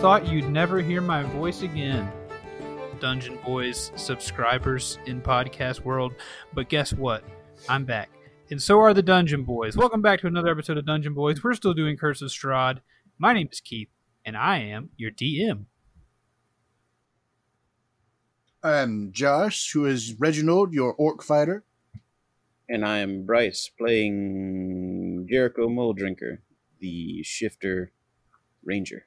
thought you'd never hear my voice again. Dungeon Boys subscribers in podcast world, but guess what? I'm back. And so are the Dungeon Boys. Welcome back to another episode of Dungeon Boys. We're still doing Curse of Strahd. My name is Keith, and I am your DM. I'm Josh, who is Reginald, your orc fighter. And I am Bryce, playing Jericho Muldrinker, the shifter ranger.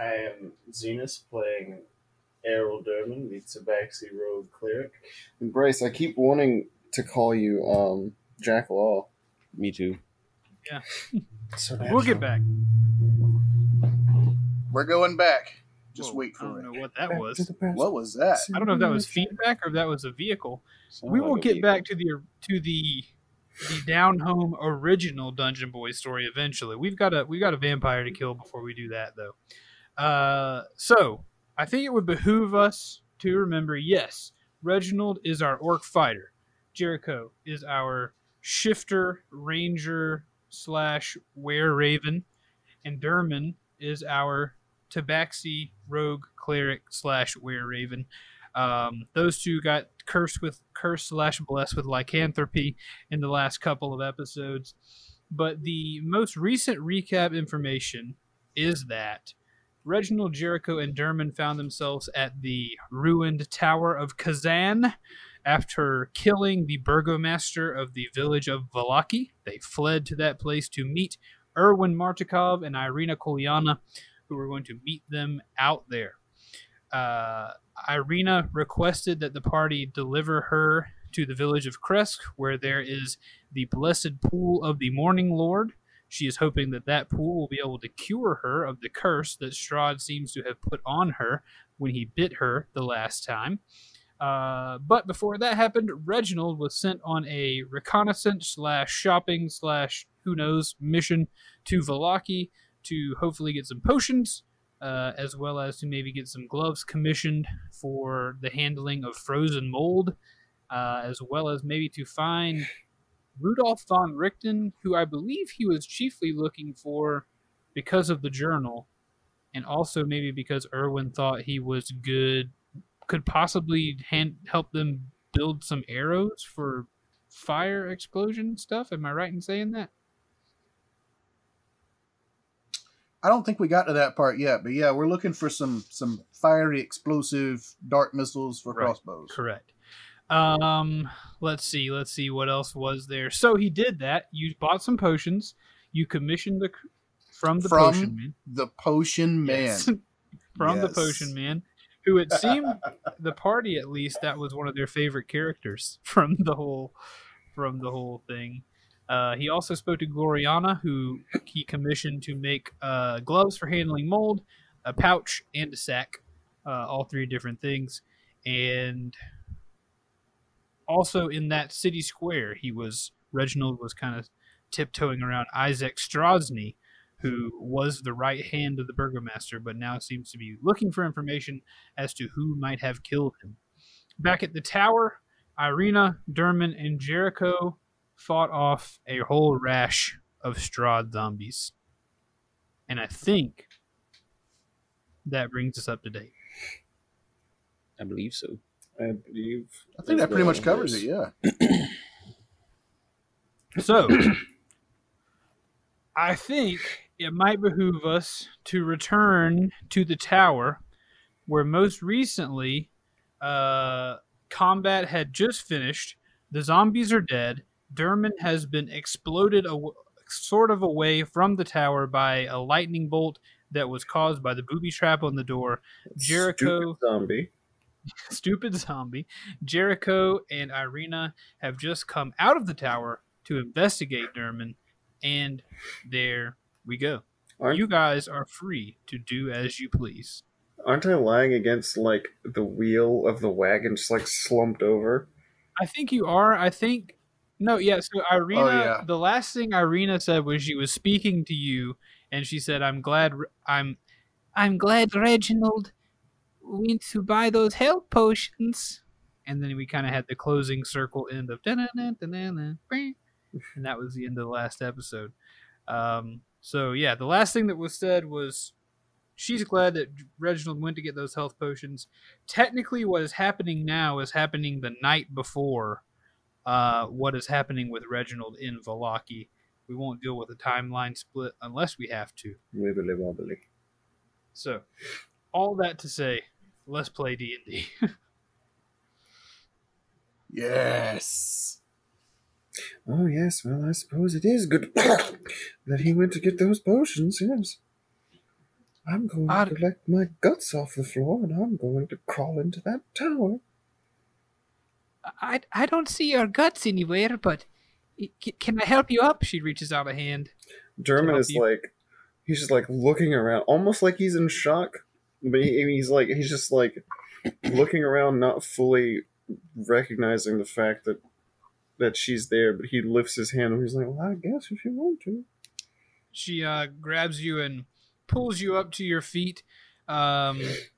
I am Zenus playing Errol Durman, the Tabaxi Rogue Cleric. And Bryce, I keep wanting to call you um, Jack Law. Me too. So We'll get back. We're going back. Just Whoa, wait I for don't it. know what that was. What was that? I don't know if that was feedback or if that was a vehicle. Sounded we like will a get vehicle. back to the to the the down home original Dungeon Boy story eventually. We've got a we got a vampire to kill before we do that though. Uh, so I think it would behoove us to remember. Yes, Reginald is our orc fighter. Jericho is our shifter ranger slash were raven, and Derman is our tabaxi rogue cleric slash were raven. Um, those two got cursed with curse slash blessed with lycanthropy in the last couple of episodes. But the most recent recap information is that Reginald Jericho and Derman found themselves at the ruined Tower of Khazan after killing the burgomaster of the village of Vallaki. They fled to that place to meet Urwin Martikov and Ireena Kolyana, who were going to meet them out there. Uh, Ireena requested that the party deliver her to the village of Krezk, where there is the blessed pool of the Morning Lord. She is hoping that that pool will be able to cure her of the curse that Strahd seems to have put on her when he bit her the last time. Uh, but before that happened, Reginald was sent on a reconnaissance slash shopping slash who knows mission to Vallaki to hopefully get some potions uh, as well as to maybe get some gloves commissioned for the handling of frozen mold, uh, as well as maybe to find Rudolf von Richten, who I believe he was chiefly looking for because of the journal, and also maybe because Urwin thought he was good, could possibly hand, help them build some arrows for fire explosion stuff. Am I right in saying that? I don't think we got to that part yet, but yeah, we're looking for some some fiery, explosive, dark missiles for Right. crossbows. Correct. Um, let's see. Let's see what else was there. So he did that. You bought some potions. You commissioned the from the From potion man. The potion man. Yes. from the potion man, who it seemed the party at least that was one of their favorite characters from the whole from the whole thing. Uh, he also spoke to Gloriana, who he commissioned to make uh, gloves for handling mold, a pouch, and a sack. Uh, all three different things. And also in that city square, he was Reginald was kind of tiptoeing around Isaac Strazni, who was the right hand of the burgomaster, but now seems to be looking for information as to who might have killed him. Back at the tower, Ireena, Derman, and Jericho fought off a whole rash of Strahd zombies. And I think that brings us up to date. I believe so. I believe. I think that pretty much covers it. Yeah. So, I think it might behoove us to return to the tower where most recently uh, combat had just finished. The zombies are dead. Derman has been exploded aw- sort of away from the tower by a lightning bolt that was caused by the booby trap on the door. Jericho- Stupid zombie. stupid zombie, Jericho and Ireena have just come out of the tower to investigate Derman, and there we go. Aren't, You guys are free to do as you please. aren't I lying against like the wheel of the wagon just like slumped over? I think you are. I think no, yeah. So Ireena, Oh, yeah. the last thing Ireena said was she was speaking to you, and she said, "I'm glad. I'm, I'm glad Reginald went to buy those health potions." And then we kind of had the closing circle end of and that was the end of the last episode. Um, so yeah, the last thing that was said was she's glad that Reginald went to get those health potions. Technically, what is happening now is happening the night before uh, what is happening with Reginald in Vallaki. We won't deal with a timeline split unless we have to. So, all that to say, let's play D and D. Yes. Oh yes, well I suppose it is good that he went to get those potions. Yes. I'm going Odd- to collect my guts off the floor, and I'm going to crawl into that tower. I, I don't see your guts anywhere, but can I help you up? She reaches out a hand. Dermot is you. like, he's just like looking around, almost like he's in shock, but he, he's like, he's just like looking around, not fully recognizing the fact that that she's there. But he lifts his hand and he's like, "Well, I guess if you want to." She uh, grabs you and pulls you up to your feet. Um,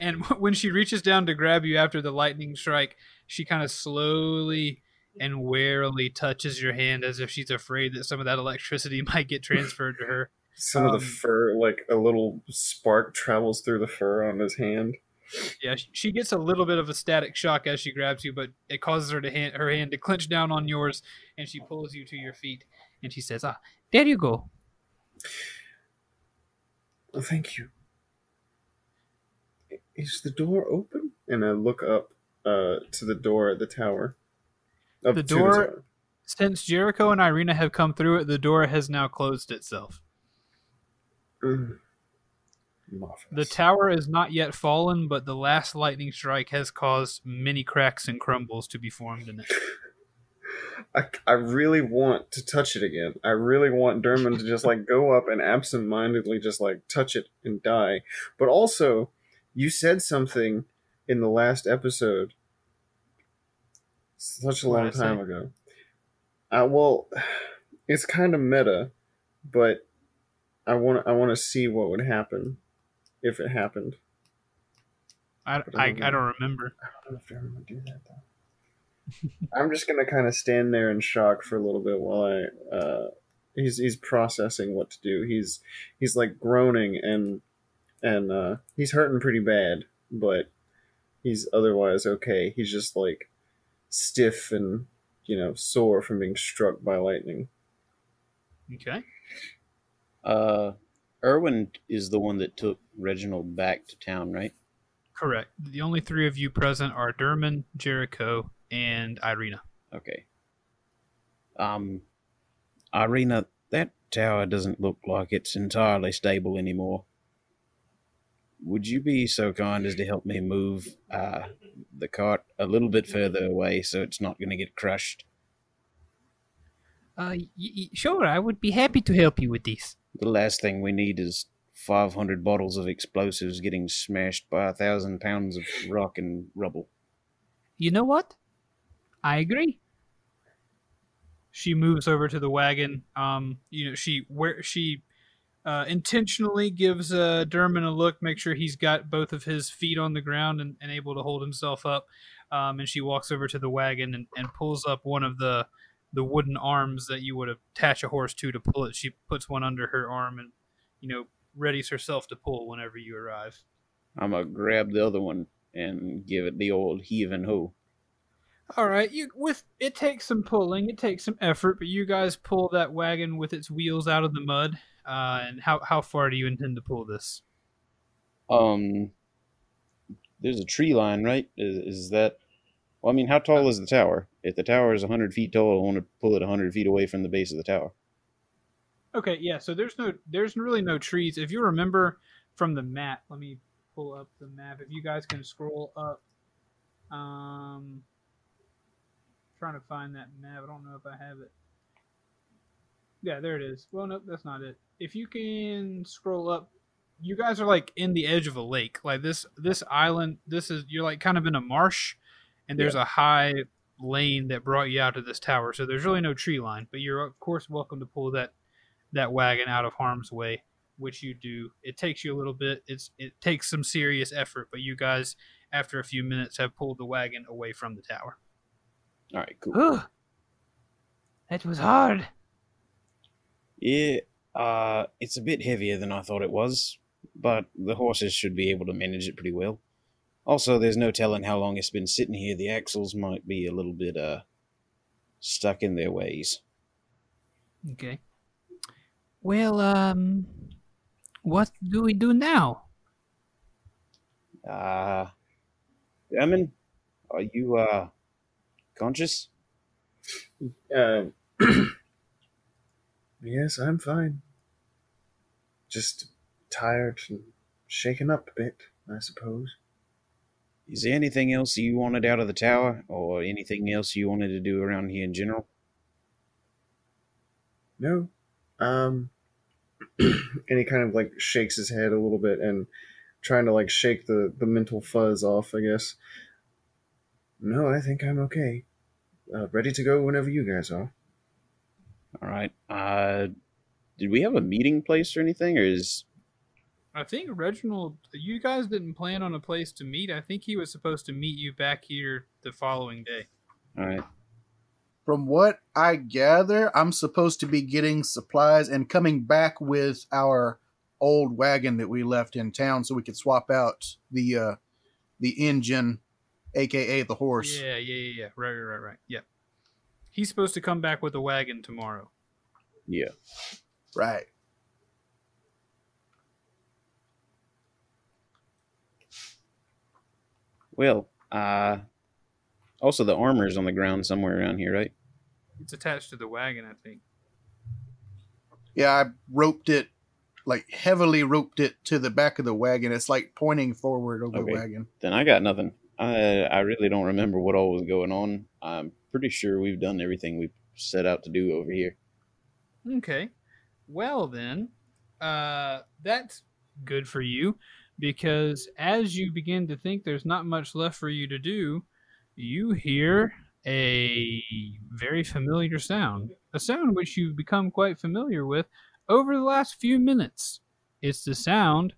and when she reaches down to grab you after the lightning strike, she kind of slowly and warily touches your hand as if she's afraid that some of that electricity might get transferred to her. Some of Um, the fur, like a little spark, travels through the fur on his hand. Yeah, she gets a little bit of a static shock as she grabs you, but it causes her to hand, her hand to clench down on yours, and she pulls you to your feet, and she says, "Ah, there you go." Thank you. Is the door open? And I look up uh, to the door at the tower. Up The door- tower. Since Jericho and Ireena have come through it, the door has now closed itself. Mm. The tower is not yet fallen, but the last lightning strike has caused many cracks and crumbles to be formed in it. I, I really want to touch it again. I really want Dermot to just like go up and absentmindedly just like touch it and die. But also, you said something in the last episode such a long time ago. Uh, well, it's kind of meta, but I want I want to see what would happen if it happened. I, I I, don't I don't remember. I don't know if Dermot would do that though. I'm just gonna kind of stand there in shock for a little bit while I. Uh, he's he's processing what to do. He's he's like groaning and and uh, he's hurting pretty bad, but he's otherwise okay. He's just like stiff and you know sore from being struck by lightning. Okay. Uh, Urwin is the one that took Reginald back to town, right? Correct. The only three of you present are Derman, Jericho, and Ireena. Okay. Um, Ireena, that tower doesn't look like it's entirely stable anymore. Would you be so kind as to help me move uh, the cart a little bit further away so it's not going to get crushed? Uh, y- y- sure. I would be happy to help you with this. The last thing we need is 500 bottles of explosives getting smashed by a thousand pounds of rock and rubble. You know what? I agree. She moves over to the wagon. Um, you know, she where she uh, intentionally gives uh, Derman a look, make sure he's got both of his feet on the ground and, and able to hold himself up. Um, and she walks over to the wagon and, and pulls up one of the the wooden arms that you would attach a horse to to pull it. She puts one under her arm and you know readies herself to pull whenever you arrive. I'm going to grab the other one and give it the old heave and ho. All right, you with it takes some pulling, it takes some effort, but you guys pull that wagon with its wheels out of the mud. Uh, and how how far do you intend to pull this? Um, there's a tree line, right? Is, is that? Well, I mean, how tall is the tower? If the tower is 100 feet tall, I want to pull it 100 feet away from the base of the tower. Okay, yeah. So there's no there's really no trees. If you remember from the map, let me pull up the map. If you guys can scroll up, um, trying to find that map. I don't know if I have it. Yeah, there it is. Well, nope, that's not it. If you can scroll up, you guys are like in the edge of a lake. Like this this island, this is you're like kind of in a marsh, and there's a high lane that brought you out to this tower. So there's really no tree line, but you're of course welcome to pull that that wagon out of harm's way, which you do. It takes you a little bit. It's it takes some serious effort, but you guys, after a few minutes, have pulled the wagon away from the tower. All right, cool. Ugh. That was hard. Yeah, uh, it's a bit heavier than I thought it was. but the horses should be able to manage it pretty well. Also, there's no telling how long it's been sitting here. The axles might be a little bit uh stuck in their ways. Okay. Well, um, what do we do now? Uh, Emin, are you uh conscious? Uh, yes, I'm fine. Just tired and shaken up a bit, I suppose. Is there anything else you wanted out of the tower, or anything else you wanted to do around here in general? No. Um and he kind of like shakes his head a little bit and trying to like shake the the mental fuzz off, I guess. No, I think I'm okay. Uh, ready to go whenever you guys are. All right. Uh, did we have a meeting place or anything, or is I think Reginald, you guys didn't plan on a place to meet. I think he was supposed to meet you back here the following day. all right? From what I gather, I'm supposed to be getting supplies and coming back with our old wagon that we left in town so we could swap out the uh the engine aka the horse. Yeah, yeah, yeah, yeah. Right, right, right, right. Yeah. He's supposed to come back with a wagon tomorrow. Yeah. Right. Well, uh, also the armor's on the ground somewhere around here, right? It's attached to the wagon, I think. Yeah, I roped it like heavily roped it to the back of the wagon. It's like pointing forward of the Okay. wagon. Then I got nothing. I I really don't remember what all was going on. I'm pretty sure we've done everything we set out to do over here. Okay. Well then, uh, that's good for you because as you begin to think there's not much left for you to do, you hear a very familiar sound, a sound which you've become quite familiar with over the last few minutes. It's the sound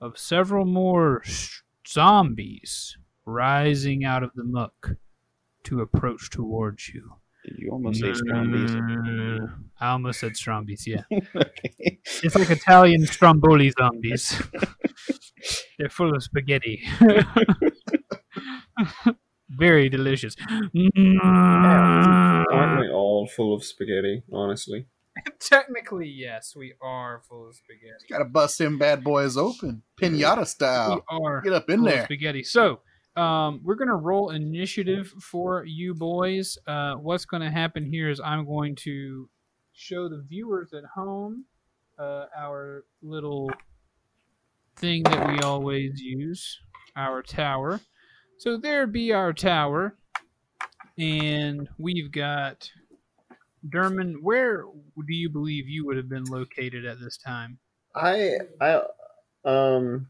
of several more sh- zombies rising out of the muck to approach towards you. Did you almost say Strombies? Mm, I almost said Strombies, yeah. okay. It's like Italian stromboli zombies. They're full of spaghetti. Very delicious. Aren't we all full of spaghetti, honestly? Technically, yes, we are full of spaghetti. Gotta bust them bad boys open. Pinata We style. are Get up in full of there. spaghetti. So, um, we're gonna roll initiative for you boys. Uh, what's gonna happen here is I'm going to show the viewers at home uh, our little thing that we always use, our tower. So there be our tower, and we've got Derman. Where do you believe you would have been located at this time? I I um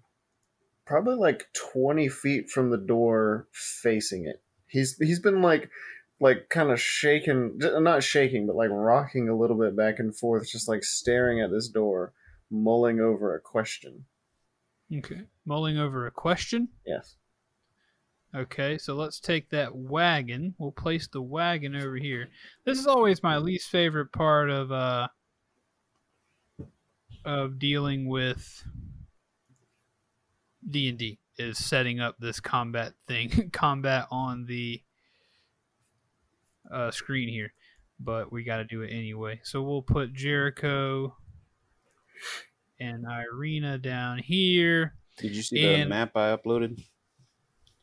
probably like twenty feet from the door facing it. He's he's been like like kind of shaking not shaking, but like rocking a little bit back and forth, just like staring at this door, mulling over a question. Okay, mulling over a question. Yes. Okay, so let's take that wagon. We'll place the wagon over here. This is always my least favorite part of uh of dealing with D&D is setting up this combat thing, combat on the uh screen here. But we got to do it anyway. So we'll put Jericho and Ireena down here. Did you see the map I uploaded?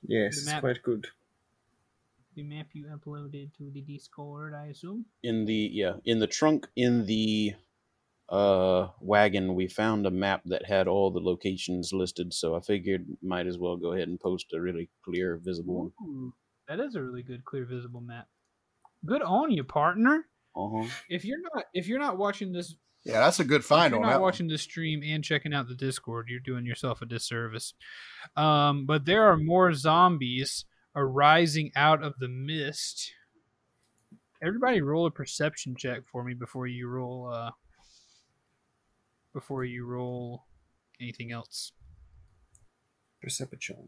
Yes, it's map- quite good. The map you uploaded to the Discord, I assume. In the yeah, in the trunk in the uh wagon we found a map that had all the locations listed, so I figured might as well go ahead and post a really clear visible one. That is a really good, clear, visible map. Good on you, partner. Uh-huh. If you're not, if you're not watching this, Yeah, that's a good if find you're on not that. one. watching this stream and checking out the Discord, you're doing yourself a disservice. Um, but there are more zombies arising out of the mist. Everybody, roll a perception check for me before you roll. Uh, before you roll anything else. Perception.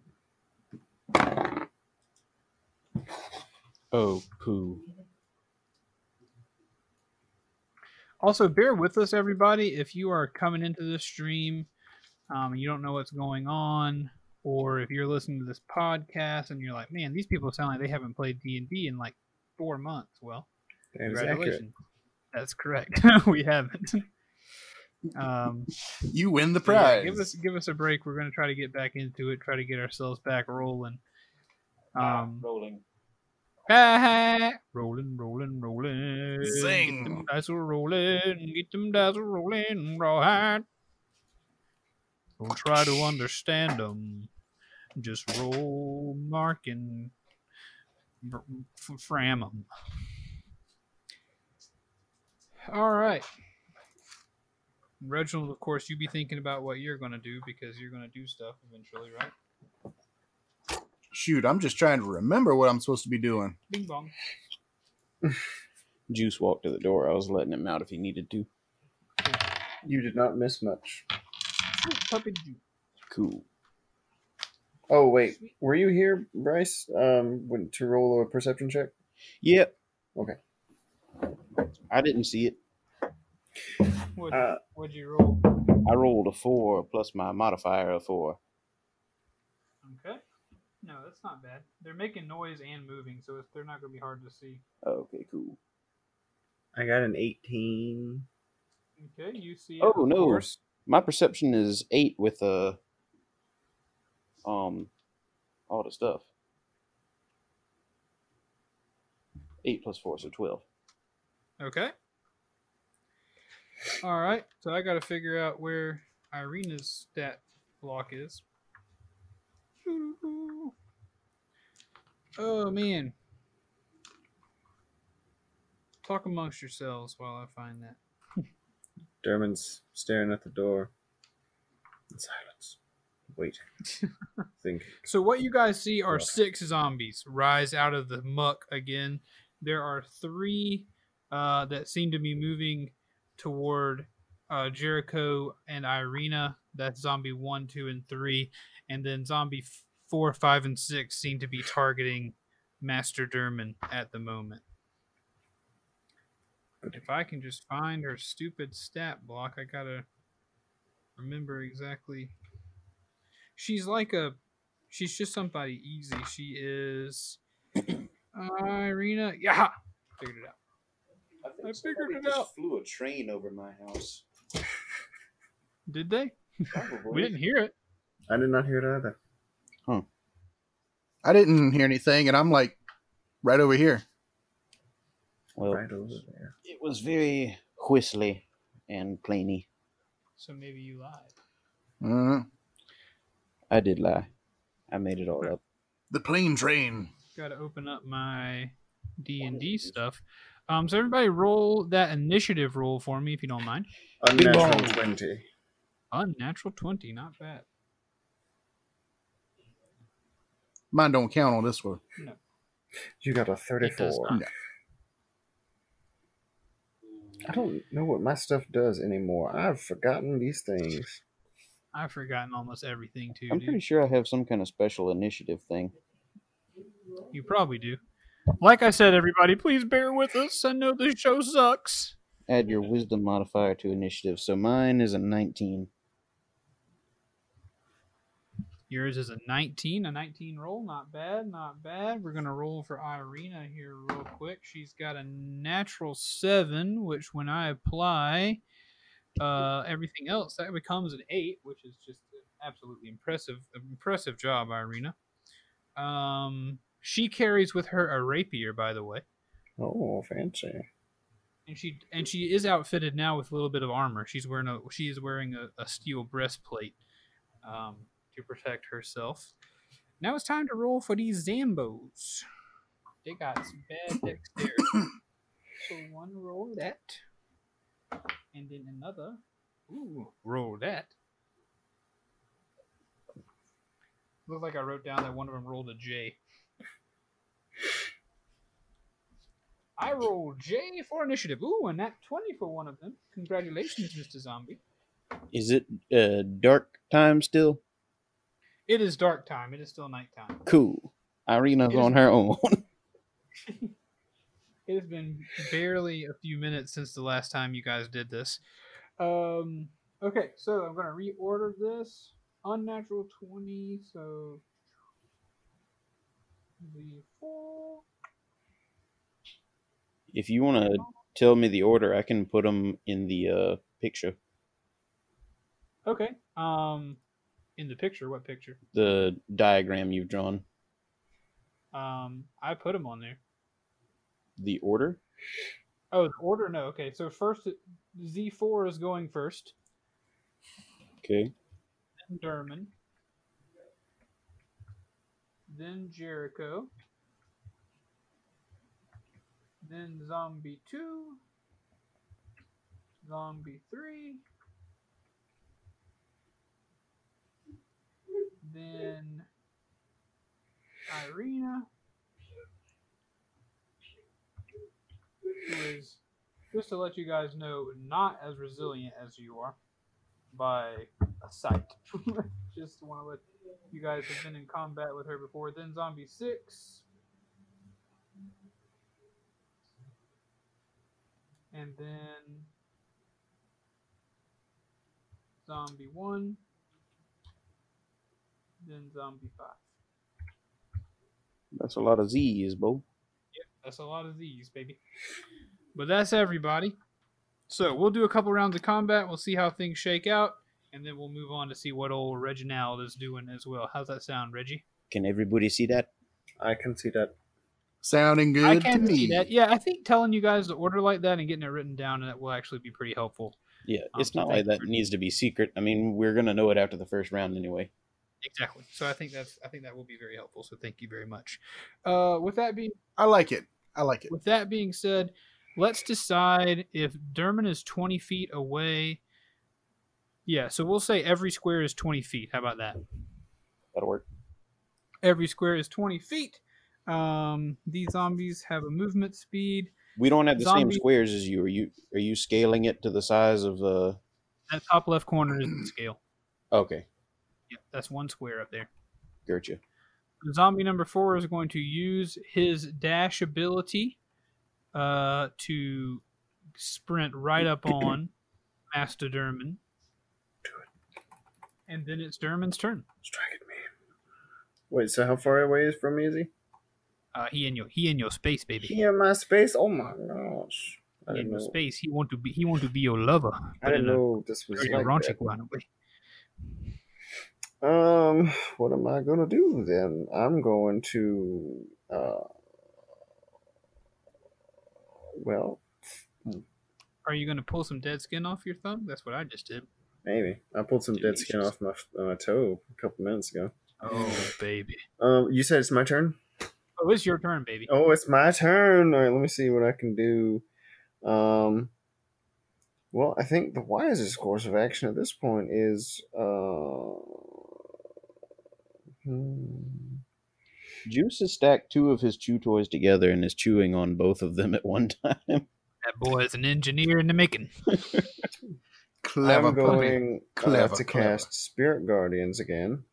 Oh, poo. Also, bear with us, everybody. If you are coming into this stream um, and you don't know what's going on, or if you're listening to this podcast and you're like, man, these people sound like they haven't played D and D in like four months. Well, That is accurate. congratulations. That's correct. we haven't. Um, You win the so yeah, prize. give us give us a break. We're gonna try to get back into it. Try to get ourselves back rolling. Ah, Um, rolling. rolling, rolling, rolling. Sing. Get them dice a rolling. Get them dice a rolling. Rawhide. Don't try to understand them. Just roll, mark, and f- f- fram them. All right. Reginald, of course, you'd be thinking about what you're going to do because you're going to do stuff eventually, right? Shoot, I'm just trying to remember what I'm supposed to be doing. Bing bong. Juice walked to the door. I was letting him out if he needed to. You did not miss much. Puppy juice. Cool. Oh wait, were you here, Bryce? Um, when, to roll a perception check? Yep. Okay. I didn't see it. What'd, Uh, what'd you roll? I rolled a four plus my modifier of four. Okay. No, that's not bad. They're making noise and moving, so it's, they're not going to be hard to see. Okay, cool. I got an eighteen. Okay, you see. Oh, no. course. My perception is eight with uh um all the stuff. Eight plus four, so twelve. Okay. All right. So I got to figure out where Ireena's stat block is. Oh man. Talk amongst yourselves while I find that. Dermon's staring at the door. In silence. Wait. Think. So what you guys see are six zombies rise out of the muck again. There are three uh, that seem to be moving toward uh, Jericho and Ireena. That's zombie one, two, and three, and then zombie four, five, and six seem to be targeting Master Derman at the moment. If I can just find her stupid stat block, I gotta remember exactly. She's like a She's just somebody easy. She is uh, Ireena. Yeah, figured it out. I figured it out. Flew a train over my house. Did they? Probably. We didn't hear it. I did not hear it either. Huh. I didn't hear anything, and I'm like right over here. Well, Right over there. it was very whistly and plainy. So maybe you lied. Uh, I did lie. I made it all up. the plane train. Got to open up my D and D stuff. Um, so everybody roll that initiative roll for me if you don't mind. Unnatural bong. twenty. Unnatural twenty, not bad. Mine don't count on this one. No. You got a thirty-four. not. I don't know what my stuff does anymore. I've forgotten these things. I've forgotten almost everything too. I'm dude. pretty sure I have some kind of special initiative thing. You probably do. Like I said, everybody, please bear with us. I know this show sucks. Add your wisdom modifier to initiative. So mine is a 19. Yours is a 19, a 19 roll. Not bad, not bad. We're going to roll for Ireena here real quick. She's got a natural 7, which when I apply uh, everything else, that becomes an 8, which is just absolutely impressive impressive job, Ireena. Um, she carries with her a rapier, by the way. Oh, fancy. and she and she is outfitted now with a little bit of armor. She's wearing a she is wearing a, a steel breastplate um, to protect herself. Now it's time to roll for these Zambos. They got some bad dexterity. so one roll that, and then another. Ooh, roll that. Looks like I wrote down that one of them rolled a J. I rolled J for initiative. Ooh, and that 20 for one of them. Congratulations, Mr. Zombie. Is it uh, dark time still? It is dark time. It is still nighttime. Cool. Ireena's on her own. It has been barely a few minutes since the last time you guys did this. Um, Okay, so I'm gonna reorder this. Unnatural twenty, so the four. If you want to tell me the order, I can put them in the uh, picture. Okay. Um, in the picture, what picture? The diagram you've drawn. Um, I put them on there. The order? Oh, the order? No. Okay, so first Z four is going first. Okay. Then Derman. Then Jericho. Then Zombie two. Zombie three. Then Ireena. Who is, just to let you guys know, not as resilient as you are by a sight. just want to let you guys have been in combat with her before. Then Zombie 6. And then Zombie 1. Then Zombie 5. That's a lot of Z's, Bo. Yep, that's a lot of these, baby. But that's everybody. So we'll do a couple rounds of combat. We'll see how things shake out, and then we'll move on to see what old Reginald is doing as well. How's that sound, Reggie? Can everybody see that? I can see that. Sounding good I to can me. see that. Yeah, I think telling you guys to order like that and getting it written down that will actually be pretty helpful. Yeah, Um, it's so not like that needs to be secret. I mean, we're gonna know it after the first round anyway. Exactly. So I think that's I think that will be very helpful. So thank you very much. Uh, with that being I like it. I like it. With that being said, let's decide if Derman is 20 feet away. Yeah, so we'll say every square is 20 feet. How about that? That'll work. Every square is 20 feet. Um, these zombies have a movement speed. We don't have the Zombie- same squares as you. Are you are you scaling it to the size of uh That top left corner is the scale. Okay, Yep, that's one square up there. gotcha. Zombie number four is going to use his dash ability uh, to sprint right up on Master Derman. And then it's Derman's turn. Strike at me. Wait, so how far away is from he? Uh, he in your he in your space, baby. He in my space? Oh my gosh. I in your know. space. He want to be he want to be your lover. I didn't know this was like raunchy kind. Um, what am I gonna do then? I'm going to, uh, well, Are you gonna pull some dead skin off your thumb? That's what I just did. Maybe I pulled some dead skin Delicious. off my my toe a couple minutes ago. Oh baby. Um, you said it's my turn. Oh, it's your turn, baby. Oh, it's my turn. All right, let me see what I can do. Um, well, I think the wisest course of action at this point is, uh, hmm, Juice has stacked two of his chew toys together and is chewing on both of them at one time. That boy is an engineer in the making. Clever I'm puppy. going uh, Clever, to clever. cast Spirit Guardians again.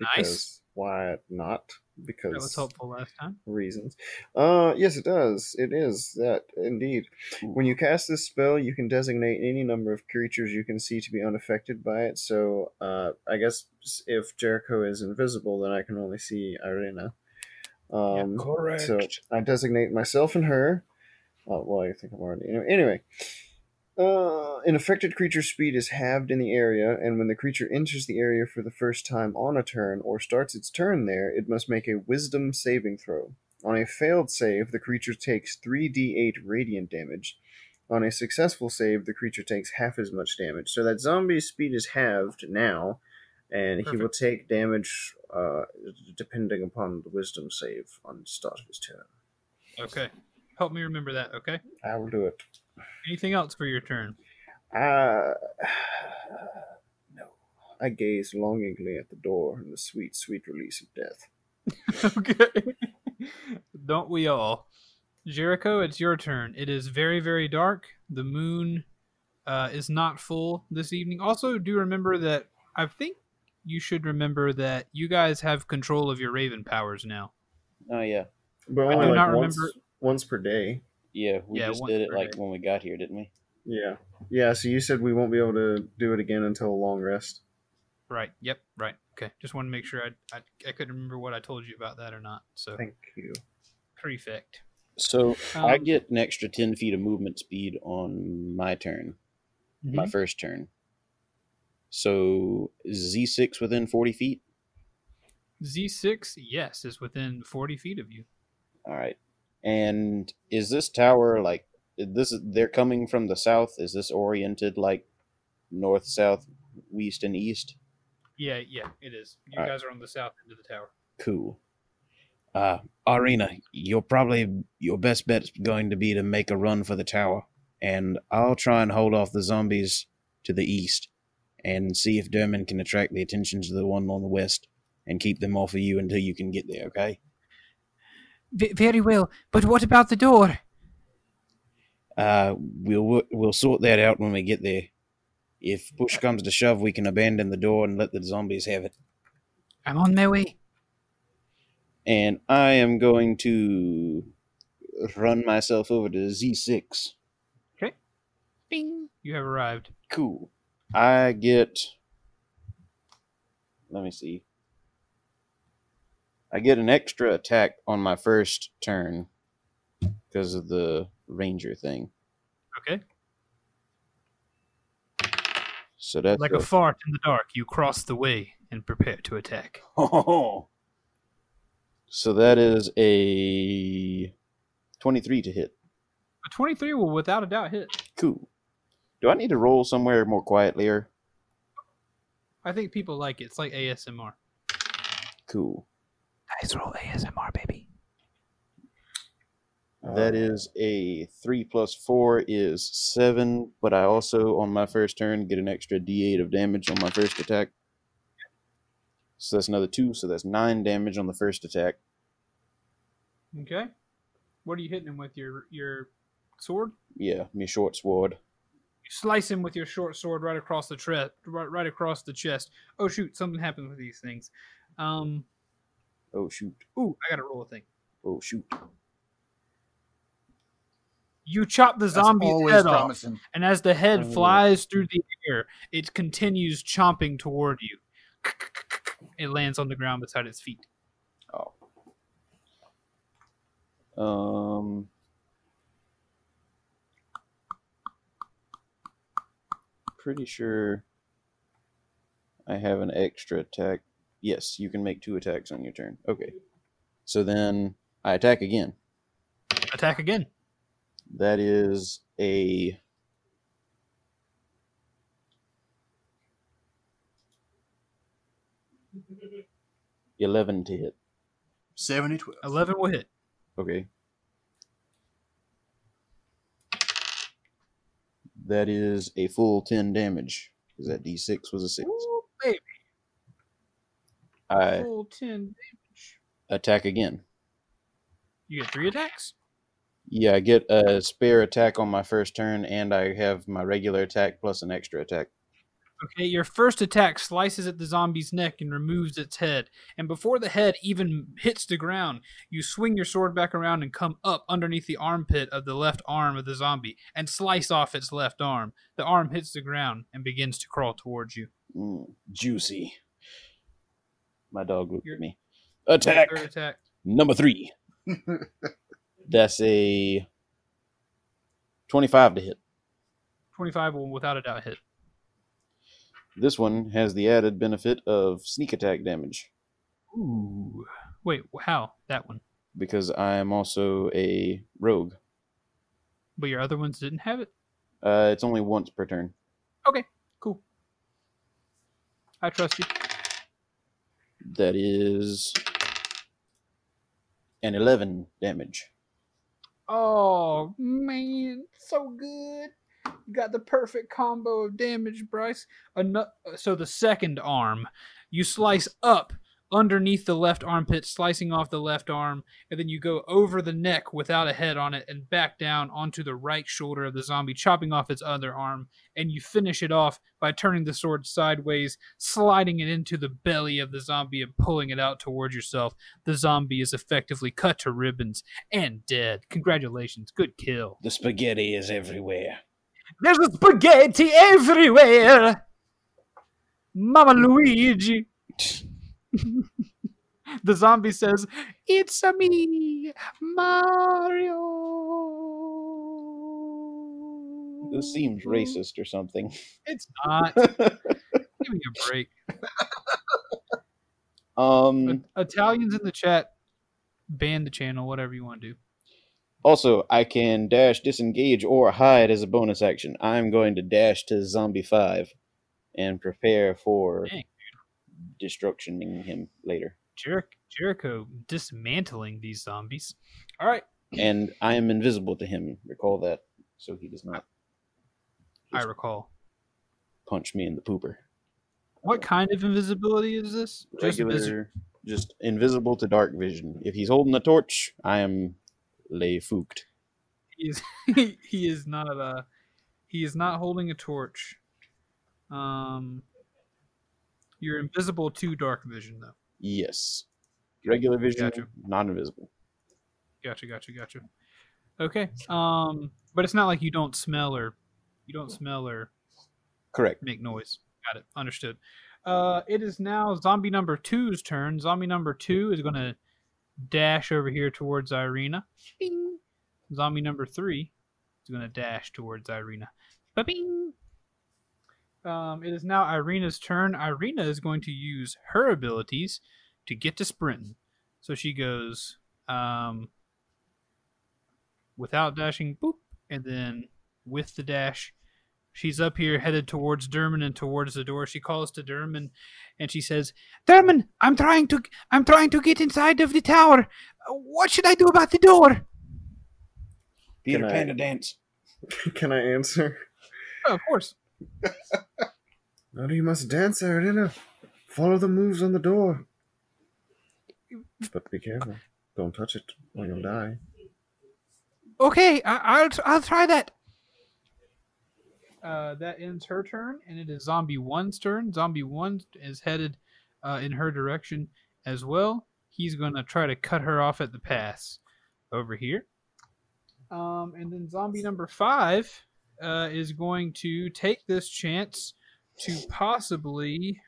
Nice. Because why not? Because That was helpful last time. reasons. Uh, yes, it does. It is that indeed. When you cast this spell, you can designate any number of creatures you can see to be unaffected by it. So, uh, I guess if Jericho is invisible, then I can only see Ireena. Um, correct. so I designate myself and her. Oh, well, I think I'm already. Anyway, anyway. Uh, an affected creature's speed is halved in the area, and when the creature enters the area for the first time on a turn or starts its turn there, it must make a wisdom saving throw. On a failed save, the creature takes 3d8 radiant damage. On a successful save, the creature takes half as much damage. So that zombie's speed is halved now, and he will take damage uh, depending upon the wisdom save on the start of his turn. Okay. Help me remember that, okay? I will do it. Anything else for your turn? Uh, no. I gaze longingly at the door and the sweet, sweet release of death. okay. Don't we all? Jericho, it's your turn. It is very, very dark. The moon uh, is not full this evening. Also, do remember that I think you should remember that you guys have control of your Raven powers now. oh yeah, But I only do like not once, remember- once per day. Yeah. We Yeah, just did it like day. when we got here, didn't we? Yeah. Yeah, so you said we won't be able to do it again until a long rest. Right. Yep. Right. Okay. Just want to make sure I, I I couldn't remember what I told you about that or not. So Thank you. prefect. So I Um, get an extra 10 feet of movement speed on my turn, my Mhm. first turn. So Z6 within 40 feet? Z6, yes, is within 40 feet of you. All right. And is this tower like this? They're coming from the south. Is this oriented like north, south, west, and east? Yeah, yeah, it is. You Alright. guys are on the south end of the tower. Cool. Uh, Ireena, you're probably your best bet's going to be to make a run for the tower, and I'll try and hold off the zombies to the east, and see if Derman can attract the attentions of the one on the west, and keep them off of you until you can get there. Okay? V- very well, but what about the door? Uh, we'll we'll sort that out when we get there. If push comes to shove, we can abandon the door and let the zombies have it. I'm on my way. And I am going to run myself over to Z6. Okay. Bing. You have arrived. Cool. I get. Let me see. I get an extra attack on my first turn because of the ranger thing. Okay. So that's Like a fart in the dark, you cross the way and prepare to attack. Oh. So that is a 23 to hit. A 23 will without a doubt hit. Cool. Do I need to roll somewhere more quietly or? I think people like it. It's like ASMR. Cool. Nice roll ASMR, baby. That is a 3 plus 4 is 7, but I also, on my first turn, get an extra d8 of damage on my first attack. So that's another 2, so that's 9 damage on the first attack. Okay. What are you hitting him with? Your your sword? Yeah, me short sword. You slice him with your short sword right across the tre- right, right across the chest. Oh shoot, something happened with these things. Um Oh, shoot. ooh, I gotta roll a thing. Oh, shoot. You chop the That's zombie's always head off, and as the head Oh. flies through the air, it continues chomping toward you. It lands on the ground beside its feet. Oh. Um. Pretty sure I have an extra attack. Yes, you can make two attacks on your turn. Okay. So then I attack again. Attack again. That is a. Eleven to hit. 70 12. Eleven will hit. Okay. That is a full 10 damage. Because that d6 was a 6. Ooh, baby. I Full ten damage. attack again. You get three attacks? Yeah, I get a spare attack on my first turn, and I have my regular attack plus an extra attack. Okay, your first attack slices at the zombie's neck and removes its head. And before the head even hits the ground, you swing your sword back around and come up underneath the armpit of the left arm of the zombie and slice off its left arm. The arm hits the ground and begins to crawl towards you. Mm, juicy. My dog looked at me. Attack attack. number three. That's a 25 to hit. 25 will without a doubt hit. This one has the added benefit of sneak attack damage Ooh. Wait, how? That one. because I am also a rogue. But your other ones didn't have it? Uh, it's only once per turn. Okay, cool. I trust you. That is an 11 damage. Oh man, so good. You got the perfect combo of damage, Bryce. Ano- so the second arm, you slice up underneath the left armpit, slicing off the left arm, and then you go over the neck without a head on it and back down onto the right shoulder of the zombie, chopping off its other arm, and you finish it off by turning the sword sideways, sliding it into the belly of the zombie and pulling it out towards yourself. The zombie is effectively cut to ribbons and dead. Congratulations, good kill. The spaghetti is everywhere. There's a spaghetti everywhere. Mama Luigi. the zombie says, "It's a me, Mario." This seems racist or something. It's not. Give me a break. um. Italians in the chat, ban the channel. Whatever you want to do. Also, I can dash, disengage, or hide as a bonus action. I'm going to dash to Zombie 5 and prepare for Dang. Destructioning him later. Jer- Jericho dismantling these zombies. All right, And I am invisible to him. Recall that. So he does not I recall. punch me in the pooper. What kind of invisibility is this? Just Regular, vis- just invisible to dark vision. If he's holding a torch, I am lay fooked. he is he is not uh he is not holding a torch. Um, you're invisible to dark vision though. Yes. Regular vision, Gotcha. not invisible. Gotcha, gotcha, gotcha. Okay. Um, but it's not like you don't smell or you don't smell or Correct. make noise. Got it. Understood. Uh, it is now zombie number two's turn. Zombie number two is going to dash over here towards Ireena. Bing. Zombie number three is going to dash towards Ireena. Ba-bing. Um, it is now Ireena's turn. Ireena is going to use her abilities to get to sprinting. So she goes um, without dashing, boop, and then with the dash, She's up here headed towards Derman and towards the door. She calls to Derman and she says, "Derman, I'm trying to I'm trying to get inside of the tower. What should I do about the door?" Peter Can I- Panda dance. Can I answer? Oh, of course. No, you must dance, Aradina. Follow the moves on the door. But be careful. Don't touch it or you'll die. Okay, I, I'll I'll try that. Uh, that ends her turn, and it is Zombie One's turn. Zombie One is headed uh, in her direction as well. He's going to try to cut her off at the pass over here. Um, and then Zombie Number Five uh, is going to take this chance to possibly.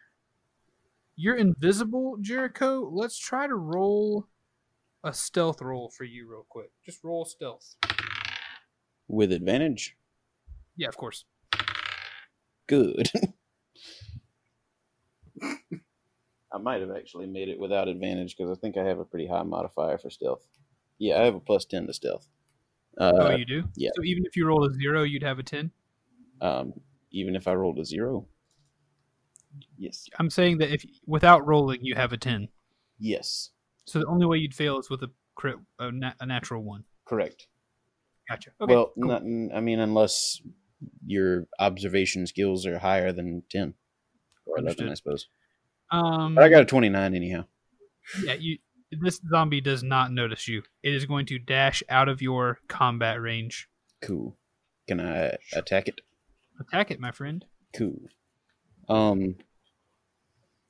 You're invisible, Jericho. Let's try to roll a stealth roll for you, real quick. Just roll stealth. With advantage. Yeah, of course. Good. I might have actually made it without advantage because I think I have a pretty high modifier for stealth. Yeah, I have a plus 10 to stealth. Oh, Uh, you do? yeah. So even if you roll a zero, you'd have a 10? um, even if I rolled a zero. Yes. I'm saying that if without rolling, you have a 10. Yes. So the only way you'd fail is with a crit, a, na- a natural one. Correct. Gotcha. Okay. well, cool. not, I mean, unless your observation skills are higher than 10 or 11, I suppose. um, But I got a 29 anyhow. yeah, you. This zombie does not notice you. It is going to dash out of your combat range. Cool. Can I attack it? Attack it, my friend. Cool. Um,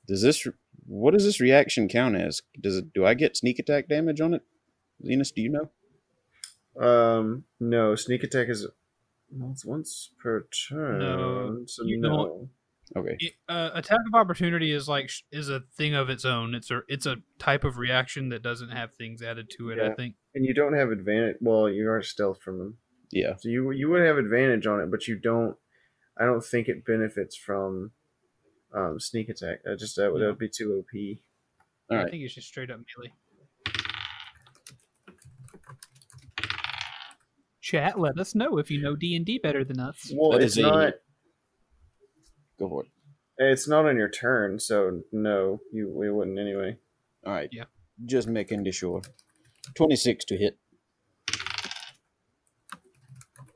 does this what does this reaction count as? Does it do I get sneak attack damage on it? Zenos, do you know? Um, no, sneak attack is well, it's once per turn. No, so you no. Okay. It- uh, attack of opportunity is like is a thing of its own. It's a it's a type of reaction that doesn't have things added to it. I think. And you don't have advantage. Well, you are stealth from them, Yeah. so you you would have advantage on it, but you don't. I don't think it benefits from um, sneak attack. That just that would, that would be too OP. All I right. think it's just straight up melee. Chat, let us know if you know D and D better than us. Well, That it's is a- not. Go for it. It's not on your turn, so no, you we wouldn't anyway. All right. Yeah. Just making sure. Twenty six to hit.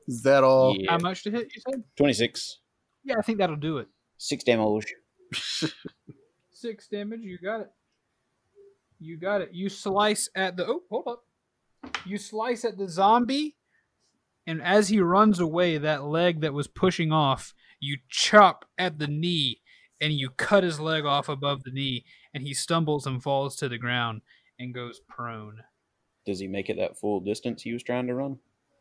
Is that all? Yeah. How much to hit? You said? Twenty six. Yeah, I think that'll do it. Six damage. Six damage. You got it. You got it. You slice at the. Oh, hold up. You slice at the zombie, and as he runs away, that leg that was pushing off, you chop at the knee, and you cut his leg off above the knee, and he stumbles and falls to the ground and goes prone. Does he make it that full distance he was trying to run?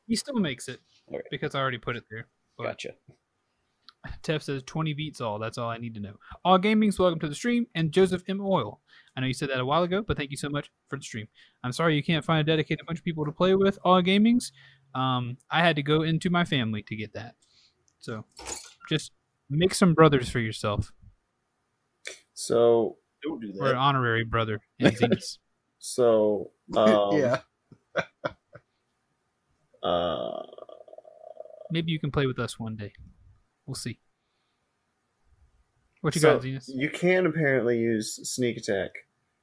He still makes it Okay. because I already put it there. But Gotcha. Tef says 20 beats all. That's all I need to know. All Gamings, welcome to the stream. And Joseph M. Oil. I know you said that a while ago, but thank you so much for the stream. I'm sorry you can't find a dedicated bunch of people to play with All Gamings. Um, I had to go into my family to get that. So just make some brothers for yourself. So Don't do Or an honorary brother. in so um, yeah. Uh, Maybe you can play with us one day. We'll see. What you so got, Zenith? You can apparently use sneak attack.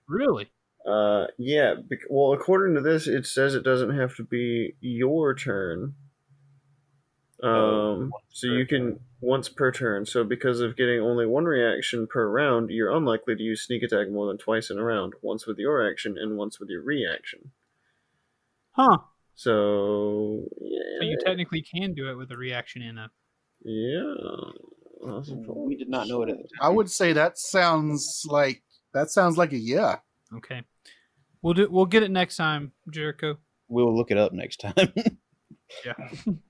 Really? Uh, yeah. bec- Well, according to this, it says it doesn't have to be your turn. Um, Oh, so you can once per turn. So because of getting only one reaction per round, you're unlikely to use sneak attack more than twice in a round. Once with your action and once with your reaction. Huh. So yeah, So you technically can do it with a reaction in a. yeah. I. We did not know it at the time. I would say that sounds like that sounds like a yeah. Okay. We'll do. We'll get it next time, Jericho. We'll look it up next time. Yeah.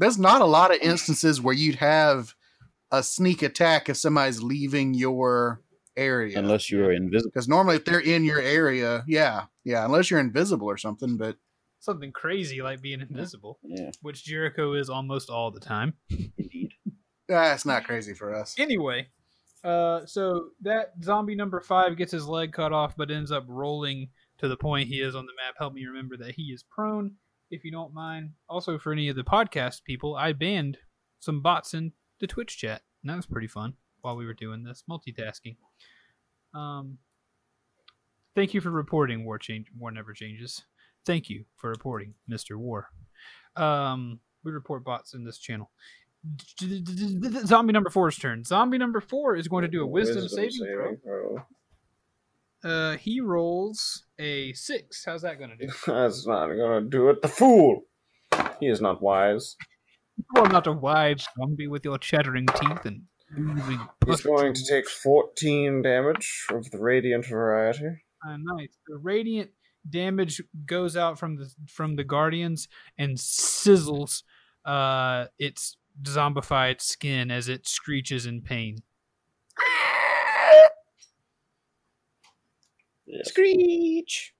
There's not a lot of instances where you'd have a sneak attack if somebody's leaving your area. Unless you're invisible. because normally if they're in your area, yeah, yeah, unless you're invisible or something. But Something crazy like being invisible, Yeah, which Jericho is almost all the time. indeed. that's not crazy for us. Anyway, uh, so that zombie number five gets his leg cut off, but ends up rolling to the point he is on the map. Help me remember that he is prone, if you don't mind. Also, for any of the podcast people, I banned some bots in the Twitch chat, and that was pretty fun while we were doing this multitasking. Um, thank you for reporting War Change. War never changes. Thank you for reporting, Mister War. Um, we report bots in this channel. Zombie number four's turn. Zombie number four is going to do a wisdom, saving, throw. throw. Uh, he rolls a six. How's that going to do? That's not gonna do it. The fool. He is not wise. You are not a wise zombie with your chattering teeth and. moving He's going to take 14 damage of the radiant variety. Uh, nice. The radiant damage goes out from the from the guardians and sizzles uh its zombified skin as it screeches in pain. Yes. Screech!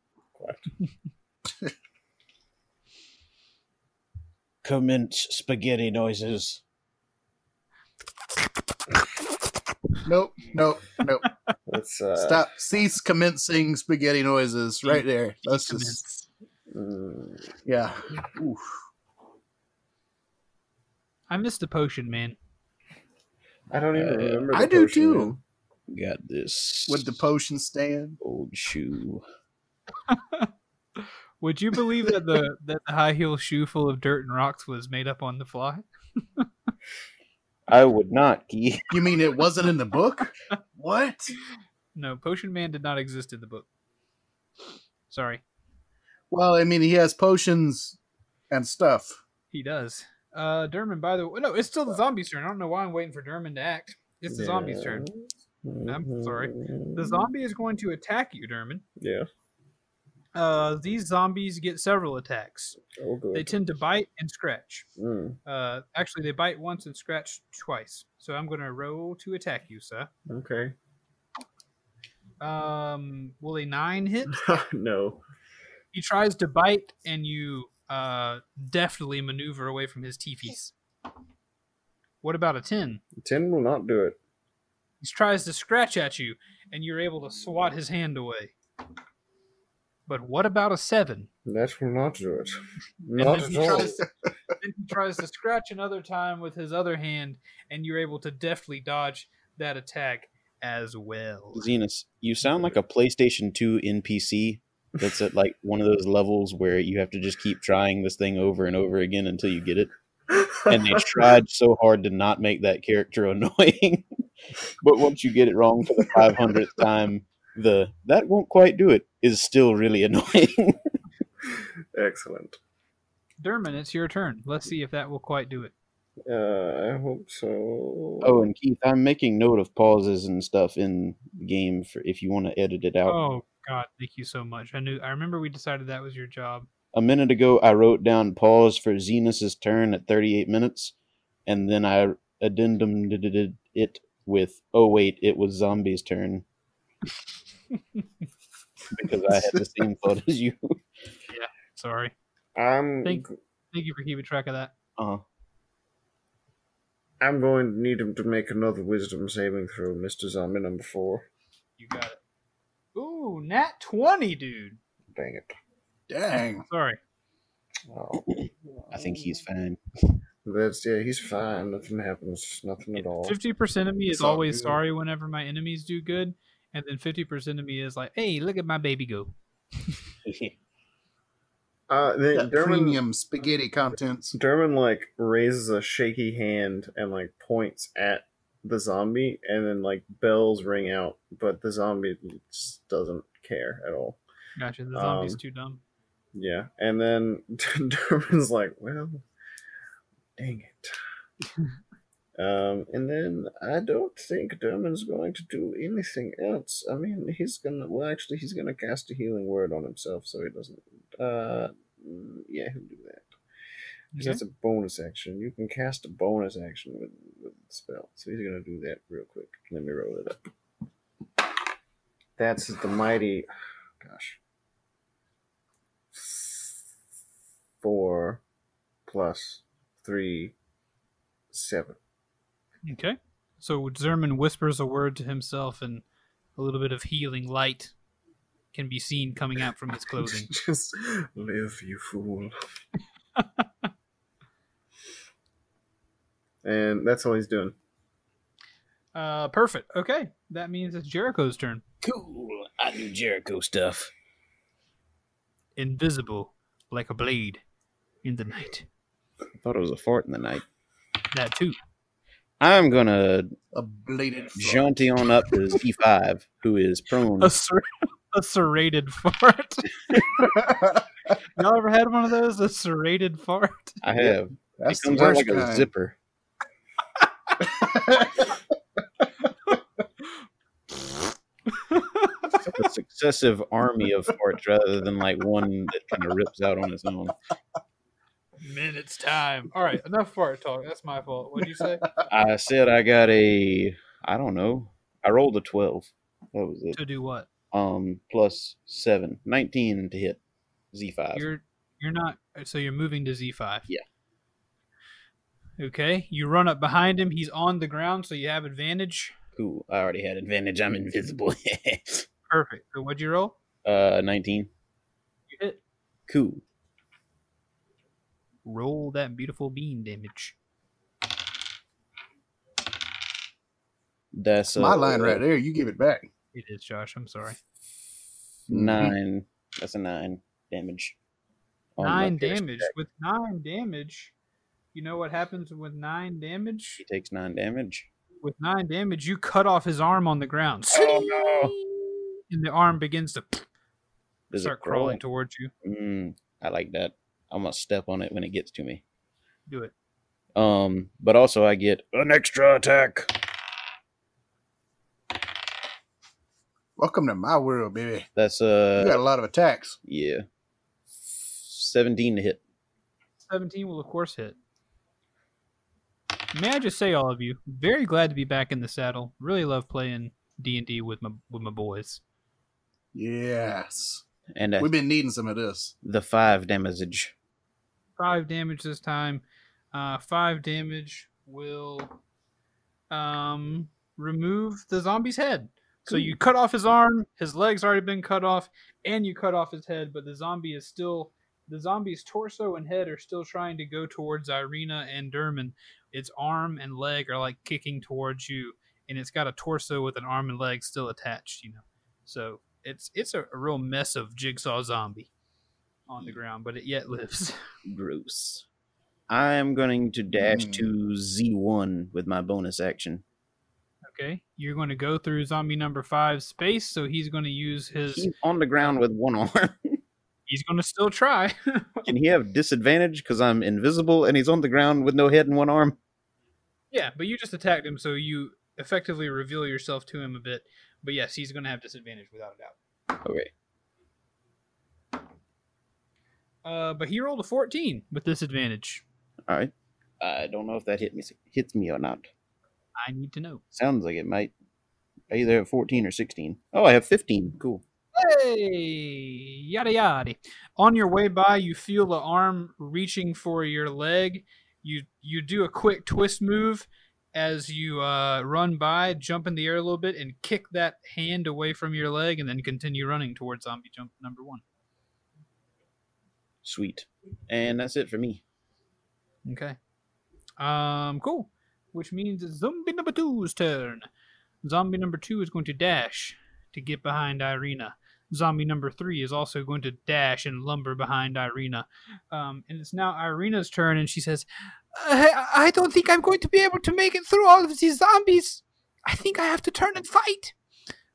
Commence spaghetti noises. Nope, nope, nope. Let's uh, Stop. Cease commencing spaghetti noises right there. Let's just mm, yeah. Oof. I missed the potion, man. I don't even Uh, remember. I the do potion, too. man. Got this. With the potion stand. old shoe. Would you believe that the that the high heel shoe full of dirt and rocks was made up on the fly? I would not, Key. You mean it wasn't in the book? What? No, Potion Man did not exist in the book. Sorry, Well, I mean, he has potions and stuff. he does. Uh, Derman, by the way, no, it's still the zombie's turn. I don't know why I'm waiting for Derman to act. It's the zombie's turn. I'm sorry. The zombie is going to attack you, Derman. Yeah. Uh, these zombies get several attacks. Oh, good. They tend to bite and scratch. Mm, Uh, actually, they bite once and scratch twice. So I'm going to roll to attack you, sir. okay. Um, will a nine hit? no. He tries to bite, and you uh, deftly maneuver away from his teepees. What about a 10? 10 will not do it. He tries to scratch at you, and you're able to swat his hand away. But what about a 7? That will not do it. Not then at he, all. tries, then he tries to scratch another time with his other hand, and you're able to deftly dodge that attack as well. Xenos, you sound like a PlayStation 2 NPC that's at like one of those levels where you have to just keep trying this thing over and over again until you get it. And they tried so hard to not make that character annoying. But once you get it wrong for the 500th time, the that won't quite do it is still really annoying. Excellent. Derman, it's your turn. Let's see if that will quite do it. Uh, I hope so. oh, and Keith, I'm making note of pauses and stuff in the game for if you want to edit it out. Oh God, thank you so much. I knew. I remember we decided that was your job. a minute ago I wrote down pause for Xenos's turn at 38 minutes. and then I addendum did it with, "Oh wait, it was Zombie's turn." because I had the same thought as you. Yeah, sorry. I'm Thank- Thank you for keeping track of that. Uh huh. I'm going to need him to make another wisdom saving throw, Mr. Zombie number four. You got it. Ooh, nat 20, dude. Dang it. Dang. Sorry. Oh. I think he's fine. That's yeah, he's fine. Nothing happens. Nothing at all. 50% of me is It's always good. sorry whenever my enemies do good. And then 50% of me is like, hey, look at my baby go. Uh, then That Derman, premium spaghetti contents. Derman like raises a shaky hand and like points at the zombie, and then like bells ring out, but the zombie just doesn't care at all. Gotcha. The zombie's Um, too dumb. Yeah, and then Derman's like, "Well, dang it." um, and then I don't think Derman's going to do anything else. I mean, he's gonna. Well, actually, he's gonna cast a healing word on himself, so he doesn't. Uh, yeah, he'll do that. 'Cause Okay. That's a bonus action. You can cast a bonus action with with the spell, so he's gonna do that real quick. Let me roll it up. That's the mighty. Gosh. Four plus three, seven. Okay. So Zerman whispers a word to himself, and a little bit of healing light can be seen coming out from his clothing. Just live, you fool. and that's all he's doing. Uh, perfect. Okay. That means it's Jericho's turn. Cool. I do Jericho stuff. Invisible, like a blade in the night. I thought it was a fart in the night. That too. I'm gonna A bladed frog. jaunty on up to Z5, who is prone. A, ser- a serrated fart. Y'all ever had one of those? A serrated fart? I have. It That's the comes out worst like a zipper. A successive army of farts rather than like one that kind of rips out on its own. Man, it's time. All right, enough fart talk. That's my fault. What'd you say? I said I got a, I don't know. I rolled a 12. That was it. to do what? Um, plus 7. 19 to hit Z5. You're you're not. So you're moving to Z5. Yeah. Okay. You run up behind him. He's on the ground, so you have advantage. Cool. I already had advantage. I'm invisible. Perfect. So what'd you roll? uh, 19. You hit. Cool. Roll that beautiful bean damage. That's uh, My line right there. You give it back. It is, Josh. I'm sorry. Nine. That's a nine damage. nine damage. attack. With nine damage, you know what happens with nine damage? He takes nine damage. With nine damage, you cut off his arm on the ground. Oh, no. And the arm begins to Does start crawling towards you. Mm, I like that. I'm gonna step on it when it gets to me. Do it. Um, but also I get an extra attack. Welcome to my world, baby. That's uh, You got a lot of attacks. yeah, seventeen to hit. 17 will, of course, hit. May I just say, all of you, very glad to be back in the saddle. Really love playing D&D with my with my boys. Yes. And uh, We've been needing some of this. the five damage. Five damage this time. Uh, five damage will um, remove the zombie's head. So you cut off his arm, his leg's already been cut off, and you cut off his head, but the zombie is still the zombie's torso and head are still trying to go towards Ireena and Derman. Its arm and leg are like kicking towards you, and it's got a torso with an arm and leg still attached, you know. So it's it's a, a real mess of jigsaw zombie on the ground, but it yet lives. Gross. I am going to dash Mm. to Z1 with my bonus action. Okay, you're going to go through zombie number five space, so he's going to use his. He's on the ground with one arm. He's going to still try. Can he have disadvantage because I'm invisible and he's on the ground with no head and one arm? yeah, but you just attacked him, so you effectively reveal yourself to him a bit. But yes, he's going to have disadvantage without a doubt. Okay. Uh, but he rolled a 14 with disadvantage. All right. I don't know if that hit me hits me or not. I need to know. Sounds like it might. I either have 14 or 16. Oh, I have 15. Cool. Hey, yada yada. On your way by, you feel the arm reaching for your leg. You you do a quick twist move as you uh, run by, jump in the air a little bit, and kick that hand away from your leg, and then continue running towards zombie jump number one. Sweet. And that's it for me. Okay. Um, cool. Which means it's zombie number two's turn. Zombie number two is going to dash to get behind Ireena. Zombie number three is also going to dash and lumber behind Ireena. Um, and it's now Ireena's turn, and she says, I, I don't think I'm going to be able to make it through all of these zombies. I think I have to turn and fight.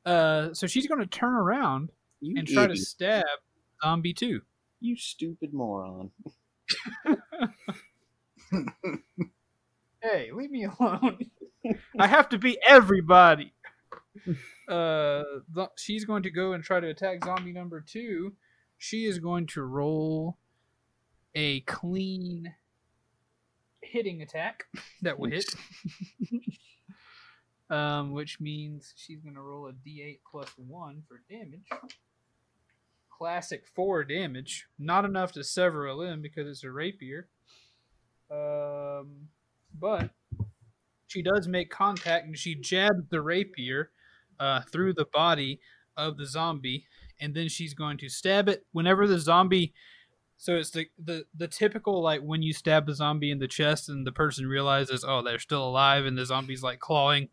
Uh, so she's going to turn around You and try to stab Zombie 2. You stupid moron. Hey, leave me alone. I have to be everybody. Uh, th- she's going to go and try to attack zombie number two. She is going to roll a clean hitting attack that will hit. um, which means she's going to roll a d8 plus one for damage. Classic four damage. Not enough to sever a limb because it's a rapier. Um, but she does make contact and she jabs the rapier uh, through the body of the zombie, and then she's going to stab it whenever the zombie. So it's the, the the typical like when you stab the zombie in the chest and the person realizes oh they're still alive and the zombie's like clawing,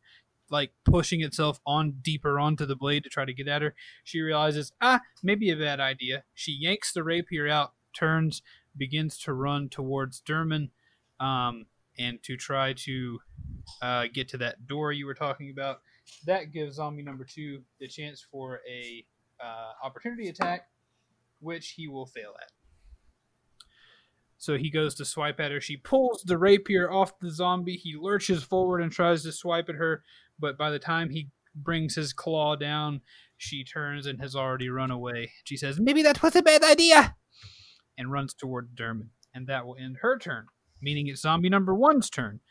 like pushing itself on deeper onto the blade to try to get at her. She realizes ah maybe a bad idea. She yanks the rapier out, turns, begins to run towards Derman, um, and to try to uh, get to that door you were talking about. That gives zombie number two the chance for a uh, opportunity attack, which he will fail at. So he goes to swipe at her. She pulls the rapier off the zombie. He lurches forward and tries to swipe at her, but by the time he brings his claw down, she turns and has already run away. She says, Maybe that was a bad idea! And runs toward Dermot. And that will end her turn, meaning it's zombie number one's turn.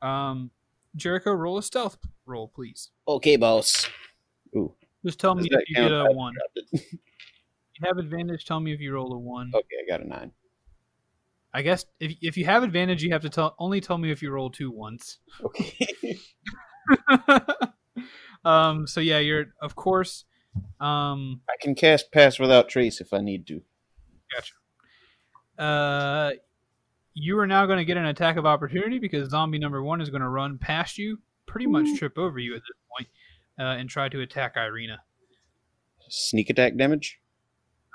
Um, Jericho, roll a stealth roll, please. Okay, boss. Ooh. Just tell me Does that if you get count? a one. You have advantage, tell me if you roll a one. Okay, I got a nine. I guess if if you have advantage, you have to tell only tell me if you roll two once. Okay. um. So yeah, you're of course. Um. I can cast Pass Without Trace if I need to. Gotcha. Uh. You are now going to get an attack of opportunity because zombie number one is going to run past you, pretty much trip over you at this point, uh, and try to attack Ireena. Sneak attack damage?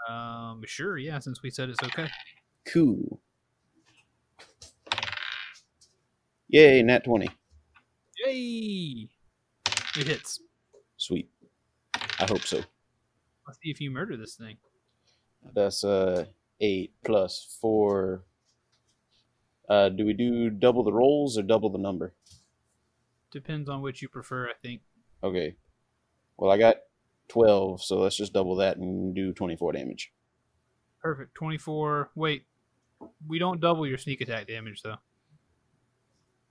Um. Sure. Yeah. Since we said it's okay. Cool. Yay, nat 20. Yay! It hits. Sweet. I hope so. Let's see if you murder this thing. That's uh eight plus four. Uh, do we do double the rolls or double the number? Depends on which you prefer, I think. Okay. Well, I got twelve, so let's just double that and do twenty-four damage. Perfect. 24. Wait. We don't double your sneak attack damage, though.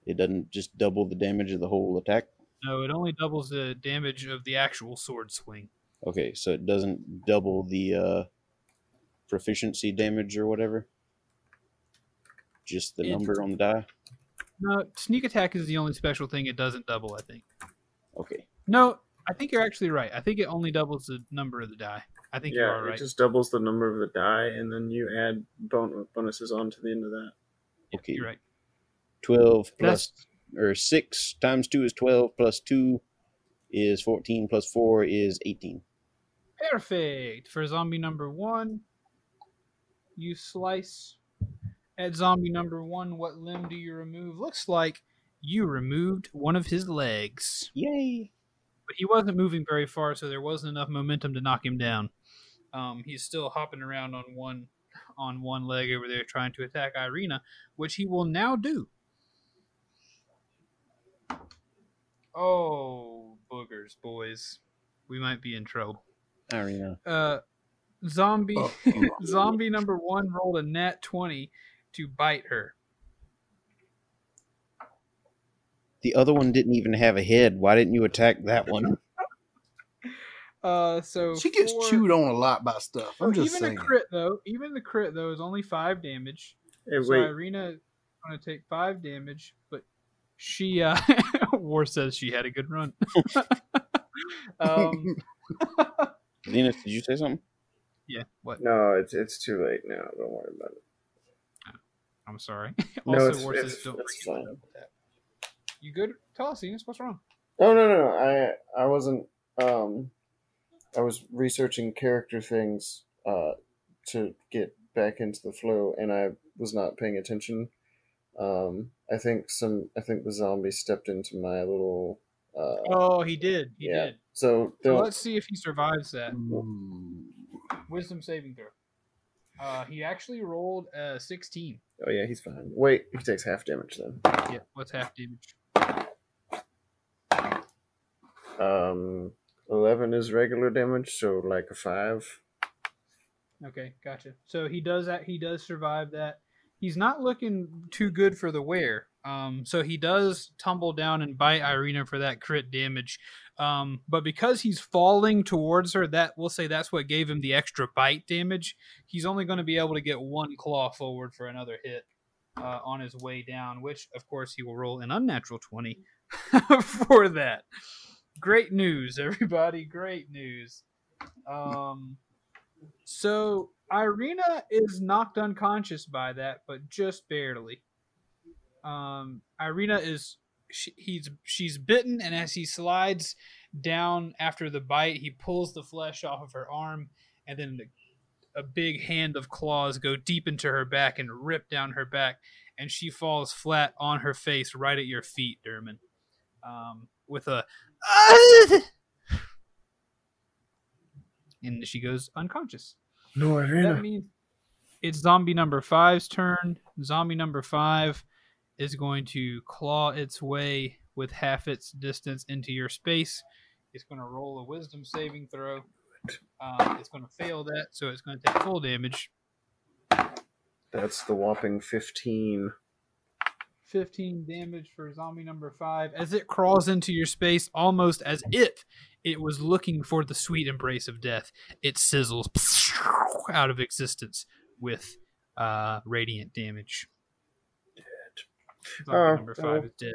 It doesn't just double the damage of the whole attack. No, it only doubles the damage of the actual sword swing. Okay, so it doesn't double the uh, proficiency damage or whatever. Just the It- number on the die. No, sneak attack is the only special thing it doesn't double, I think. Okay. No, I think you're actually right. I think it only doubles the number of the die. I think you are right. yeah, it right. just doubles the number of the die, and then you add bon- bonuses on to the end of that. Okay. You're right. Twelve That's plus or six times two is twelve. Plus two is fourteen. Plus four is eighteen. perfect. For zombie number one, you slice at zombie number one. What limb do you remove? Looks like you removed one of his legs. Yay! but he wasn't moving very far, so there wasn't enough momentum to knock him down. Um, he's still hopping around on one on one leg over there, trying to attack Ireena, which he will now do. Oh, boogers, boys, we might be in trouble. Ireena. Uh, zombie, Oh. zombie number one rolled a nat twenty to bite her. The other one didn't even have a head. Why didn't you attack that one? Uh, so She gets for- chewed on a lot by stuff. I'm Oh, just even saying. a crit though, even the crit though is only five damage. Hey, So wait. Ireena going to take five damage, but she uh War says she had a good run. um, Venus, did you say something? yeah. What? No, it's it's too late now. Don't worry about it. I'm sorry. No, also, it's- War it's- says don't it's fine. up with that. You good? Tell us, Enos, what's wrong? Oh no, no, no. I I wasn't. Um, I was researching character things uh, to get back into the flow, and I was not paying attention. Um, I think some. I think the zombie stepped into my little. Uh, Oh, he did. He yeah. did. So So let's see if he survives that. Mm. Wisdom saving throw. Uh, he actually rolled a 16. Oh yeah, he's fine. Wait, he takes half damage then. Yeah, what's half damage? Um, eleven is regular damage, so like a five. Okay, gotcha. So he does that. He does survive that. He's not looking too good for the wear. Um, so he does tumble down and bite Ireena for that crit damage. Um, but because he's falling towards her, that we'll say that's what gave him the extra bite damage. He's only going to be able to get one claw forward for another hit uh, on his way down, which of course he will roll an unnatural twenty for that. Great news, everybody! Great news. Um, so Ireena is knocked unconscious by that, but just barely. Um, Ireena is she, he's she's bitten, and as he slides down after the bite, he pulls the flesh off of her arm, and then a big hand of claws go deep into her back and rip down her back, and she falls flat on her face right at your feet, Derman, um, with a. And she goes unconscious. No, That means it's zombie number five's turn. Zombie number five is going to claw its way with half its distance into your space. It's going to roll a wisdom saving throw. Um, it's going to fail that, so it's going to take full damage. That's the whopping fifteen. 15 damage for zombie number five as it crawls into your space almost as if it was looking for the sweet embrace of death. It sizzles out of existence with uh, radiant damage. Zombie Oh, number five oh. is dead.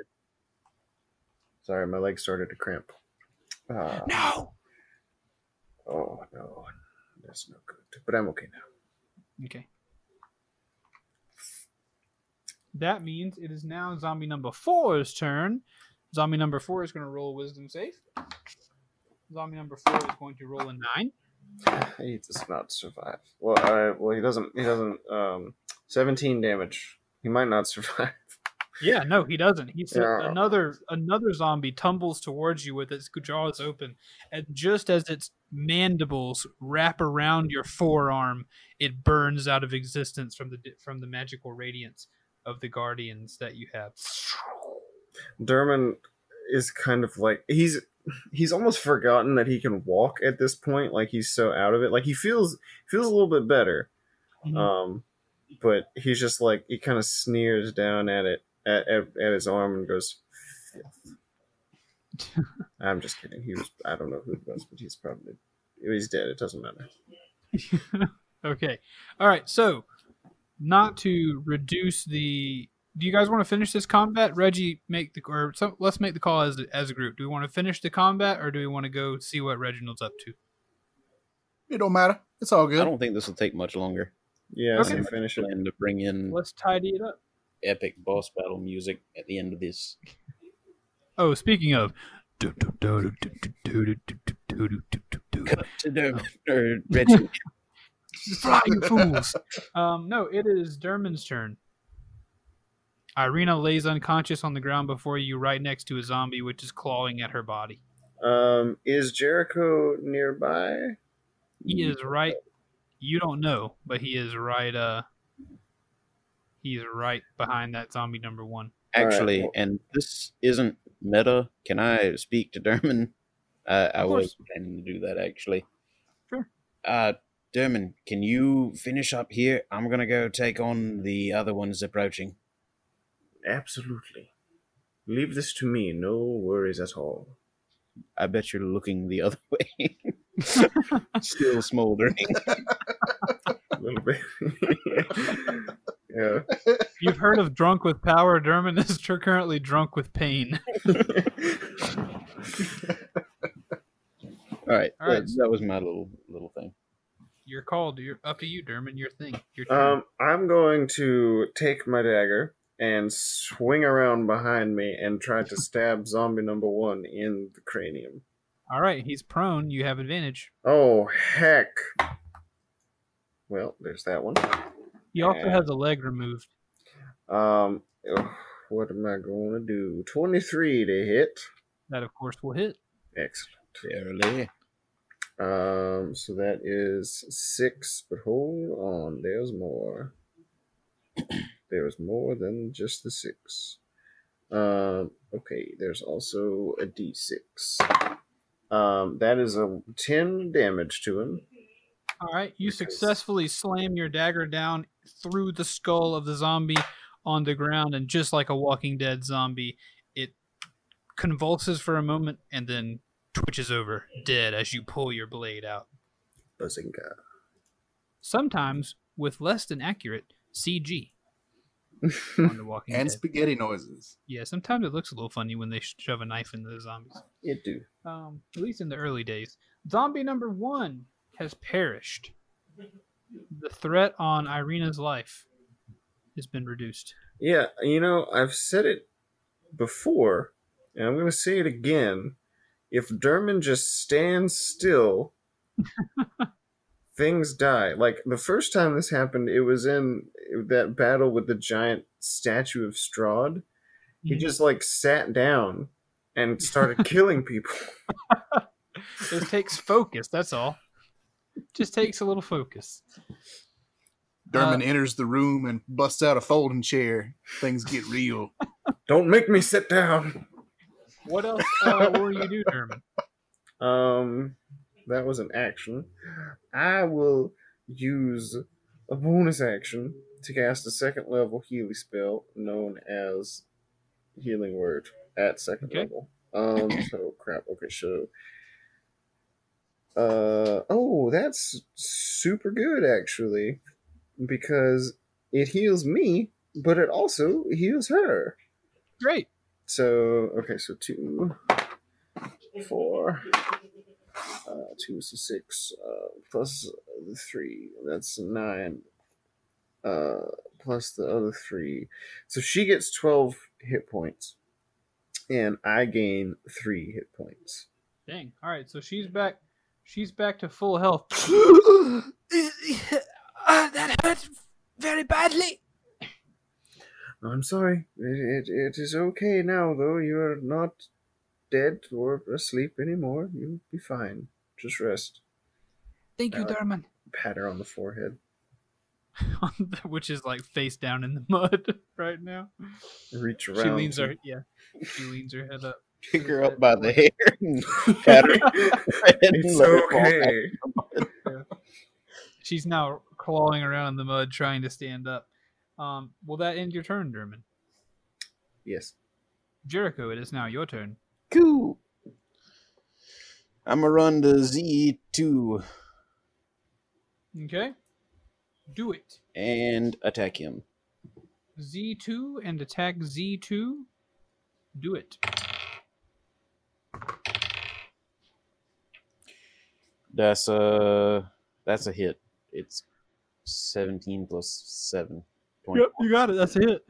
Sorry, my leg started to cramp. Uh, No. oh no, that's no good. But I'm okay now. Okay. That means it is now zombie number four's turn. Zombie number four is going to roll a wisdom save. Zombie number four is going to roll a nine. He does not survive. Well, uh, well, he doesn't. He doesn't. Um, seventeen damage. He might not survive. Yeah, no, he doesn't. He's Yeah. another another zombie tumbles towards you with its jaws open, and just as its mandibles wrap around your forearm, it burns out of existence from the from the magical radiance of the guardians that you have. Derman is kind of like he's he's almost forgotten that he can walk at this point. Like he's so out of it. Like he feels feels a little bit better. Mhm. Um, but he's just like he kind of sneers down at it at, at, at his arm and goes. I'm just kidding. He was. I don't know who it was, but he's probably he's dead. It doesn't matter. okay, all right. So, not to reduce the. Do you guys want to finish this combat? Reggie, make the or so, let's make the call as as a group. Do we want to finish the combat or do we want to go see what Reginald's up to? It don't matter. It's all good. I don't think this will take much longer. Yeah, Okay. so finish it. Plan to bring in Let's tidy it up. epic boss battle music at the end of this. Oh, speaking of. Cut to the Reggie. Flying fools. Um, no, it is Derman's turn. Ireena lays unconscious on the ground before you, right next to a zombie which is clawing at her body. Um, is Jericho nearby? He is right. You don't know, but he is right. Uh, he is right behind that zombie number one. All right, Actually, well- and this isn't meta. Can I speak to Derman? Uh, I was planning to do that actually. Sure. Uh, Derman, can you finish up here? I'm gonna go take on the other ones approaching. Absolutely. Leave this to me. No worries at all. I bet you're looking the other way. Still smoldering. A little bit. yeah. You've heard of drunk with power. Dermot is tr- currently drunk with pain. All right, All right. That, that was my little little thing. You're called. You're up to you, Dermot. Your thing. Your turn. Um, I'm going to take my dagger and swing around behind me and try to stab zombie number one in the cranium. All right, he's prone. You have advantage. Oh, heck. Well, there's that one. He also Yeah. has a leg removed. Um, ugh, what am I going to do? 23 to hit. That, of course, will hit. Excellent. Barely. Um, so that is six, but hold on, there's more. There's more than just the six. Um, okay, there's also a d6. Um, that is a 10 damage to him. All right, you Because- successfully slam your dagger down through the skull of the zombie on the ground, and just like a Walking Dead zombie, it convulses for a moment and then twitches over, dead, as you pull your blade out. Bazinga. Sometimes with less than accurate CG on the Walking and Dead. spaghetti noises. Yeah, sometimes it looks a little funny when they shove a knife into the zombies. it do. Um, at least in the early days. Zombie number one has perished. The threat on Ireena's life has been reduced. Yeah, you know, I've said it before, and I'm going to say it again. If Derman just stands still, things die. Like the first time this happened, it was in that battle with the giant statue of Strahd. He Mhm. just like sat down and started killing people. It takes focus, that's all. Just takes a little focus. Derman Uh, enters the room and busts out a folding chair. Things get real. Don't make me sit down. What else uh, will you do, Derman? Um, that was an action. I will use a bonus action to cast a second level healing spell known as Healing Word at second Okay. level. Um, so crap. Okay, so. Uh oh, that's super good actually, because it heals me, but it also heals her. Great. So okay, so two, four, uh, two is a six, uh, plus the three. That's nine. Uh, plus the other three. So she gets twelve hit points, and I gain three hit points. Dang. All right, so she's back. She's back to full health. Uh, that hurt very badly. I'm sorry. It, it, it is okay now, though. You are not dead or asleep anymore. You'll be fine. Just rest. Thank you, Derman. Pat her on the forehead. Which is like face down in the mud right now. Reach around. She leans her yeah. She leans her head up. Pick her up by the hair and pat her on the head and It's let her fall okay. She's now clawing around in the mud trying to stand up. Um, will that end your turn, Derman? Yes. Jericho, it is now your turn. Cool. I'm gonna run to Z two Okay. Do it. and attack him. Z2 and attack Z2. Do it. That's a that's a hit. It's seventeen plus seven. 20. you got it. That's a hit.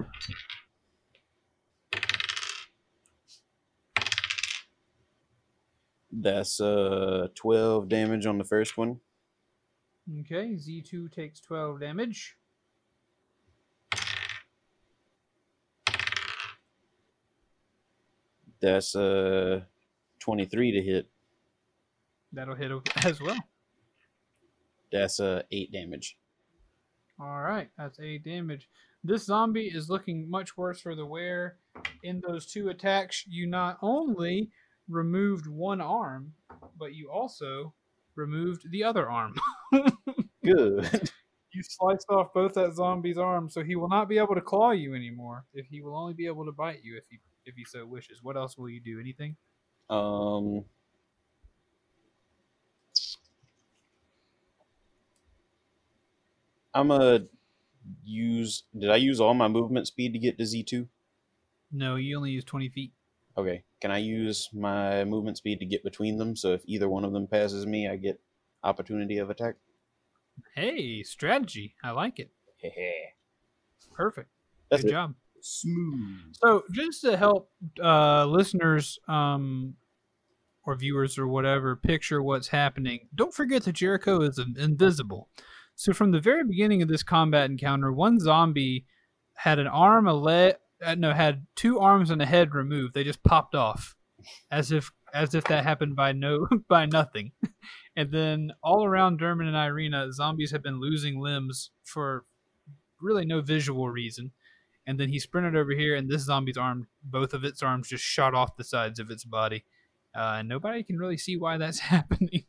That's uh twelve damage on the first one. Okay, Z2 takes 12 damage. That's uh twenty three to hit. That'll hit as well. That's uh eight damage. All right, that's 8 damage. This zombie is looking much worse for the wear. In those two attacks, you not only removed one arm, but you also removed the other arm. Good. You sliced off both that zombie's arms, so he will not be able to claw you anymore. If he will only be able to bite you if he if he so wishes. What else will you do? Anything? Um. I'm gonna use. Did I use all my movement speed to get to Z two? No, you only use 20 feet. Okay. Can I use my movement speed to get between them? So if either one of them passes me, I get opportunity of attack. Hey, strategy. I like it. Hehe. Perfect. That's Good it. job. Smooth. So, just to help uh, listeners um, or viewers or whatever picture what's happening, don't forget that Jericho is invisible. So, from the very beginning of this combat encounter, one zombie had an arm, a leg, no, had two arms and a head removed. They just popped off, as if as if that happened by no by nothing. And then all around Derman and Ireena, zombies have been losing limbs for really no visual reason and then he sprinted over here, and this zombie's arm, both of its arms, just shot off the sides of its body, uh, and nobody can really see why that's happening.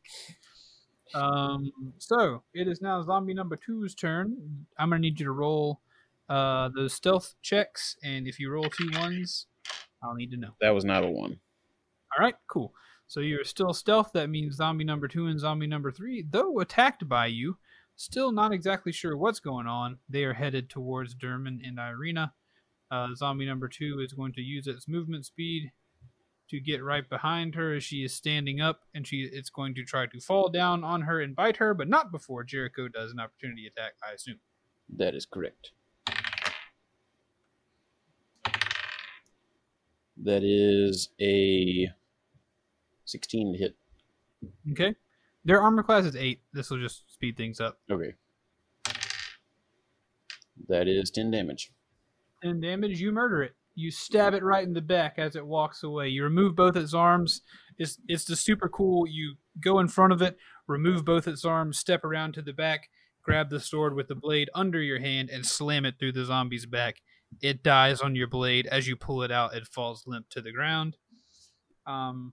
um, so it is now zombie number two's turn. I'm gonna need you to roll uh, those stealth checks, and if you roll two ones, I'll need to know. That was not a one. All right, cool. So you're still stealth. That means zombie number two and zombie number three, though attacked by you, still not exactly sure what's going on. They are headed towards Derman and Ireena. Uh, zombie number two is going to use its movement speed to get right behind her as she is standing up, and she it's going to try to fall down on her and bite her, but not before Jericho does an opportunity attack. I assume. That is correct. That is a 16 to hit. Okay. Their armor class is eight. This will just speed things up. Okay. That is 10 damage. and damage, you murder it. You stab it right in the back as it walks away. You remove both its arms. It's it's the super cool. You go in front of it, remove both its arms, step around to the back, grab the sword with the blade under your hand, and slam it through the zombie's back. It dies on your blade. As you pull it out, it falls limp to the ground. Um,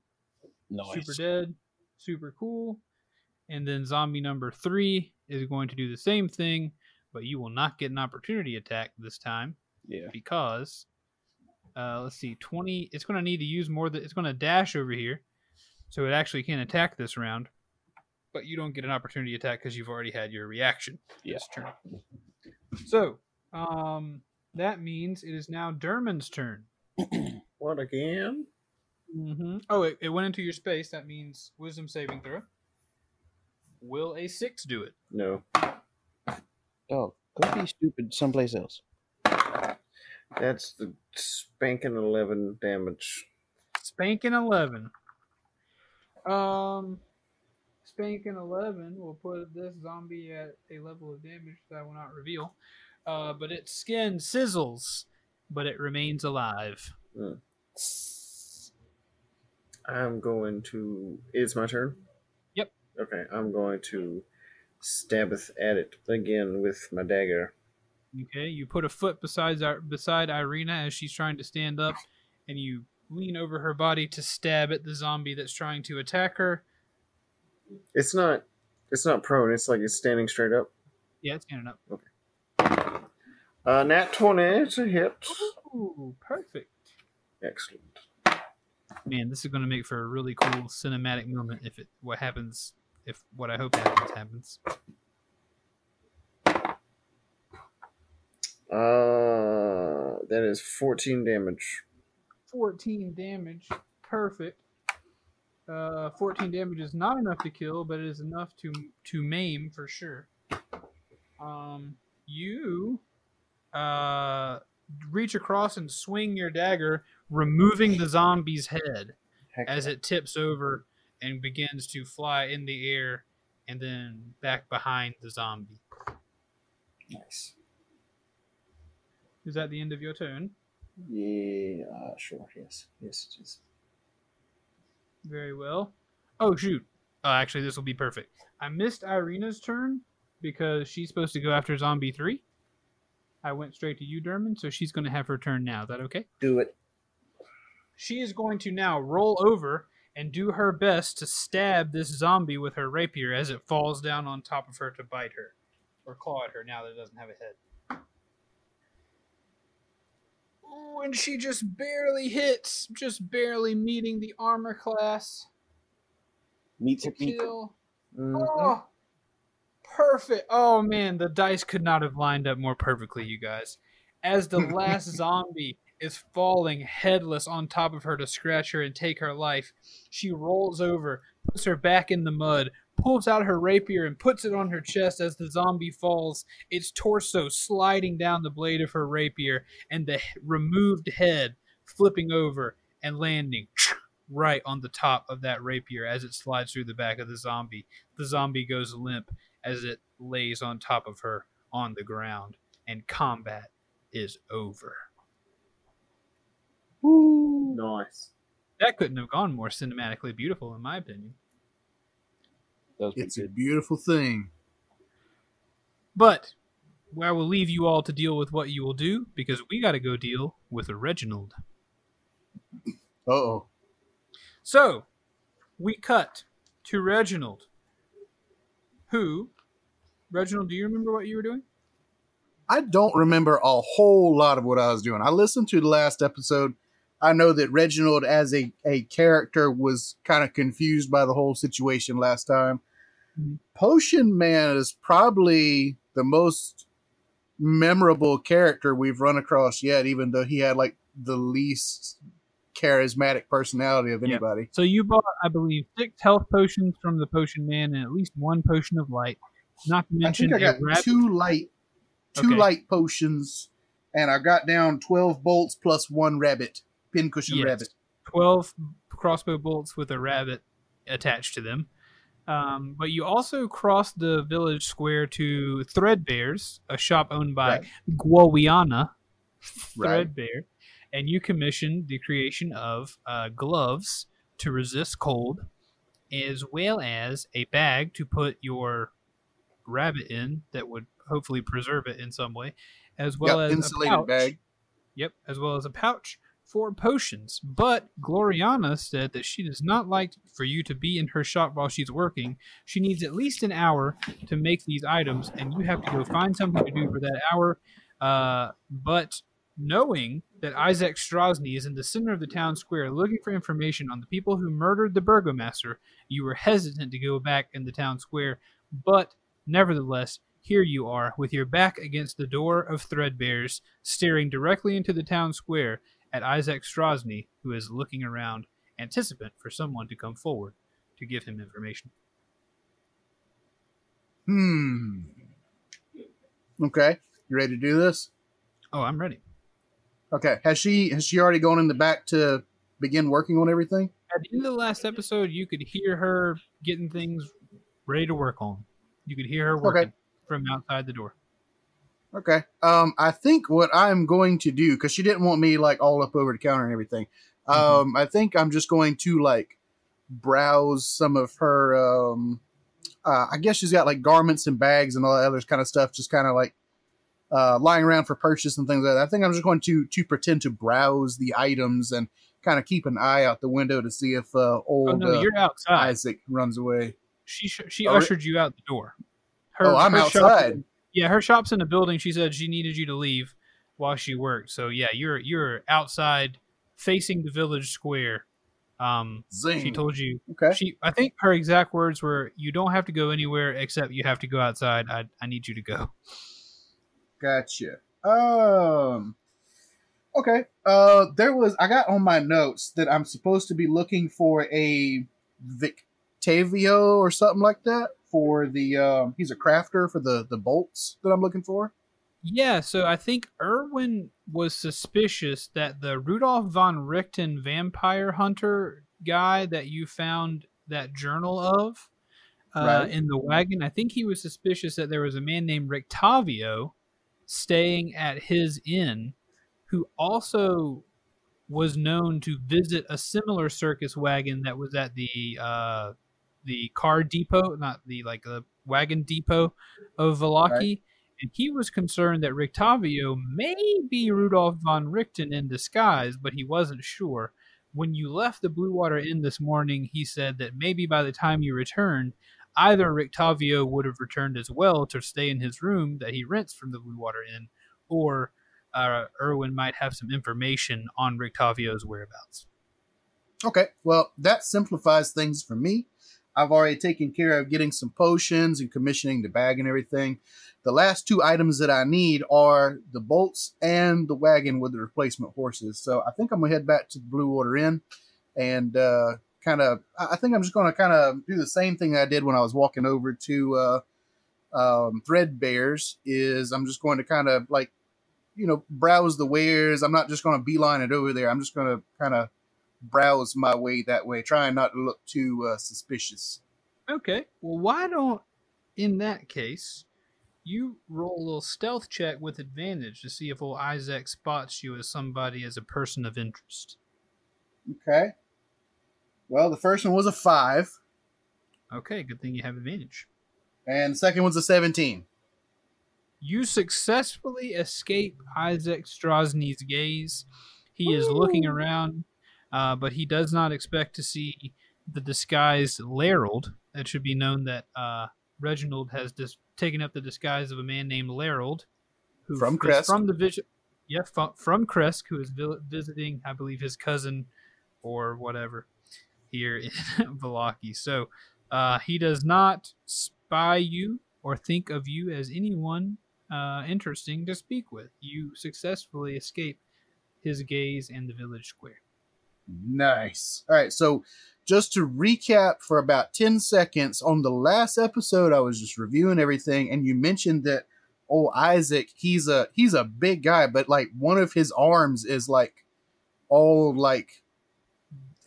Nice. super dead, super cool. And then zombie number three is going to do the same thing, but you will not get an opportunity attack this time Yeah. because uh, let's see 20 it's going to need to use more than it's going to dash over here so it actually can attack this round but you don't get an opportunity attack because you've already had your reaction this turn so um, that means it is now derman's turn What again? mm-hmm. oh it, it went into your space that means wisdom saving throw will a six do it No. Oh, go be stupid someplace else. That's the spanking 11 damage. Spanking eleven. Um, spanking eleven will put this zombie at a level of damage that I will not reveal. Uh, but its skin sizzles, but it remains alive. I'm going to. It's my turn? Yep. Okay, I'm going to stabbeth at it again with my dagger. Okay, you put a foot beside beside Ireena as she's trying to stand up, and you lean over her body to stab at the zombie that's trying to attack her. It's not. It's not prone. It's like it's standing straight up. Yeah, it's standing up. Uh, nat 20 to hit. Ooh, perfect. Excellent. Man, this is going to make for a really cool cinematic moment if it what happens if what I hope happens happens. Uh, that is 14 damage. 14 damage. Perfect. Uh, 14 damage is not enough to kill, but it is enough to to maim for sure. Um, you uh reach across and swing your dagger, removing the zombie's head Heck as it tips over and begins to fly in the air and then back behind the zombie. nice. Is that the end of your turn? Yeah, uh, sure. Yes. Yes, it is. Very well. Oh shoot! Uh, actually, this will be perfect. I missed Ireena's turn because she's supposed to go after Zombie Three. I went straight to you, Derman, so she's going to have her turn now. Is that okay? Do it. She is going to now roll over and do her best to stab this zombie with her rapier as it falls down on top of her to bite her or claw at her now that it doesn't have a head. Ooh, and she just barely hits, just barely meeting the armor class Meet to technique. kill. Mhm. Oh, perfect. Oh man, the dice could not have lined up more perfectly, you guys. As the last zombie is falling headless on top of her to scratch her and take her life, she rolls over, puts her back in the mud, pulls out her rapier and puts it on her chest as the zombie falls, its torso sliding down the blade of her rapier and the removed head flipping over and landing right on the top of that rapier as it slides through the back of the zombie. The zombie goes limp as it lays on top of her on the ground, and combat is over. Nice. That couldn't have gone more cinematically beautiful, in my opinion. That was pretty It's a beautiful thing. But I will leave you all to deal with what you will do because we got to go deal with Reginald. Uh oh. So we cut to Reginald, who, Reginald, do you remember what you were doing? I don't remember a whole lot of what I was doing. I listened to the last episode. I know that Reginald, as a, a character, was kind of confused by the whole situation last time. Mhm. Potion Man is probably the most memorable character we've run across yet, even though he had like the least charismatic personality of Yep. anybody. So you bought, I believe, six health potions from the Potion Man and at least one potion of light. Not to I mention think I a got rabbit. two light, two Okay. light potions, and I got down twelve bolts plus one rabbit, pincushion Yes. rabbit. 12 crossbow bolts with a rabbit attached to them. Um, but you also crossed the village square to Threadbare's, a shop owned by Right. Gloriana Right. And you commissioned the creation of uh, gloves to resist cold, as well as a bag to put your rabbit in that would hopefully preserve it in some way, as well Yep, as insulated a pouch. bag. Yep, as well as a pouch for potions. But Gloriana said that she does not like for you to be in her shop while she's working. She needs at least an hour to make these items, and you have to go find something to do for that hour. Uh, but knowing that Isaac Strazni is in the center of the town square looking for information on the people who murdered the burgomaster, you were hesitant to go back in the town square. But nevertheless, here you are with your back against the door of Threadbare's, staring directly into the town square at Isaac Strazni, who is looking around, anticipant for someone to come forward to give him information. Hmm. Okay, you ready to do this? Oh, I'm ready. Okay. Has she has she already gone in the back to begin working on everything? At the end of the last episode, you could hear her getting things ready to work on. You could hear her working from outside the door. Okay. Um, I think what I'm going to do because she didn't want me like all up over the counter and everything. Um, I think I'm just going to like browse some of her. Um, uh, I guess she's got like garments and bags and all that other kind of stuff, just kind of like uh, lying around for purchase and things like that. I think I'm just going to to pretend to browse the items and kind of keep an eye out the window to see if uh, Oh old no, uh, you're outside. Isaac runs away. She sh- she Oh, re- ushered you out the door. Her, oh, I'm her shop- outside. yeah, her shop's in the building. She said she needed you to leave while she worked. So yeah, you're you're outside facing the village square. Um, Zing. she told you okay. she. I think her exact words were, "You don't have to go anywhere except you have to go outside. I I need you to go." Gotcha. Um. Okay. Uh, there was I got on my notes that I'm supposed to be looking for a Victavio or something like that for the. Um, he's a crafter for the the bolts that I'm looking for. Yeah, so I think Urwin was suspicious that the Rudolf von Richten vampire hunter guy that you found that journal of uh, Right. in the wagon, I think he was suspicious that there was a man named Rictavio staying at his inn who also was known to visit a similar circus wagon that was at the uh, the car depot, not the like the wagon depot of Vallaki. Right. And he was concerned that Rictavio may be Rudolf von Richten in disguise, but he wasn't sure. When you left the Blue Water Inn this morning, he said that maybe by the time you returned, either Rictavio would have returned as well to stay in his room that he rents from the Blue Water Inn, or uh, Urwin might have some information on Rictavio's whereabouts. Okay, well, that simplifies things for me. I've already taken care of getting some potions and commissioning the bag and everything. The last two items that I need are the bolts and the wagon with the replacement horses. So I think I'm gonna head back to the Blue Water Inn and uh, kind of. I think I'm just gonna kind of do the same thing I did when I was walking over to uh, um, Threadbare's. Is I'm just going to kind of like, you know, browse the wares. I'm not just gonna beeline it over there. I'm just gonna kind of browse my way that way, trying not to look too uh, suspicious. Okay. Well, why don't, in that case, you roll a little stealth check with advantage to see if old Isaac spots you as somebody as a person of interest. Okay. Well, the first one was a five, Okay, good thing you have advantage. and the second one's a seventeen. You successfully escape Isaac Strazni's gaze. He is looking around, uh, but he does not expect to see the disguised Larold. It should be known that uh, Reginald has dis- taken up the disguise of a man named Larold, who From Krezk. from the vision. Yeah, from, from Krezk, who is vi- visiting, I believe, his cousin or whatever here in Vallaki. So uh, he does not spy you or think of you as anyone uh, interesting to speak with. You successfully escape his gaze and the village square. Nice. All right, so just to recap for about 10 seconds, on the last episode I was just reviewing everything and you mentioned that oh Isaac, he's a he's a big guy, but like one of his arms is like all like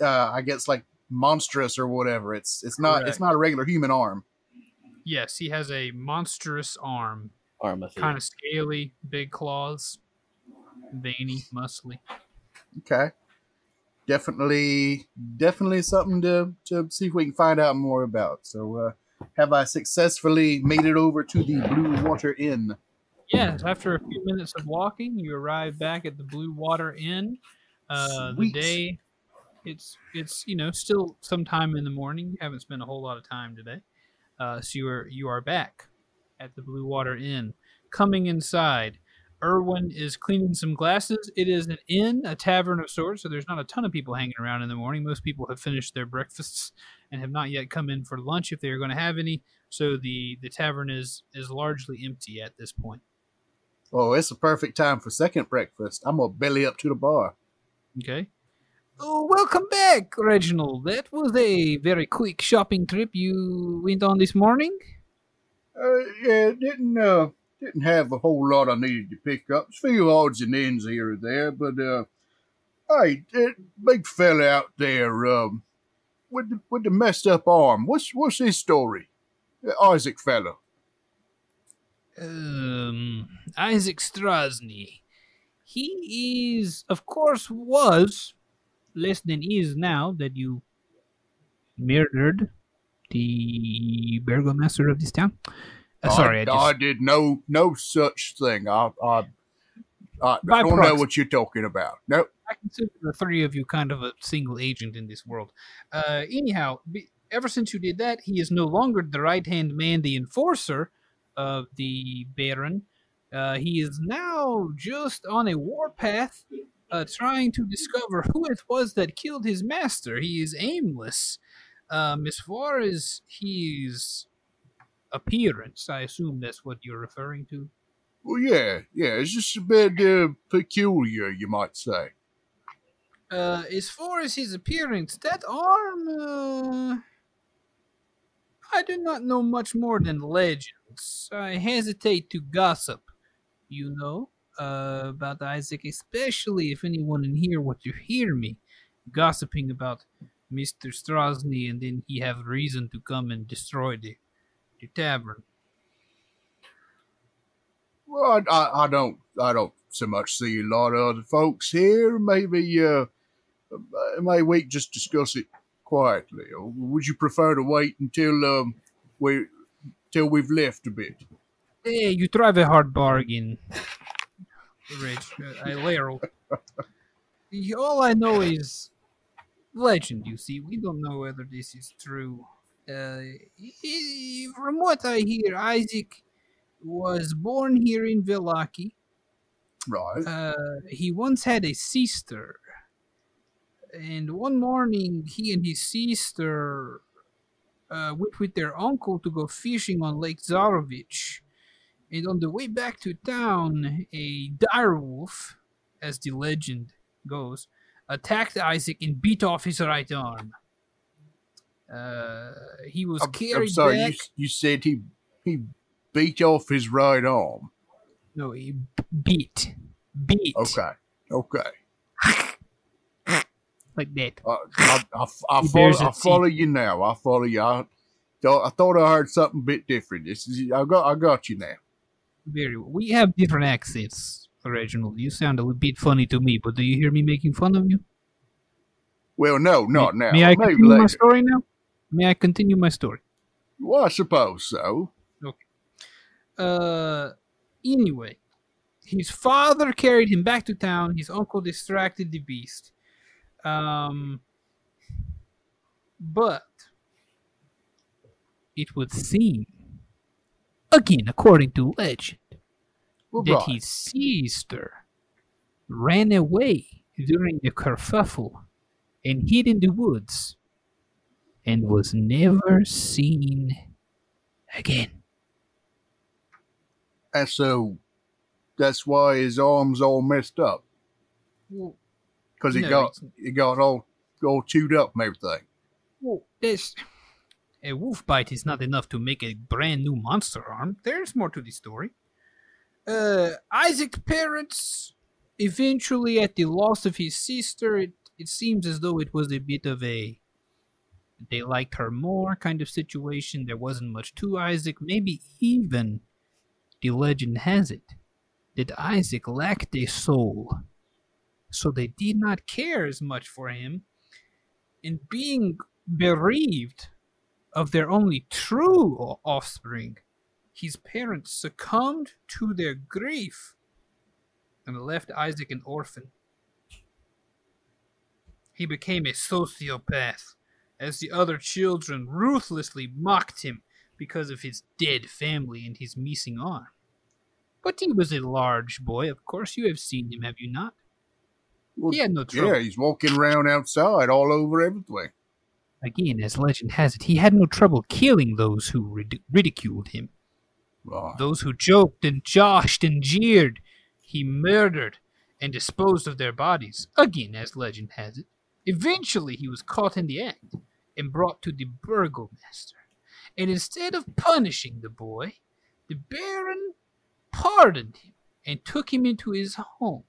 uh I guess like monstrous or whatever. It's it's not it's not a regular human arm. Yes, he has a monstrous arm, Armathy. kind of scaly, big claws, veiny, muscly. Okay. Definitely definitely something to to see if we can find out more about. So uh have I successfully made it over to the Blue Water Inn? Yes, after a few minutes of walking, you arrive back at the Blue Water Inn. Uh, the day, it's it's you know still sometime in the morning. You haven't spent a whole lot of time today, uh, so you are you are back at the Blue Water Inn. Coming inside, Urwin is cleaning some glasses. It is an inn, a tavern of sorts, so there's not a ton of people hanging around in the morning. Most people have finished their breakfasts and have not yet come in for lunch if they are going to have any. So the the tavern is is largely empty at this point. Oh, it's a perfect time for second breakfast. I'm gonna belly up to the bar. Okay. Oh, welcome back, Reginald. That was a very quick shopping trip you went on this morning. Uh, yeah, didn't uh, didn't have a whole lot I needed to pick up. A few odds and ends here or there, but uh, hey, that big fella out there, um, with the with the messed up arm. What's what's his story? Uh, Isaac fella. Um, Isaac Strazni. He is, of course, was less than is now that you murdered the burgomaster of this town. Uh, sorry, I, I, just, I did no no such thing. I I, I don't know what you're talking about. No, I consider the three of you kind of a single agent in this world. Uh, anyhow, be, ever since you did that, he is no longer the right hand man, the enforcer of the Baron. Uh, he is now just on a warpath, uh, trying to discover who it was that killed his master. He is aimless. Um, as far as his appearance, I assume that's what you're referring to. well, yeah, yeah. It's just a bit uh, peculiar, you might say. Uh, as far as his appearance, that arm, uh, I do not know much more than legends. I hesitate to gossip, you know, uh, about Isaac, especially if anyone in here were to hear me gossiping about Mr. Strazni, and then he have reason to come and destroy the, the tavern. Well, I, I, I don't, I don't so much see a lot of other folks here. Maybe, uh, uh, maybe we just discuss it quietly. Or would you prefer to wait until um we, till we've left a bit? Hey, you drive a hard bargain, Rich. Uh, I Laryl. All I know is legend. You see, we don't know whether this is true. Uh, from what I hear, Isaac was born here in Vallaki. Right. Uh, he once had a sister, and one morning he and his sister uh, went with their uncle to go fishing on Lake Zarovich. And on the way back to town, a dire wolf, as the legend goes, attacked Isaac and beat off his right arm. Uh, he was I'm, carried I'm sorry. You, back. you said he he beat off his right arm. No, he beat, beat Okay. Okay. like that. Uh, I, I, I, follow, I follow you now. I follow you. I thought, I thought I heard something a bit different. This is, I got I got you now. Very well. We have different accents, Reginald. You sound a little bit funny to me, but do you hear me making fun of you? Well, no, not may, now. May I Maybe continue my story now? May I continue my story? Well, I suppose so. Okay. Uh, anyway, his father carried him back to town. His uncle distracted the beast. Um, but it would seem, again according to legend, Well, that right. his sister ran away during the kerfuffle and hid in the woods and was never seen again. And so that's why his arm's all messed up because he No, got he got all all chewed up and everything. well, this a wolf bite is not enough to make a brand new monster arm. There's more to the story. Uh, Isaac's parents eventually, at the loss of his sister, it, it seems as though it was a bit of a they liked her more kind of situation. There wasn't much to Isaac. Maybe even the legend has it that Isaac lacked a soul, so they did not care as much for him. And being bereaved of their only true offspring, his parents succumbed to their grief and left Isaac an orphan. He became a sociopath as the other children ruthlessly mocked him because of his dead family and his missing arm. But he was a large boy, of course. You have seen him, have you not? Well, He had no trouble. yeah, he's walking around outside all over everything. Again, as legend has it, he had no trouble killing those who rid- ridiculed him. Those who joked and joshed and jeered, he murdered and disposed of their bodies. Again, as legend has it. Eventually, he was caught in the act and brought to the burgomaster. And instead of punishing the boy, the baron pardoned him and took him into his home.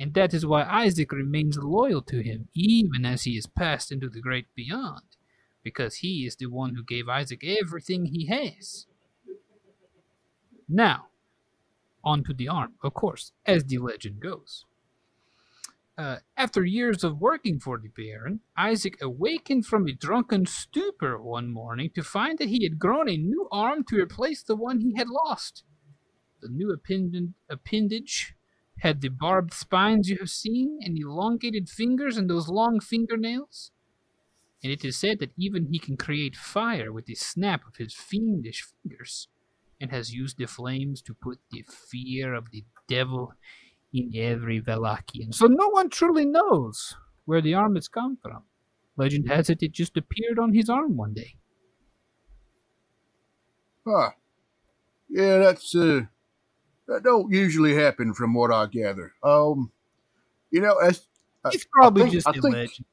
And that is why Isaac remains loyal to him, even as he is passed into the great beyond, because he is the one who gave Isaac everything he has. Now, on to the arm, of course, as the legend goes. Uh, after years of working for the Baron, Isaac awakened from a drunken stupor one morning to find that he had grown a new arm to replace the one he had lost. The new appendage, appendage had the barbed spines you have seen, and elongated fingers, and those long fingernails. And it is said that even he can create fire with the snap of his fiendish fingers and has used the flames to put the fear of the devil in every Vallakian. So no one truly knows where the arm has come from. Legend has it it just appeared on his arm one day. Huh. Yeah, that's uh that don't usually happen from what I gather. Um you know, as It's probably I think- just I a think- legend.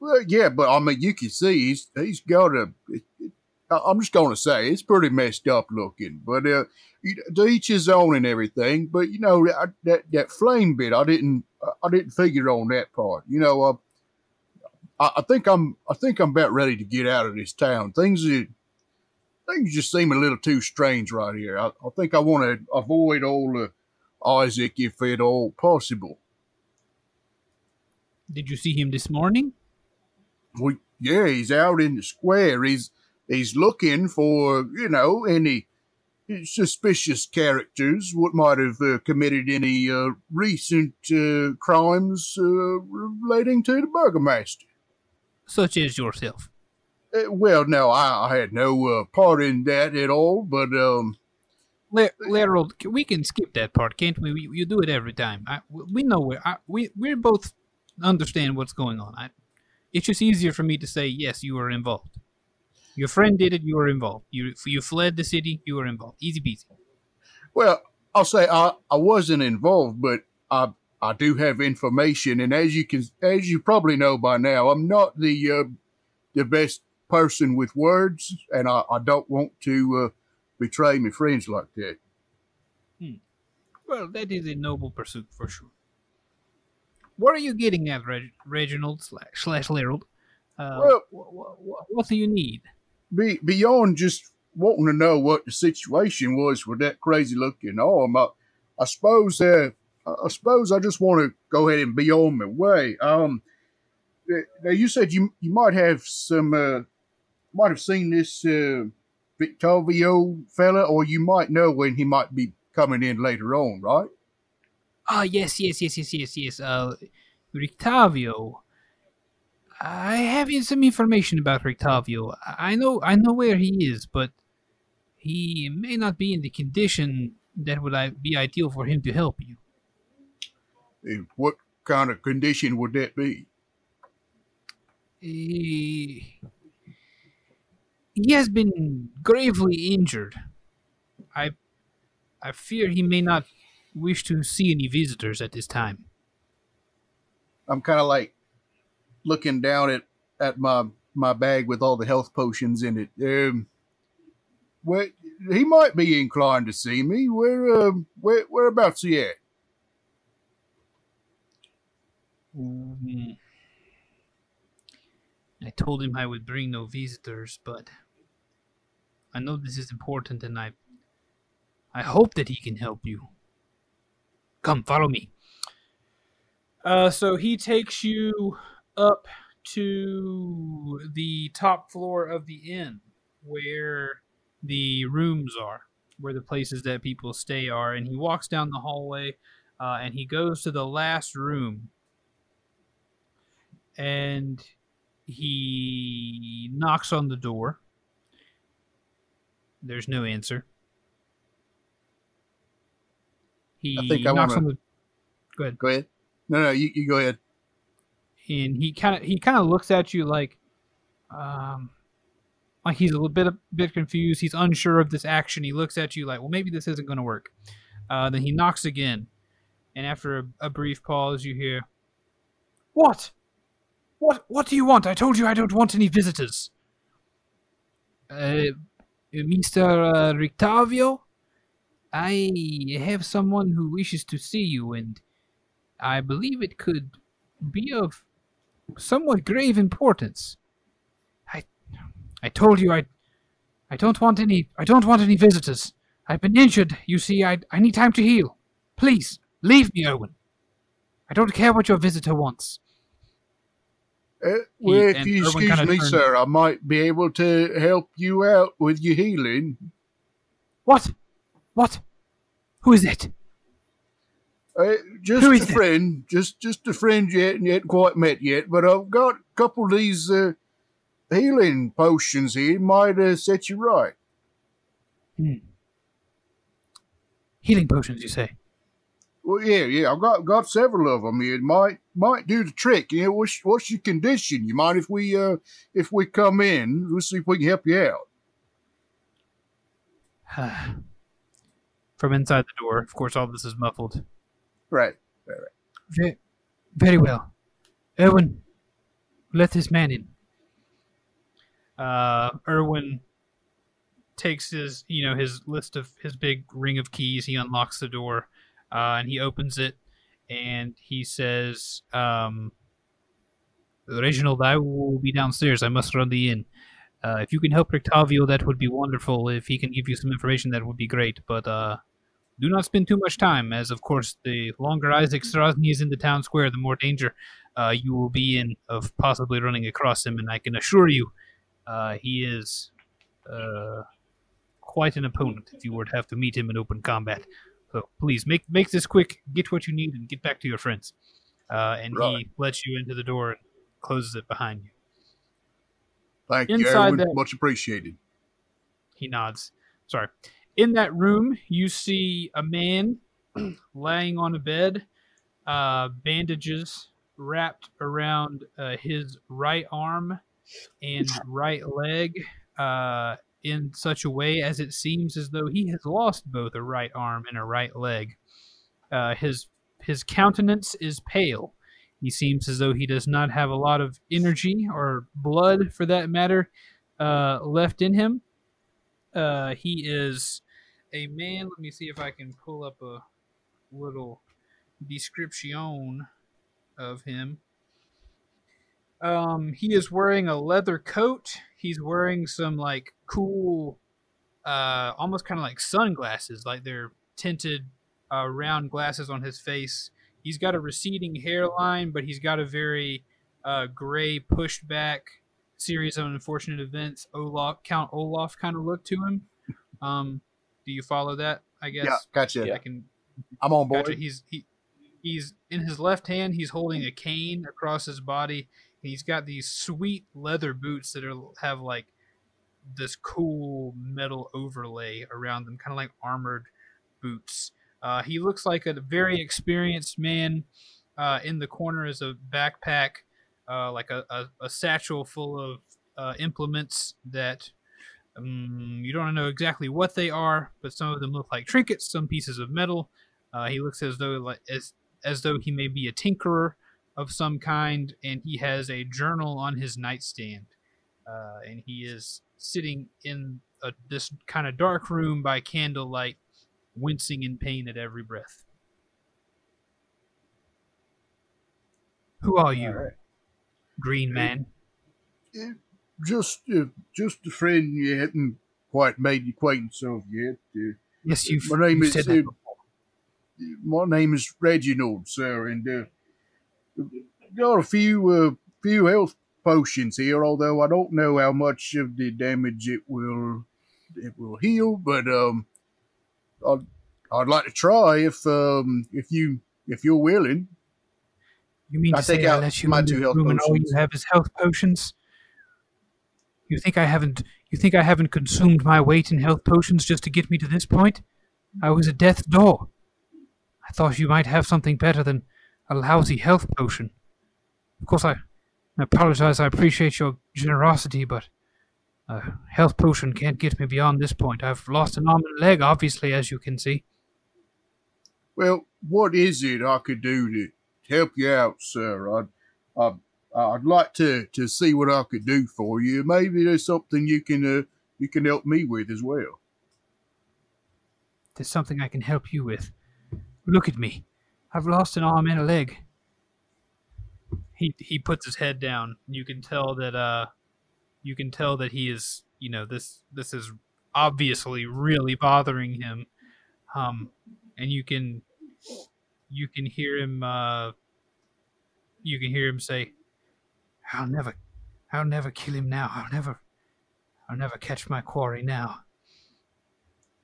well, yeah, but I mean, you can see he's he's got a. It, it, I- I'm just going to say it's pretty messed up looking, but uh, you, to each his own and everything. But you know that that, that flame bit, I didn't I didn't figure on that part. You know, uh, I, I think I'm I think I'm about ready to get out of this town. Things are, things just seem a little too strange right here. I, I think I want to avoid all Isaac if at all possible. Did you see him this morning? Well, yeah, he's out in the square. He's he's looking for you know any suspicious characters what might have uh, committed any uh, recent uh, crimes uh, relating to the burgomaster. Such as yourself. Uh, well, no, I, I had no uh, part in that at all. But um, Le- Lerold, we can skip that part, can't we? we you do it every time. I, we know where I, we we both understand what's going on. I, it's just easier for me to say yes, you were involved. Your friend did it. You were involved. You you fled the city. You were involved. Easy peasy. Well, I'll say I, I wasn't involved, but I I do have information, and as you can as you probably know by now, I'm not the uh, the best person with words, and I, I don't want to uh, betray my friends like that. Well, that is a noble pursuit for sure. What are you getting at, Reg- Reginald slash, slash Lerold? Uh, Well- wh- wh- what do you need? Be, beyond just wanting to know what the situation was with that crazy looking arm, I, I suppose uh, I suppose I just want to go ahead and be on my way. Um, uh, now you said you you might have some uh, might have seen this uh, Victorvio fella, or you might know when he might be coming in later on, right? Ah, yes, yes, yes, yes, yes, yes. Uh, Rictavio. I have some information about Rictavio. I know, I know where he is, but he may not be in the condition that would be ideal for him to help you. And what kind of condition would that be? He, he has been gravely injured. I, I fear he may not wish to see any visitors at this time. I'm kind of like looking down at at my my bag with all the health potions in it. Um, where he might be inclined to see me. Where um where whereabouts he at? Mm. I told him I would bring no visitors, but I know this is important and I I hope that he can help you. Come, follow me. Uh so he takes you up to the top floor of the inn where the rooms are, where the places that people stay are, and he walks down the hallway uh, and he goes to the last room and he knocks on the door. There's no answer. He I think I wanna- the. Go ahead. Go ahead. No, no, you, you go ahead. And he kind of he kind of looks at you like, um, like he's a little bit a bit confused. He's unsure of this action. He looks at you like, well, maybe this isn't going to work. Uh, then he knocks again, and after a, a brief pause, you hear, "What? What? What do you want? I told you I don't want any visitors." Uh, Mr. Uh, Rictavio, I have someone who wishes to see you, and I believe it could be of somewhat grave importance. I, I told you I, I don't want any. I don't want any visitors. I've been injured. You see, I I need time to heal. Please leave me, Owen. I don't care what your visitor wants. Uh, well, if you Urwin excuse me, turned- sir, I might be able to help you out with your healing. What? What? Who is it? Uh, just Who a is it? friend, just just a friend you hadn't yet quite met yet, but I've got a couple of these uh, healing potions here. Might uh, set you right. Healing potions, you say? Well, yeah, yeah, I've got got several of them here. It might might do the trick. You know, what's what's your condition? You mind if we uh if we come in? We'll see if we can help you out. From inside the door, of course, all this is muffled. Right. Very, very well. Urwin, let this man in. Uh, Urwin takes his, you know, his list of his big ring of keys. He unlocks the door, uh, and he opens it, and he says, um, "Reginald, I will be downstairs. I must run the inn. Uh, if you can help Rictavio, that would be wonderful. If he can give you some information, that would be great. But uh, do not spend too much time, as of course, the longer Isaac Strazni is in the town square, the more danger uh, you will be in of possibly running across him. And I can assure you, uh, he is uh, quite an opponent if you were to have to meet him in open combat. So please make make this quick. Get what you need and get back to your friends. Uh, and he lets you into the door and closes it behind you. Thank you, Inside Urwin. that- Much appreciated. He nods. Sorry. in that room, you see a man laying on a bed, uh, bandages wrapped around uh, his right arm and right leg uh, in such a way as it seems as though he has lost both a right arm and a right leg. Uh, his his countenance is pale. He seems as though he does not have a lot of energy or blood, for that matter, uh, left in him. Uh, he is a man. Let me see if I can pull up a little description of him. Um, he is wearing a leather coat. He's wearing some like cool, uh, almost kind of like sunglasses, like they're tinted uh, round glasses on his face. He's got a receding hairline, but he's got a very uh, gray, pushed back series of unfortunate events. Olaf, Count Olaf, kind of look to him. Um, do you follow that? I guess. Yeah, gotcha. I can I'm on board. Gotcha. He's he he's in his left hand. He's holding a cane across his body. He's got these sweet leather boots that are have like this cool metal overlay around them, kind of like armored boots. Uh, he looks like a very experienced man. Uh, in the corner is a backpack, uh, like a, a, a, satchel full of uh, implements that um, you don't know exactly what they are, but some of them look like trinkets, some pieces of metal. Uh, he looks as though like as as though he may be a tinkerer of some kind, and he has a journal on his nightstand, uh, and he is sitting in a, this kind of dark room by candlelight, wincing in pain at every breath. Who are you, right. Green Man? just uh, just a friend you hadn't quite made the acquaintance of yet. Uh, Yes, you've, my name you've is said that uh, my name is Reginald, sir, and got a few uh, few health potions here. Although I don't know how much of the damage it will it will heal, but um, I'd I'd like to try if um if you if you're willing. You mean I to say take I out let you my two health room and all you have is health potions? You think I haven't? You think I haven't consumed my weight in health potions just to get me to this point? I was at death's door. I thought you might have something better than a lousy health potion. Of course, I, I apologize. I appreciate your generosity, but a health potion can't get me beyond this point. I've lost an arm and a leg, obviously, as you can see. Well, what is it I could do to help you out, sir? I'd, I'd, I'd like to, to see what I could do for you. Maybe there's something you can uh, you can help me with as well. There's something I can help you with. Look at me. I've lost an arm and a leg. He he puts his head down. You can tell that uh you can tell that he is, you know, this this is obviously really bothering him. Um and you can you can hear him uh you can hear him say I'll never I'll never kill him now. I'll never I'll never catch my quarry now.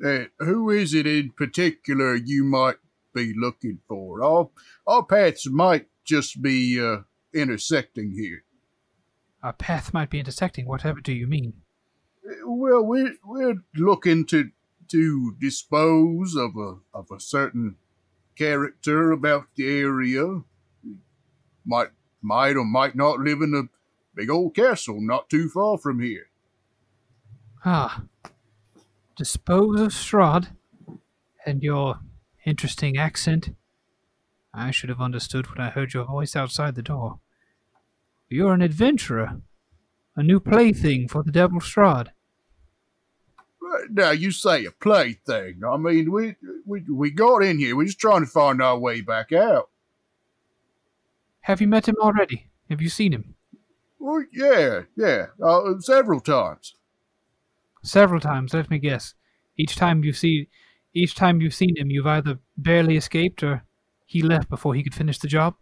Uh, who is it in particular you might be looking for? Our, our paths might just be uh, intersecting here. Our path might be intersecting. Whatever do you mean? Well, we're, we're looking to to dispose of a of a certain character about the area. Might might or might not live in a big old castle not too far from here. Ah, dispose of Strahd, and your interesting accent. I should have understood when I heard your voice outside the door. You're an adventurer, a new plaything for the Devil Strahd. Uh, Now you say a plaything. I mean, we we we got in here. We're just trying to find our way back out. Have you met him already? Have you seen him? Well, yeah, yeah, uh, several times. Several times. Let me guess. Each time you see, each time you've seen him, you've either barely escaped or he left before he could finish the job.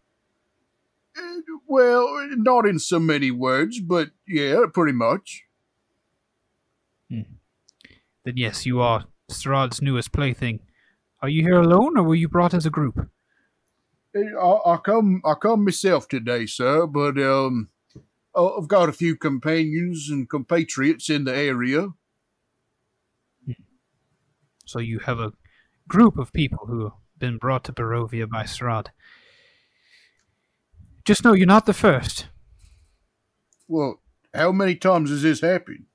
Uh, Well, not in so many words, but yeah, pretty much. Then yes, you are Strahd's newest plaything. Are you here alone, or were you brought as a group? Uh, I, I come, I come myself today, sir, but um, I've got a few companions and compatriots in the area. So you have a group of people who have been brought to Barovia by Strahd. Just know you're not the first. Well, how many times has this happened?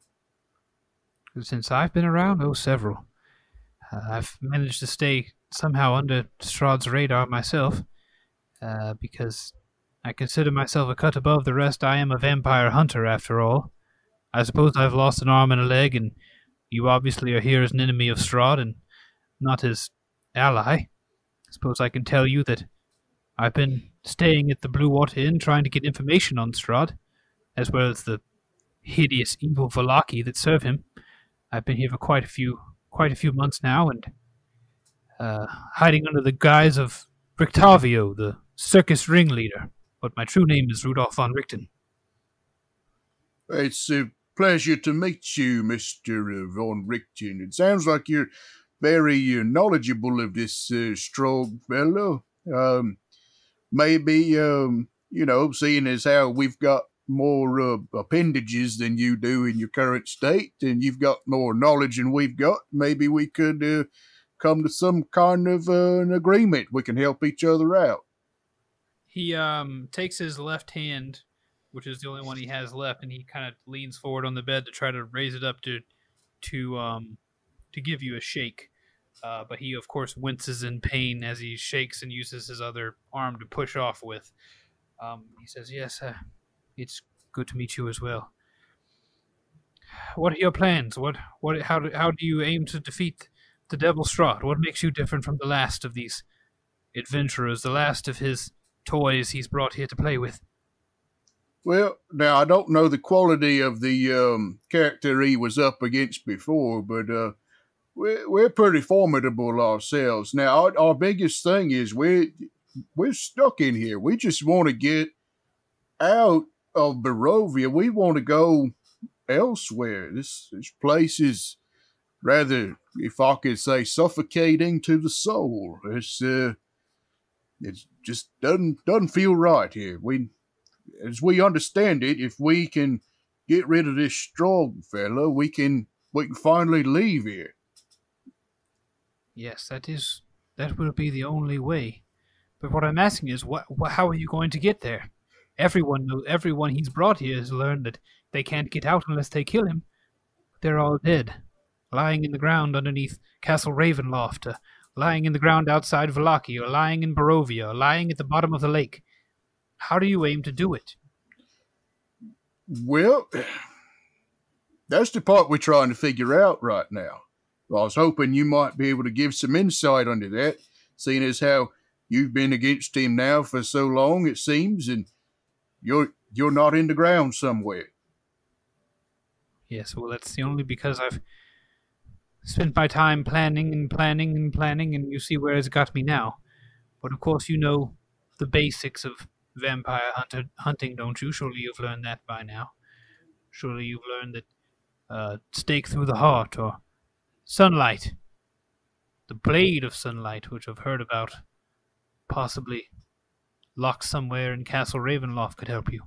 Since I've been around, oh, several. Uh, I've managed to stay somehow under Strahd's radar myself, uh, because I consider myself a cut above the rest. I am a vampire hunter, after all. I suppose I've lost an arm and a leg, and you obviously are here as an enemy of Strahd and not his ally. I suppose I can tell you that I've been staying at the Blue Water Inn trying to get information on Strahd, as well as the hideous evil Vallaki that serve him. I've been here for quite a few quite a few months now, and uh, hiding under the guise of Rictavio, the circus ringleader. But my true name is Rudolph von Richten. It's a pleasure to meet you, Mr. Von Richten. It sounds like you're very uh, knowledgeable of this uh, strong fellow. Um, maybe, um, you know, seeing as how we've got more uh, appendages than you do in your current state, and you've got more knowledge than we've got, maybe we could uh, come to some kind of uh, an agreement. We can help each other out. He um takes his left hand, which is the only one he has left, and he kind of leans forward on the bed to try to raise it up to to um to give you a shake. Uh, but he, of course, winces in pain as he shakes and uses his other arm to push off with. Um, he says, "Yes, uh, it's good to meet you as well. What are your plans? What, what, how do, how do you aim to defeat the Devil Strahd? What makes you different from the last of these adventurers, the last of his toys he's brought here to play with?" Well, now I don't know the quality of the um, character he was up against before, but uh, we're, we're pretty formidable ourselves. Now, our, our biggest thing is we're we're stuck in here. We just want to get out of Barovia. We want to go elsewhere. This this place is rather, if I could say, suffocating to the soul. It's uh, it just doesn't doesn't feel right here. We, as we understand it, if we can get rid of this strong fellow, we can we can finally leave here. Yes, that is that will be the only way. But what I'm asking is, what, what how are you going to get there? Everyone knows, everyone he's brought here has learned that they can't get out unless they kill him. They're all dead, lying in the ground underneath Castle Ravenloft, uh, lying in the ground outside Vallaki, or lying in Barovia, or lying at the bottom of the lake. How do you aim to do it? Well, that's the part we're trying to figure out right now. I was hoping you might be able to give some insight into that, seeing as how you've been against him now for so long, it seems, and you're you're not in the ground somewhere. Yes, well, that's the only because I've spent my time planning and planning and planning, and you see where it's got me now. But of course, you know the basics of vampire hunter, hunting, don't you? Surely you've learned that by now. Surely you've learned that uh, stake through the heart or sunlight, the blade of sunlight, which I've heard about, possibly locked somewhere in Castle Ravenloft, could help you.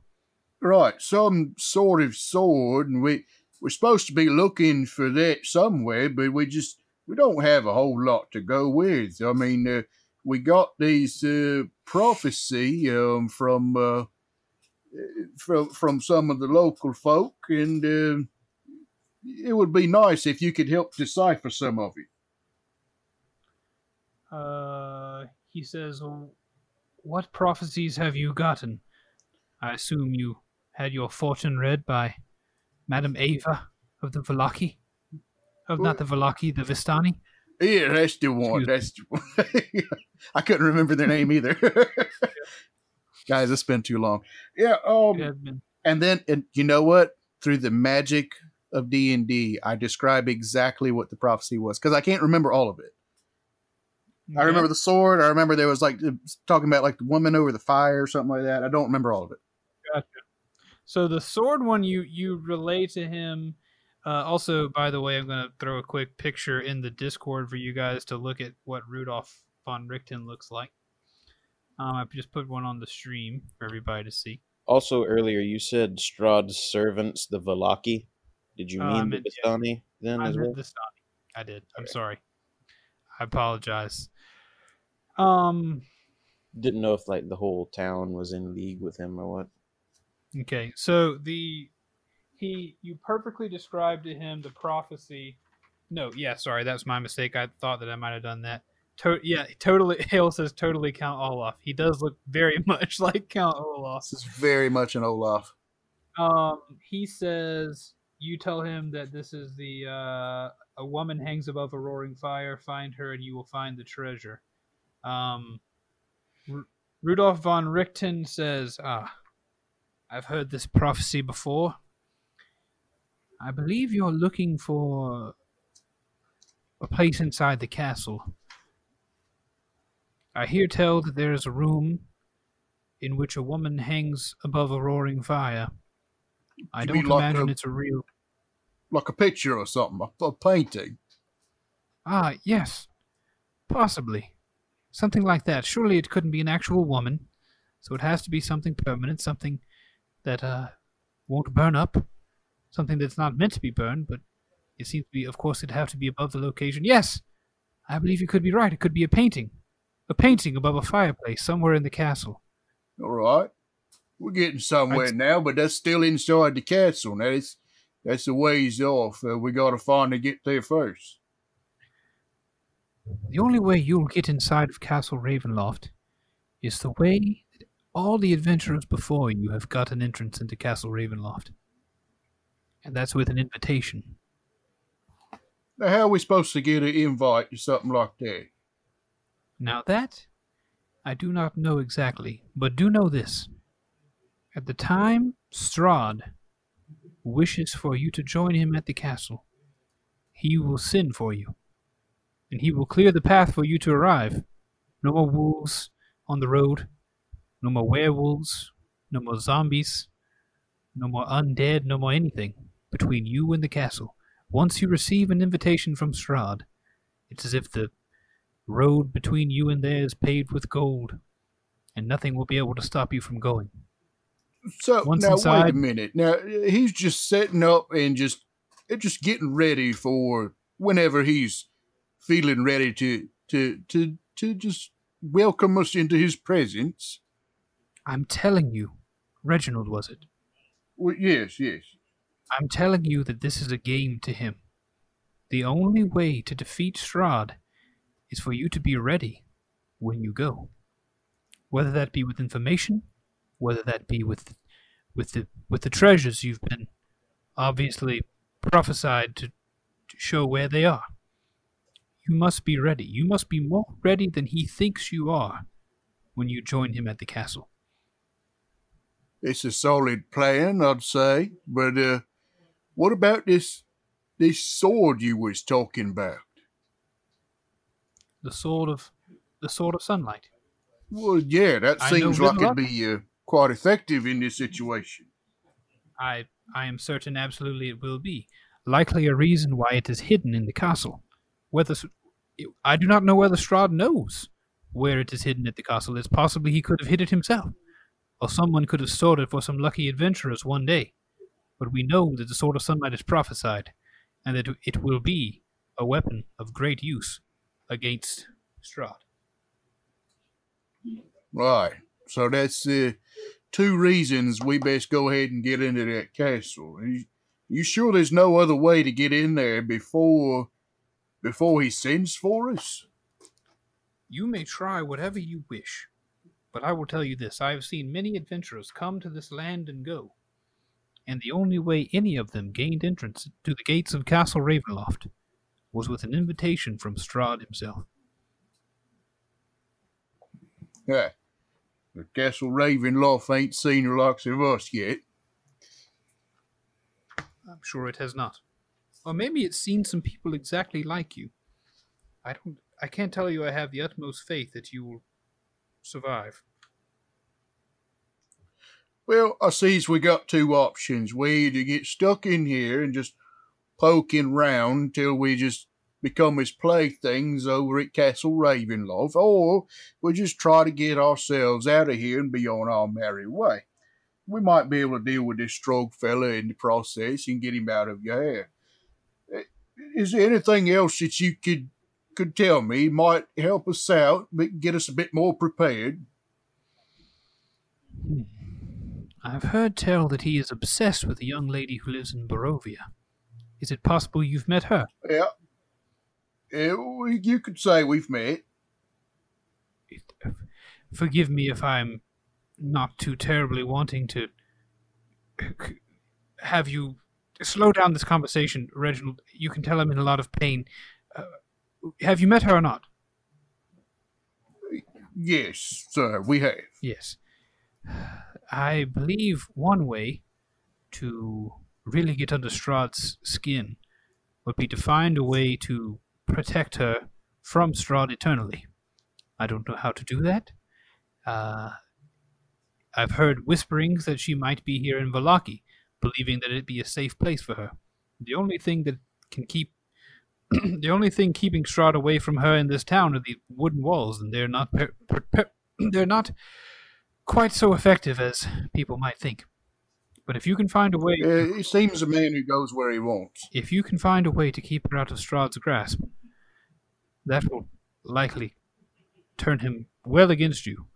Right, some sort of sword, and we we're supposed to be looking for that somewhere, but we just we don't have a whole lot to go with. I mean, uh, we got these uh, prophecy um, from uh, from from some of the local folk, and uh, it would be nice if you could help decipher some of it. Uh, he says, "What prophecies have you gotten? I assume you had your fortune read by Madame Eva of the Vallaki, of not the Vallaki, the Vistani." Yeah, that's the one. That's the one. I couldn't remember their name either. Guys, it's been too long. Yeah. Um. Yeah, And then, and you know what? Through the magic of D and D, I describe exactly what the prophecy was because I can't remember all of it. I remember the sword. I remember there was like talking about like the woman over the fire or something like that. I don't remember all of it. Gotcha. So the sword one you you relay to him. Uh, also, by the way, I'm going to throw a quick picture in the Discord for you guys to look at what Rudolph von Richten looks like. Um, I just put one on the stream for everybody to see. Also, earlier you said Strahd's servants, the Vallaki. Did you I mean the meant- yeah. Then I as well? the Stani. I did. I'm Okay. sorry. I apologize. Um. Didn't know if like the whole town was in league with him or what. Okay, so the he you perfectly described to him the prophecy. No, yeah, sorry, that's my mistake. I thought that I might have done that. To- yeah, totally. Hale says totally Count Olaf. He does look very much like Count Olaf. This is very much an Olaf. Um, he says you tell him that this is the uh, a woman hangs above a roaring fire. Find her, and you will find the treasure. Um, Ru- Rudolph von Richten says, "Ah, I've heard this prophecy before. I believe you're looking for a place inside the castle. I hear tell that there is a room in which a woman hangs above a roaring fire. I You don't mean like imagine a- it's a real. Like a picture or something, a, a painting. Ah, yes, possibly something like that. Surely it couldn't be an actual woman, so it has to be something permanent, something that uh won't burn up, something that's not meant to be burned, but it seems to be. Of course, it'd have to be above the location. Yes, I believe you could be right. It could be a painting, a painting above a fireplace somewhere in the castle. All right. We're getting somewhere now, but that's still inside the castle. Now, that's, that's a ways off. Uh, we got to find to get there first. The only way you'll get inside of Castle Ravenloft is the way that all the adventurers before you have got an entrance into Castle Ravenloft. And that's with an invitation. Now, how are we supposed to get an invite to something like that? Now that I do not know exactly, but do know this. At the time Strahd wishes for you to join him at the castle, he will send for you, and he will clear the path for you to arrive. No more wolves on the road, no more werewolves, no more zombies, no more undead, no more anything between you and the castle. Once you receive an invitation from Strahd, it's as if the road between you and there is paved with gold, and nothing will be able to stop you from going. So Once now wait a minute. Now he's just setting up and just just getting ready for whenever he's feeling ready to to to to just welcome us into his presence. I'm telling you, Reginald was it? Well, yes, yes. I'm telling you that this is a game to him. The only way to defeat Strahd is for you to be ready when you go. Whether that be with information, whether that be with with the with the treasures you've been obviously prophesied to, to show where they are. You must be ready. You must be more ready than he thinks you are when you join him at the castle. It's a solid plan, I'd say. But uh, what about this this sword you was talking about? The sword of the sword of sunlight. Well, yeah, that I seems like it'd be uh, quite effective in this situation. I I am certain absolutely it will be. Likely a reason why it is hidden in the castle. Whether I do not know whether Strahd knows where it is hidden at the castle. It's possibly he could have hid it himself, or someone could have stored it for some lucky adventurers one day. But we know that the sword of sunlight is prophesied, and that it will be a weapon of great use against Strahd. Right. So that's uh, two reasons we best go ahead and get into that castle. You, you sure there's no other way to get in there before before he sends for us? You may try whatever you wish, but I will tell you this I have seen many adventurers come to this land and go, and the only way any of them gained entrance to the gates of Castle Ravenloft was with an invitation from Strahd himself. Yeah. The Castle Ravenloft ain't seen the likes of us yet. I'm sure it has not. Or maybe it's seen some people exactly like you. I don't I can't tell you I have the utmost faith that you will survive. Well, I sees we got two options. We either get stuck in here and just poking round till we just become his playthings over at Castle Ravenloft, or we just try to get ourselves out of here and be on our merry way. We might be able to deal with this Strahd fella in the process and get him out of your hair. Eh, Is there anything else that you could could tell me might help us out, but get us a bit more prepared. I've heard tell that he is obsessed with a young lady who lives in Barovia. Is it possible you've met her? Yeah. Yeah, you could say we've met. It- Forgive me if I'm not too terribly wanting to have you slow down this conversation, Reginald. You can tell I'm in a lot of pain. Uh, have you met her or not? Yes, sir, we have. Yes. I believe one way to really get under Strahd's skin would be to find a way to protect her from Strahd eternally. I don't know how to do that. Uh, I've heard whisperings that she might be here in Vallaki, believing that it'd be a safe place for her. The only thing that can keep the only thing keeping Strahd away from her in this town are the wooden walls, and they're not per- per- per- they're not quite so effective as people might think. But if you can find a way, Uh, he seems a man who goes where he wants. if you can find a way to keep her out of Strahd's grasp, that will likely turn him well against you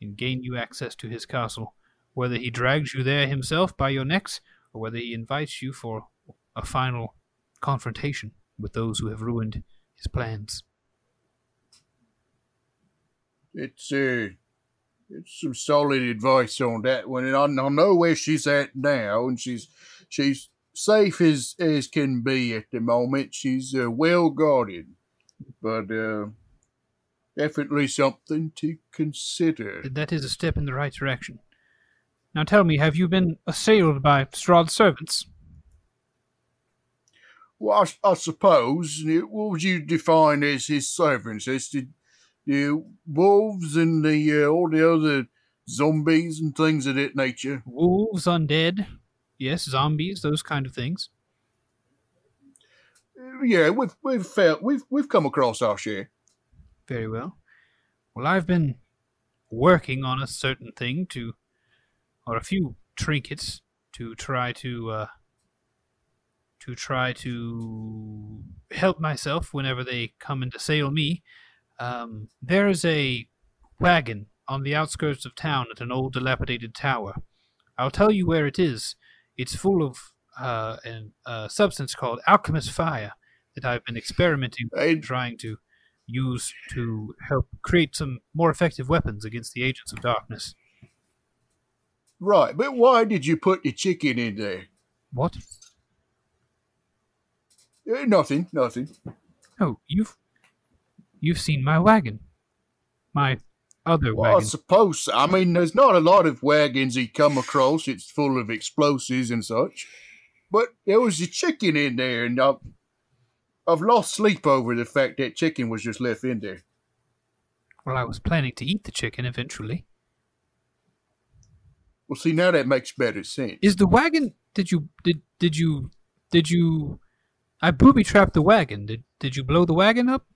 and gain you access to his castle, whether he drags you there himself by your necks or whether he invites you for a final confrontation with those who have ruined his plans. It's uh, it's some solid advice on that one, and I, I know where she's at now, and she's she's safe as as can be at the moment. She's uh, well guarded, but uh, definitely something to consider. That is a step in the right direction. Now tell me, have you been assailed by Strahd's servants? Well, I, I suppose what would you define as his servants? As the, the wolves and the uh, all the other zombies and things of that nature. Wolves, undead, yes, zombies, those kind of things. Yeah, we've we've felt we've we've come across our share. Very well. Well, I've been working on a certain thing to, or a few trinkets to try to, uh, to try to help myself whenever they come and assail me. Um, there is a wagon on the outskirts of town at an old dilapidated tower. I'll tell you where it is. It's full of uh, an, a substance called alchemist fire that I've been experimenting with and trying to use to help create some more effective weapons against the agents of darkness. right, but why did you put the chicken in there? What? Eh, nothing, nothing. Oh, you've you've seen my wagon, my other Well, I suppose. so. I mean, there's not a lot of wagons he come across. It's full of explosives and such. But there was a chicken in there, and I've, I've lost sleep over the fact that chicken was just left in there. Well, I was planning to eat the chicken eventually. Well, see, now that makes better sense. Is the wagon? Did you did did you did you? I booby trapped the wagon. Did did you blow the wagon up?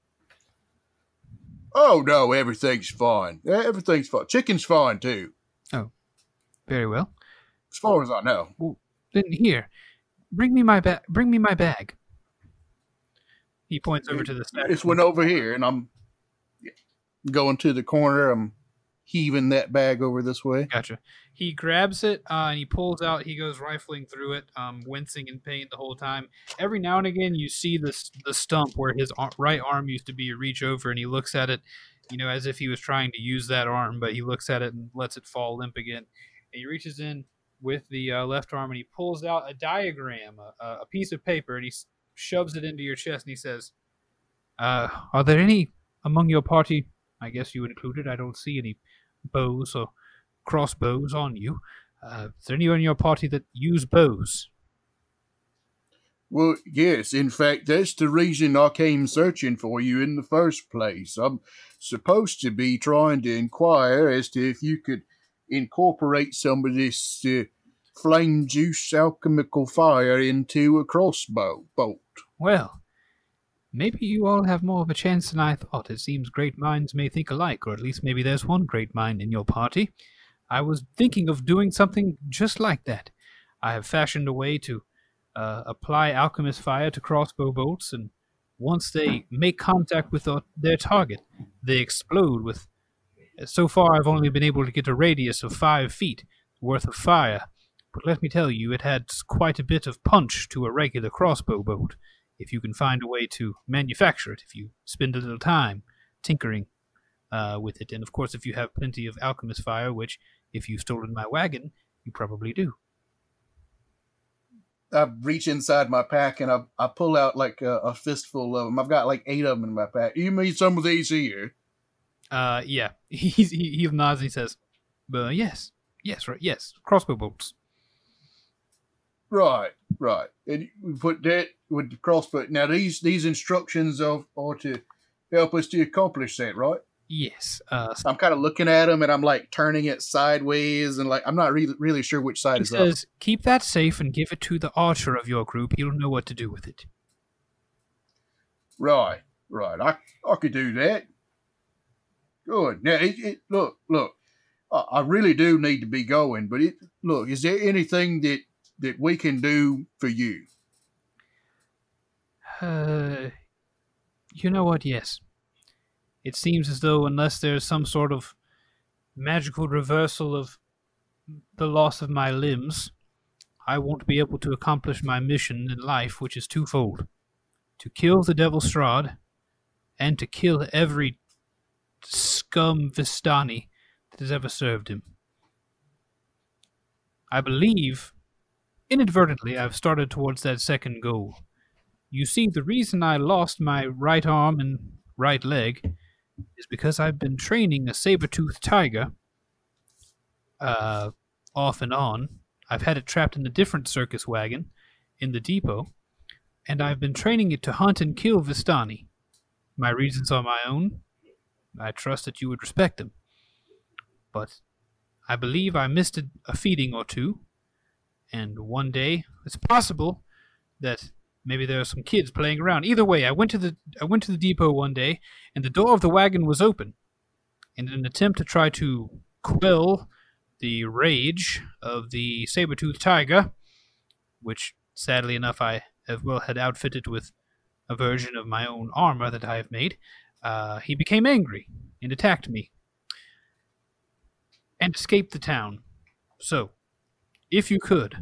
Oh no, everything's fine. Everything's fine. Chicken's fine too, Oh, Very well. as far as I know. Then here, bring me my bag. Bring me my bag. He points over to the stack. This one over here, and I'm going to the corner. I'm heaving that bag over this way. Gotcha. He grabs it uh, and he pulls out. He goes rifling through it, um, wincing in pain the whole time. Every now and again, you see this the stump where his ar- right arm used to be. Reach over and he looks at it, you know, as if he was trying to use that arm, but he looks at it and lets it fall limp again. And he reaches in with the uh, left arm and he pulls out a diagram, a, a piece of paper, and he shoves it into your chest and he says, uh, "Are there any among your party? I guess you included. I don't see any bows or." crossbows on you. Uh, is there anyone in your party that use bows? Well, yes. In fact, that's the reason I came searching for you in the first place. I'm supposed to be trying to inquire as to if you could incorporate some of this uh, flame juice alchemical fire into a crossbow bolt. Well, maybe you all have more of a chance than I thought. It seems great minds may think alike, or at least maybe there's one great mind in your party. I was thinking of doing something just like that. I have fashioned a way to uh, apply alchemist fire to crossbow bolts and once they make contact with the, their target, they explode with. So far, I've only been able to get a radius of five feet worth of fire, but let me tell you, it adds quite a bit of punch to a regular crossbow bolt if you can find a way to manufacture it, if you spend a little time tinkering uh, with it. And of course, if you have plenty of alchemist fire, which, if you've stolen my wagon, you probably do. I reach inside my pack and I, I pull out like a, a fistful of them. I've got like eight of them in my pack. You need some of these here? Uh, yeah. He's, he, he nods and he says, yes, yes, right, yes, crossbow bolts. Right, right. And we put that with the crossbow. Now these these instructions of are to help us to accomplish that, right? Yes. Uh, I'm kind of looking at them and I'm like turning it sideways and like I'm not really really sure which side he is says, keep that safe and give it to the archer of your group. He'll know what to do with it. Right, right. I I could do that. Good. Now it, it look look. I, I really do need to be going, but it look. Is there anything that that we can do for you? Uh, you know what? Yes. It seems as though, unless there's some sort of magical reversal of the loss of my limbs, I won't be able to accomplish my mission in life, which is twofold to kill the Devil Strahd and to kill every scum Vistani that has ever served him. I believe, inadvertently, I've started towards that second goal. You see, the reason I lost my right arm and right leg is because I've been training a saber-toothed tiger uh, off and on. I've had it trapped in a different circus wagon in the depot, and I've been training it to hunt and kill Vistani. My reasons are my own. I trust that you would respect them. But I believe I missed a, a feeding or two, and one day it's possible that maybe there are some kids playing around. Either way, I went to the I went to the depot one day, and the door of the wagon was open. In an attempt to try to quell the rage of the saber-toothed tiger, which sadly enough I have well had outfitted with a version of my own armor that I have made, uh, he became angry and attacked me and escaped the town. So, if you could,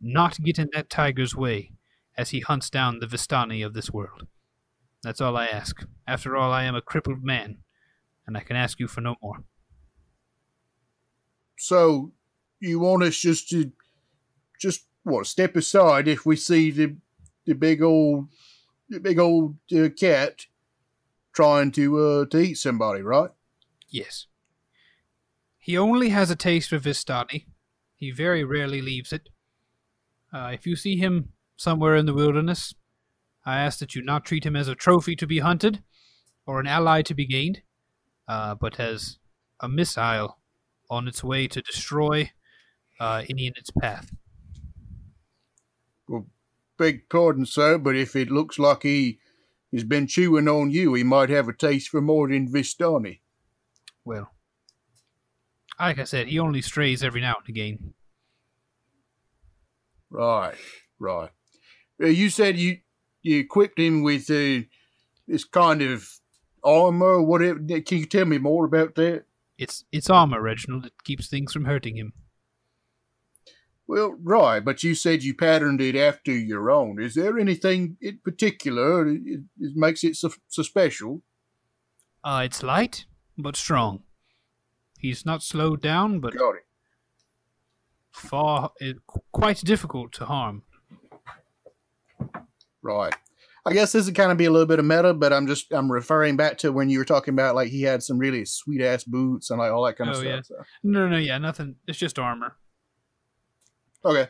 not get in that tiger's way as he hunts down the Vistani of this world. That's all I ask. After all, I am a crippled man, and I can ask you for no more. So you want us just to just what step aside if we see the the big old the big old uh, cat trying to uh to eat somebody, right? Yes. He only has a taste for Vistani. He very rarely leaves it. Uh, if you see him somewhere in the wilderness, I ask that you not treat him as a trophy to be hunted or an ally to be gained, uh, but as a missile on its way to destroy uh, any in its path. Well, beg pardon, sir, but if it looks like he has been chewing on you, he might have a taste for more than Vistani. Well, like I said, he only strays every now and again. Right, right. You said you you equipped him with uh, this kind of armor. Whatever. Can you tell me more about that? It's it's armor, Reginald. It keeps things from hurting him. Well, right, but you said you patterned it after your own. Is there anything in particular it makes it so, so special? Uh, it's light but strong. He's not slowed down, but it. far it, quite difficult to harm. Right. I guess this would kind of be a little bit of meta, but I'm just I'm referring back to when you were talking about like he had some really sweet ass boots and like all that kind of Oh, stuff. yeah. so. No, no, yeah, nothing. It's just armor. Okay.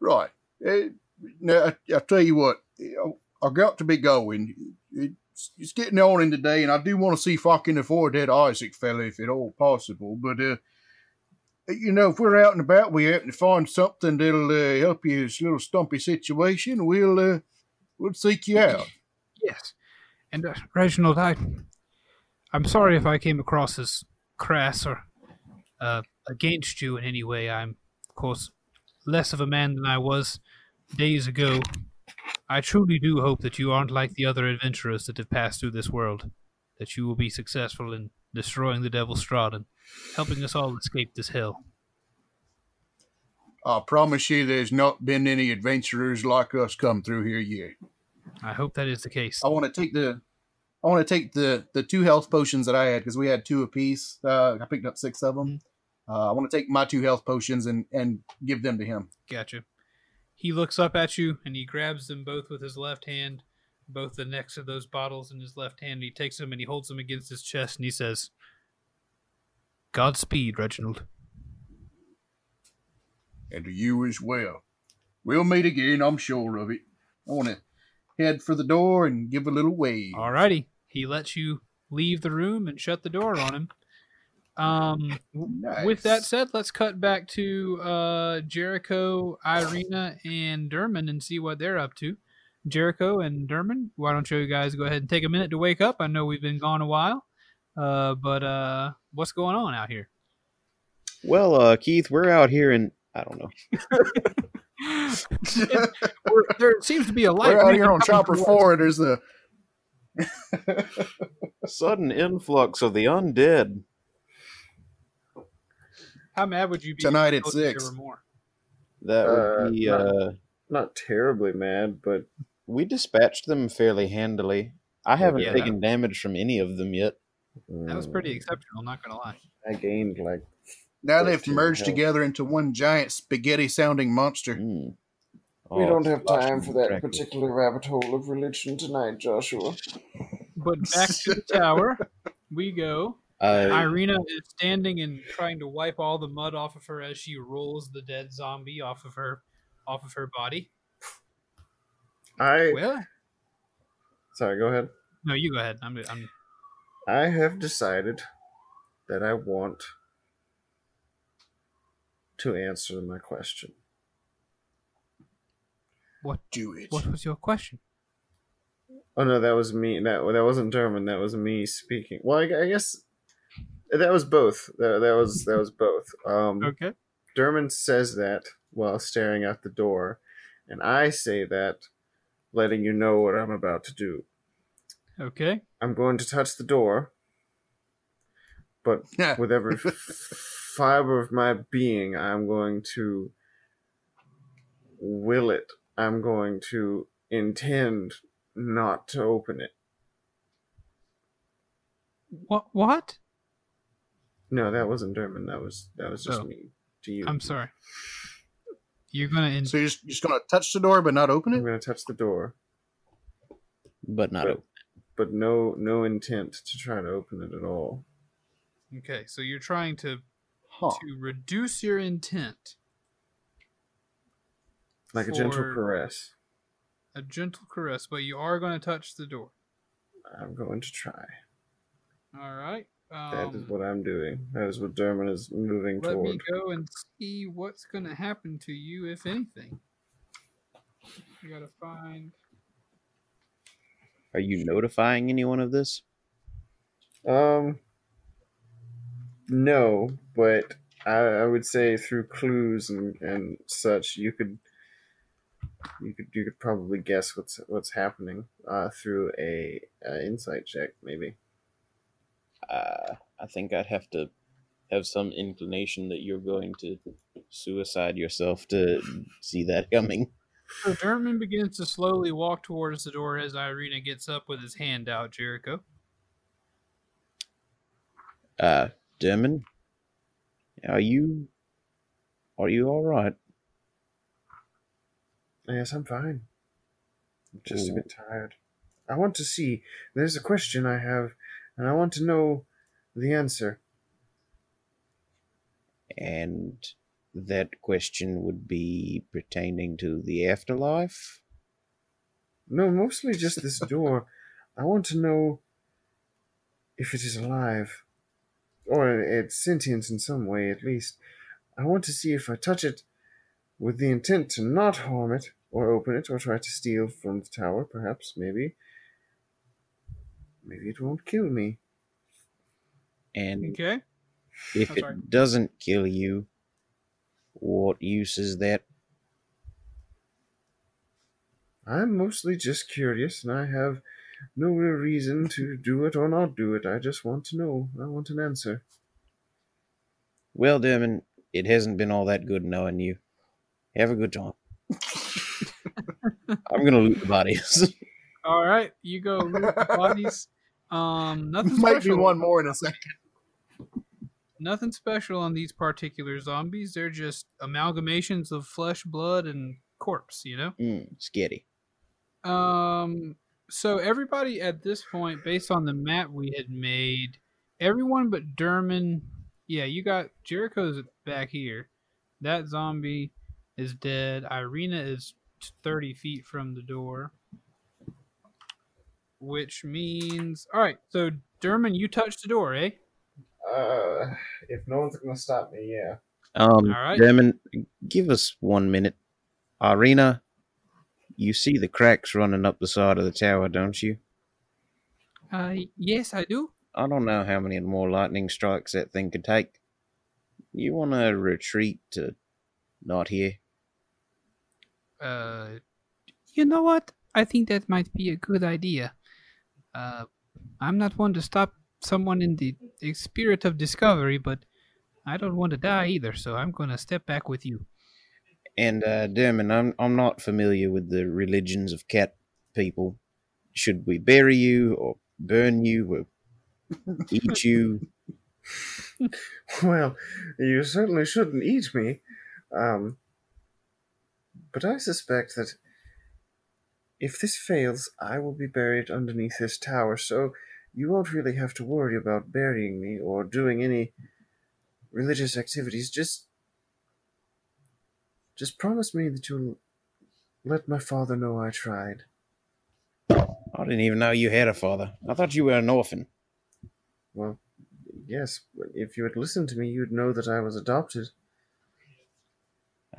Right. Eh, now, I, I tell you what, I, I got to be going. It's, it's getting on in the day, and I do want to see if I can afford that Isaac fella if at all possible. But, uh, you know, if we're out and about, we happen to find something that'll uh, help you in this little stumpy situation, we'll, uh, we'll seek you out. Yes. And uh, Reginald, I, I'm sorry if I came across as crass or uh, against you in any way. I'm, of course, less of a man than I was days ago. I truly do hope that you aren't like the other adventurers that have passed through this world. That you will be successful in destroying the Devil's Strahd and helping us all escape this hell. I promise you there's not been any adventurers like us come through here yet. I hope that is the case. I want to take the I want to take the the two health potions that I had because we had two apiece. Uh, I picked up six of them. Uh, I want to take my two health potions and and give them to him. Gotcha. He looks up at you and he grabs them both with his left hand, both the necks of those bottles in his left hand. He takes them and he holds them against his chest and he says, Godspeed, Reginald. And to you as well. We'll meet again, I'm sure of it. I want to head for the door and give a little wave. Alrighty. He lets you leave the room and shut the door on him. Um, Nice. With that said, let's cut back to uh, Jericho, Ireena, and Derman and see what they're up to. Jericho and Derman, why don't you guys go ahead and take a minute to wake up? I know we've been gone a while, uh, but uh, what's going on out here? Well, uh, Keith, we're out here in I don't know. There seems to be a light. We're out here on Chopper towards- Four. There's a Sudden influx of the undead. How mad would you be Tonight at you told there six. were more? That Uh, would be. not- Uh, Not terribly mad, but we dispatched them fairly handily. I haven't Yeah. taken damage from any of them yet. That was pretty exceptional. Not gonna lie. I gained like now they've merged health. together into one giant spaghetti-sounding monster. Mm. we Oh, don't have time for that crackle. particular rabbit hole of religion tonight, Joshua. But back to the tower we go. I, Ireena is standing and trying to wipe all the mud off of her as she rolls the dead zombie off of her off of her body. I Well, sorry, go ahead. no, you go ahead. I'm, I'm I have decided that I want to answer my question. what Do it. what was your question? Oh no, that was me. That that wasn't Derman. That was me speaking. Well, I, I guess that was both. That, that was that was both. Um, Okay. Derman says that while staring at the door, and I say that, letting you know what I'm about to do. Okay. I'm going to touch the door, but with every fiber of my being, I'm going to will it. I'm going to intend not to open it. What what? No, that wasn't Derman. That was that was just Oh. me to you. I'm sorry. You're gonna in- So you're just, just gonna touch the door but not open it. I'm going to touch the door, but not but, open. but no no intent to try to open it at all. Okay, so you're trying to Huh. to reduce your intent. Like a gentle caress. A gentle caress, but you are going to touch the door. I'm going to try. All right. That is Um, what I'm doing. That is what Derman is moving let me toward. go and see what's going to happen to you, if anything. I gotta find. Are you notifying anyone of this? Um, no, but I, I would say through clues and, and such, you could you could you could probably guess what's what's happening uh, through a, a insight check, maybe. Uh, I think I'd have to have some inclination that you're going to suicide yourself to see that coming. So Derman begins to slowly walk towards the door as Ireena gets up with his hand out. Jericho. Uh, Derman, are you are you all right? Yes, I'm fine. I'm just a bit tired. I want to see. There's a question I have, and I want to know the answer. And that question would be pertaining to the afterlife. No, mostly just this door. I want to know if it is alive, or it's sentient in some way at least. I want to see if I touch it with the intent to not harm it, or open it, or try to steal from the tower, perhaps, maybe. Maybe it won't kill me. And Okay. if I'm it doesn't kill you, what use is that? I'm mostly just curious, and I have no real reason to do it or not do it. I just want to know. I want an answer. Well, Dermot, it hasn't been all that good knowing you. Have a good time. I'm gonna loot the bodies. All right, you go loot the bodies. Um, nothing Might be one more in a second. Nothing special on these particular zombies. They're just amalgamations of flesh, blood, and corpse. You know. mm, scary. Um. So everybody at this point, based on the map we had made, everyone but Derman. Yeah, you got Jericho's back here. That zombie is dead. Ireena is thirty feet from the door, which means all right. So Derman, you touched the door, eh? Uh, if no one's gonna stop me, yeah. Um, All right. Dermot, give us one minute. Ireena, you see the cracks running up the side of the tower, don't you? Uh, yes, I do. I don't know how many more lightning strikes that thing could take. You want to retreat to not here? Uh, you know what? I think that might be a good idea. Uh, I'm not one to stop someone in the spirit of discovery, but I don't want to die either, so I'm going to step back with you. And uh, Dermot, I'm I'm not familiar with the religions of cat people. Should we bury you or burn you or eat you? Well, you certainly shouldn't eat me. Um, but I suspect that if this fails, I will be buried underneath this tower, so you won't really have to worry about burying me or doing any religious activities. Just just promise me that you'll let my father know I tried. I didn't even know you had a father. I thought you were an orphan. Well, yes, if you had listened to me, you'd know that I was adopted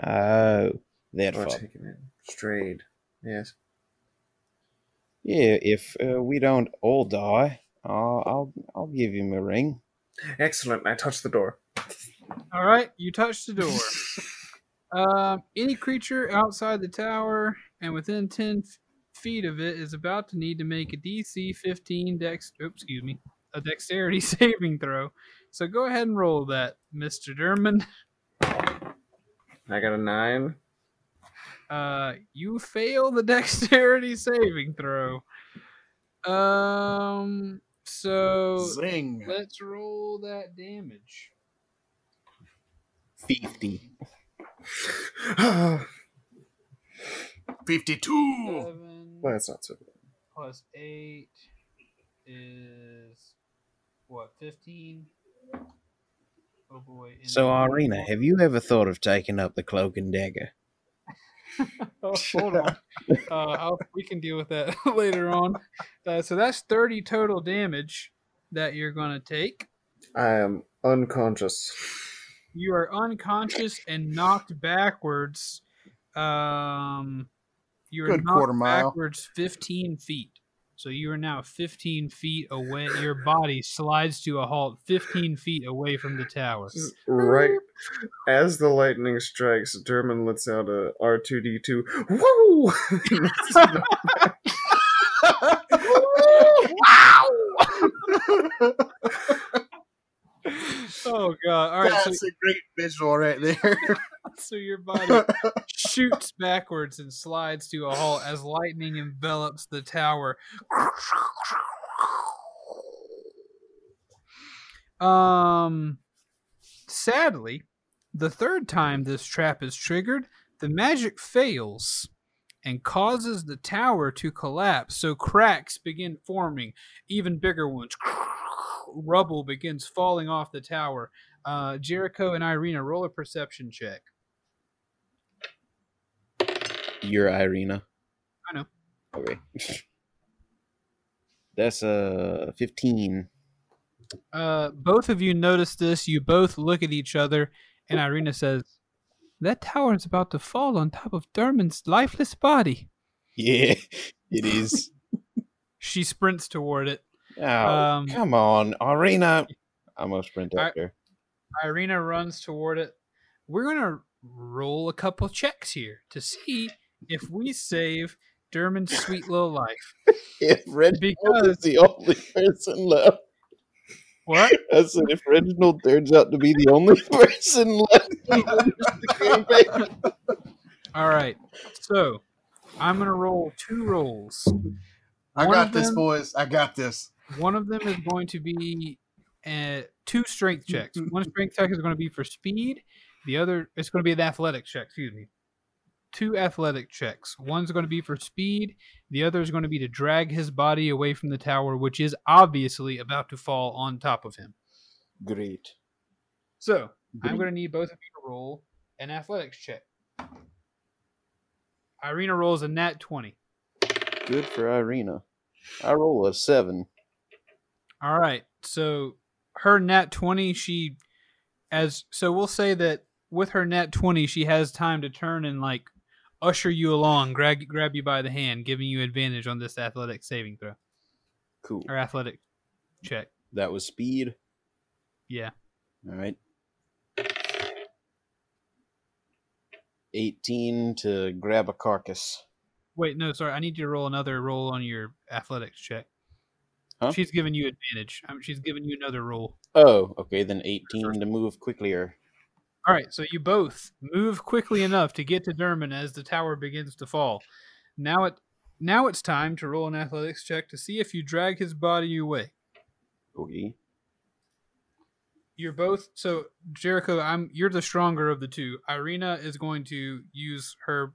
Oh, that father. taken in, strayed. Yes. Yeah, if uh, we don't all die, I'll, I'll I'll give him a ring. Excellent. I touched the door. All right, you touch the door. Um, any creature outside the tower and within 10 feet of it is about to need to make a DC 15 dex. Oops, excuse me, a dexterity saving throw. So go ahead and roll that, Mister Derman. I got a nine. Uh, you fail the dexterity saving throw. Um, so Zing. let's roll that damage. Fifty. 52. Seven well, that's not so bad. plus eight is what? Fifteen. Oh boy. and So, then- Ireena, have you ever thought of taking up the cloak and dagger? Oh, hold on. uh, I'll, we can deal with that later on. Uh, so that's 30 total damage that you're going to take. I am unconscious. You are unconscious and knocked backwards. Um, you are Good knocked quarter mile. backwards 15 feet. So you are now 15 feet away. Your body slides to a halt 15 feet away from the tower. Right as the lightning strikes, Derman lets out a R two D two. Woo! Oh god! All right, so, That's a great visual right there. so your body shoots backwards and slides to a halt as lightning envelops the tower. Um, sadly, the third time this trap is triggered, the magic fails and causes the tower to collapse. So cracks begin forming, even bigger ones. Rubble begins falling off the tower. Uh, Jericho and Ireena roll a perception check. You're Ireena. I know. Okay. That's uh fifteen. Uh, both of you notice this. You both look at each other, and Ireena says, "That tower is about to fall on top of Derman's lifeless body." Yeah, it is. She sprints toward it. Oh, Um, come on, Ireena. I'm gonna sprint I- up there. Ireena runs toward it. We're gonna roll a couple checks here to see if we save Derman's sweet little life. If Reginald Because- is the only person left, What? I said if Reginald turns out to be the only person left, he wins the campaign. All right. So I'm gonna roll two rolls. I One got this, them- boys. I got this. One of them is going to be uh, two strength checks. One strength check is going to be for speed. The other it's going to be an athletic check. Excuse me. Two athletic checks. One's going to be for speed. The other is going to be to drag his body away from the tower, which is obviously about to fall on top of him. Great. So I'm going to need both of you to roll an athletics check. Ireena rolls a nat 20. Good for Ireena. I roll a seven. All right. So her nat 20, she as so we'll say that with her nat 20, she has time to turn and like usher you along, grab grab you by the hand, giving you advantage on this athletic saving throw Cool. or athletic check. That was speed. Yeah. All right. 18 to grab a carcass. Wait, no, sorry. I need you to roll another roll on your athletics check. Huh? She's giving you advantage. I mean, she's giving you another roll. Oh, okay, then 18 to move quicklier. All right, so you both move quickly enough to get to Derman as the tower begins to fall. Now it now it's time to roll an athletics check to see if you drag his body away. Okay. You're both so Jericho. I'm you're the stronger of the two. Ireena is going to use her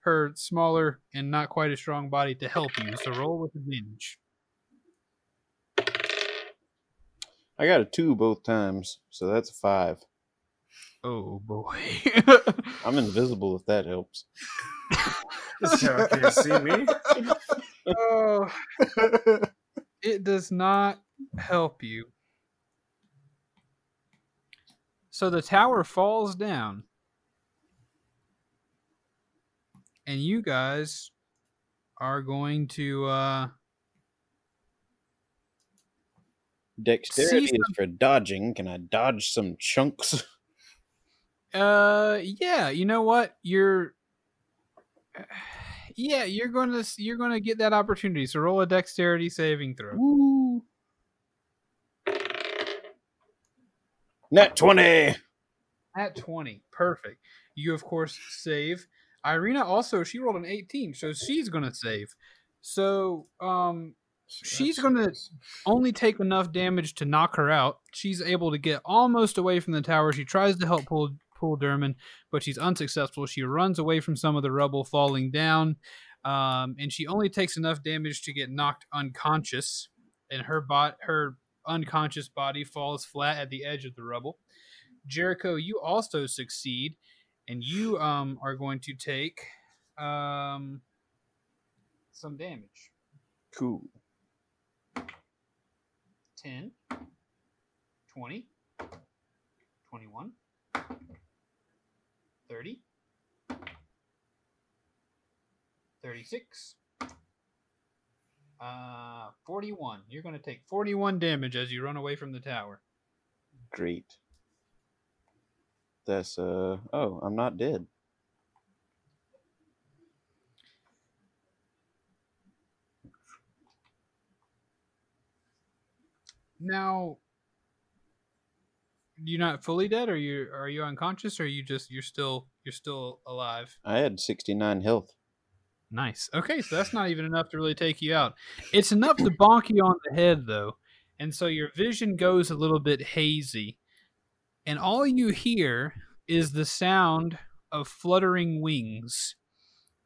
her smaller and not quite as strong body to help you. So roll with advantage. I got a two both times, so that's a five. Oh boy. I'm invisible if that helps. This tower can't see me. oh, it does not help you. So the tower falls down. And you guys are going to uh Dexterity See is for dodging. Can I dodge some chunks? uh yeah, you know what? You're yeah, you're to you're to get that opportunity. So roll a dexterity saving throw. Woo! Net 20! At 20. Perfect. You, of course, save. Ireena also, she rolled an 18, so she's to save. So, um, she's going to only take enough damage to knock her out. She's able to get almost away from the tower. She tries to help pull, pull Derman, but she's unsuccessful. She runs away from some of the rubble falling down, um, and she only takes enough damage to get knocked unconscious, and her bot, her unconscious body falls flat at the edge of the rubble. Jericho, you also succeed, and you um are going to take um some damage. Cool. 10 20 21 30 36 uh 41 you're going to take 41 damage as you run away from the tower Great. That's, uh, oh, I'm not dead. Now you're not fully dead or you are you unconscious or you just you're still you're still alive I had 69 health. Nice. Okay, so that's not even enough to really take you out. It's enough to bonk you on the head, though. And so your vision goes a little bit hazy. And all you hear is the sound of fluttering wings.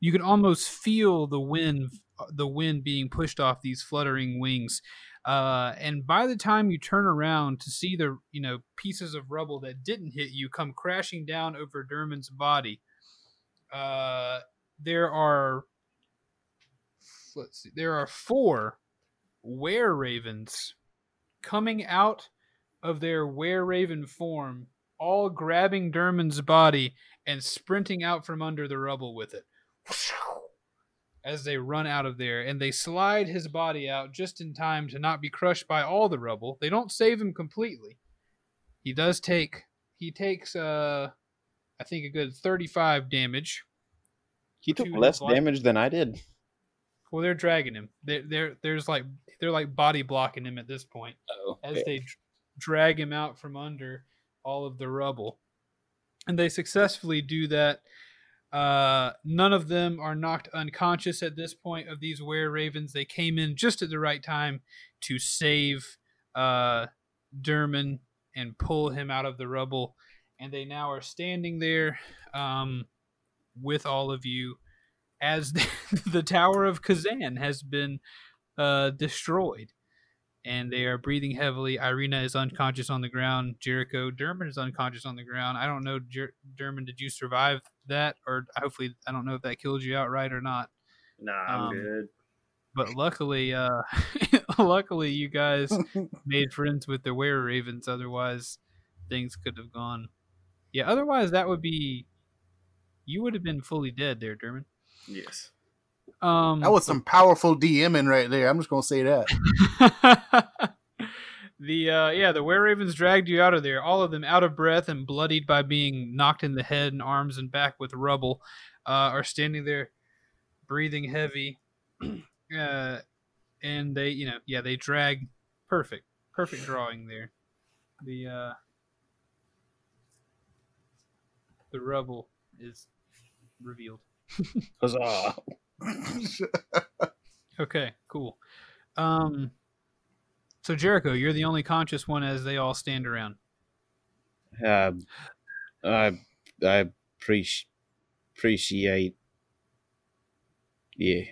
You can almost feel the wind the wind being pushed off these fluttering wings. Uh, and by the time you turn around to see the you know pieces of rubble that didn't hit you come crashing down over Derman's body, uh, there are let's see, there are four were ravens coming out of their were raven form, all grabbing Derman's body and sprinting out from under the rubble with it. As they run out of there, and they slide his body out just in time to not be crushed by all the rubble. They don't save him completely. He does take he takes uh I think a good 35 damage. He took less damage than I did. Well, they're dragging him. They're, they're there's like they're like body blocking him at this point Oh, as they drag him out from under all of the rubble, and they successfully do that. Uh, none of them are knocked unconscious at this point of these were ravens. They came in just at the right time to save uh, Derman and pull him out of the rubble, and they now are standing there um, with all of you as the, the Tower of Khazan has been uh, destroyed. And they are breathing heavily. Ireena is unconscious on the ground. Jericho Derman is unconscious on the ground. I don't know, Jer- Derman, did you survive that? Or hopefully, I don't know if that killed you outright or not. Nah, I'm Um, good. But luckily, uh, luckily, you guys made friends with the were ravens. Otherwise, things could have gone. Yeah. Otherwise, that would be. You would have been fully dead there, Derman. Yes. Um, That was some powerful DMing right there. I'm just gonna say that. the uh, yeah, the were ravens dragged you out of there. All of them out of breath and bloodied by being knocked in the head and arms and back with rubble, uh, are standing there, breathing heavy. uh, and they, you know, yeah, they drag. Perfect, perfect drawing there. The uh, the rubble is revealed. Huzzah. Okay, cool. Um, so Jericho, you're the only conscious one as they all stand around. Uh, I I appreciate appreciate. Yeah.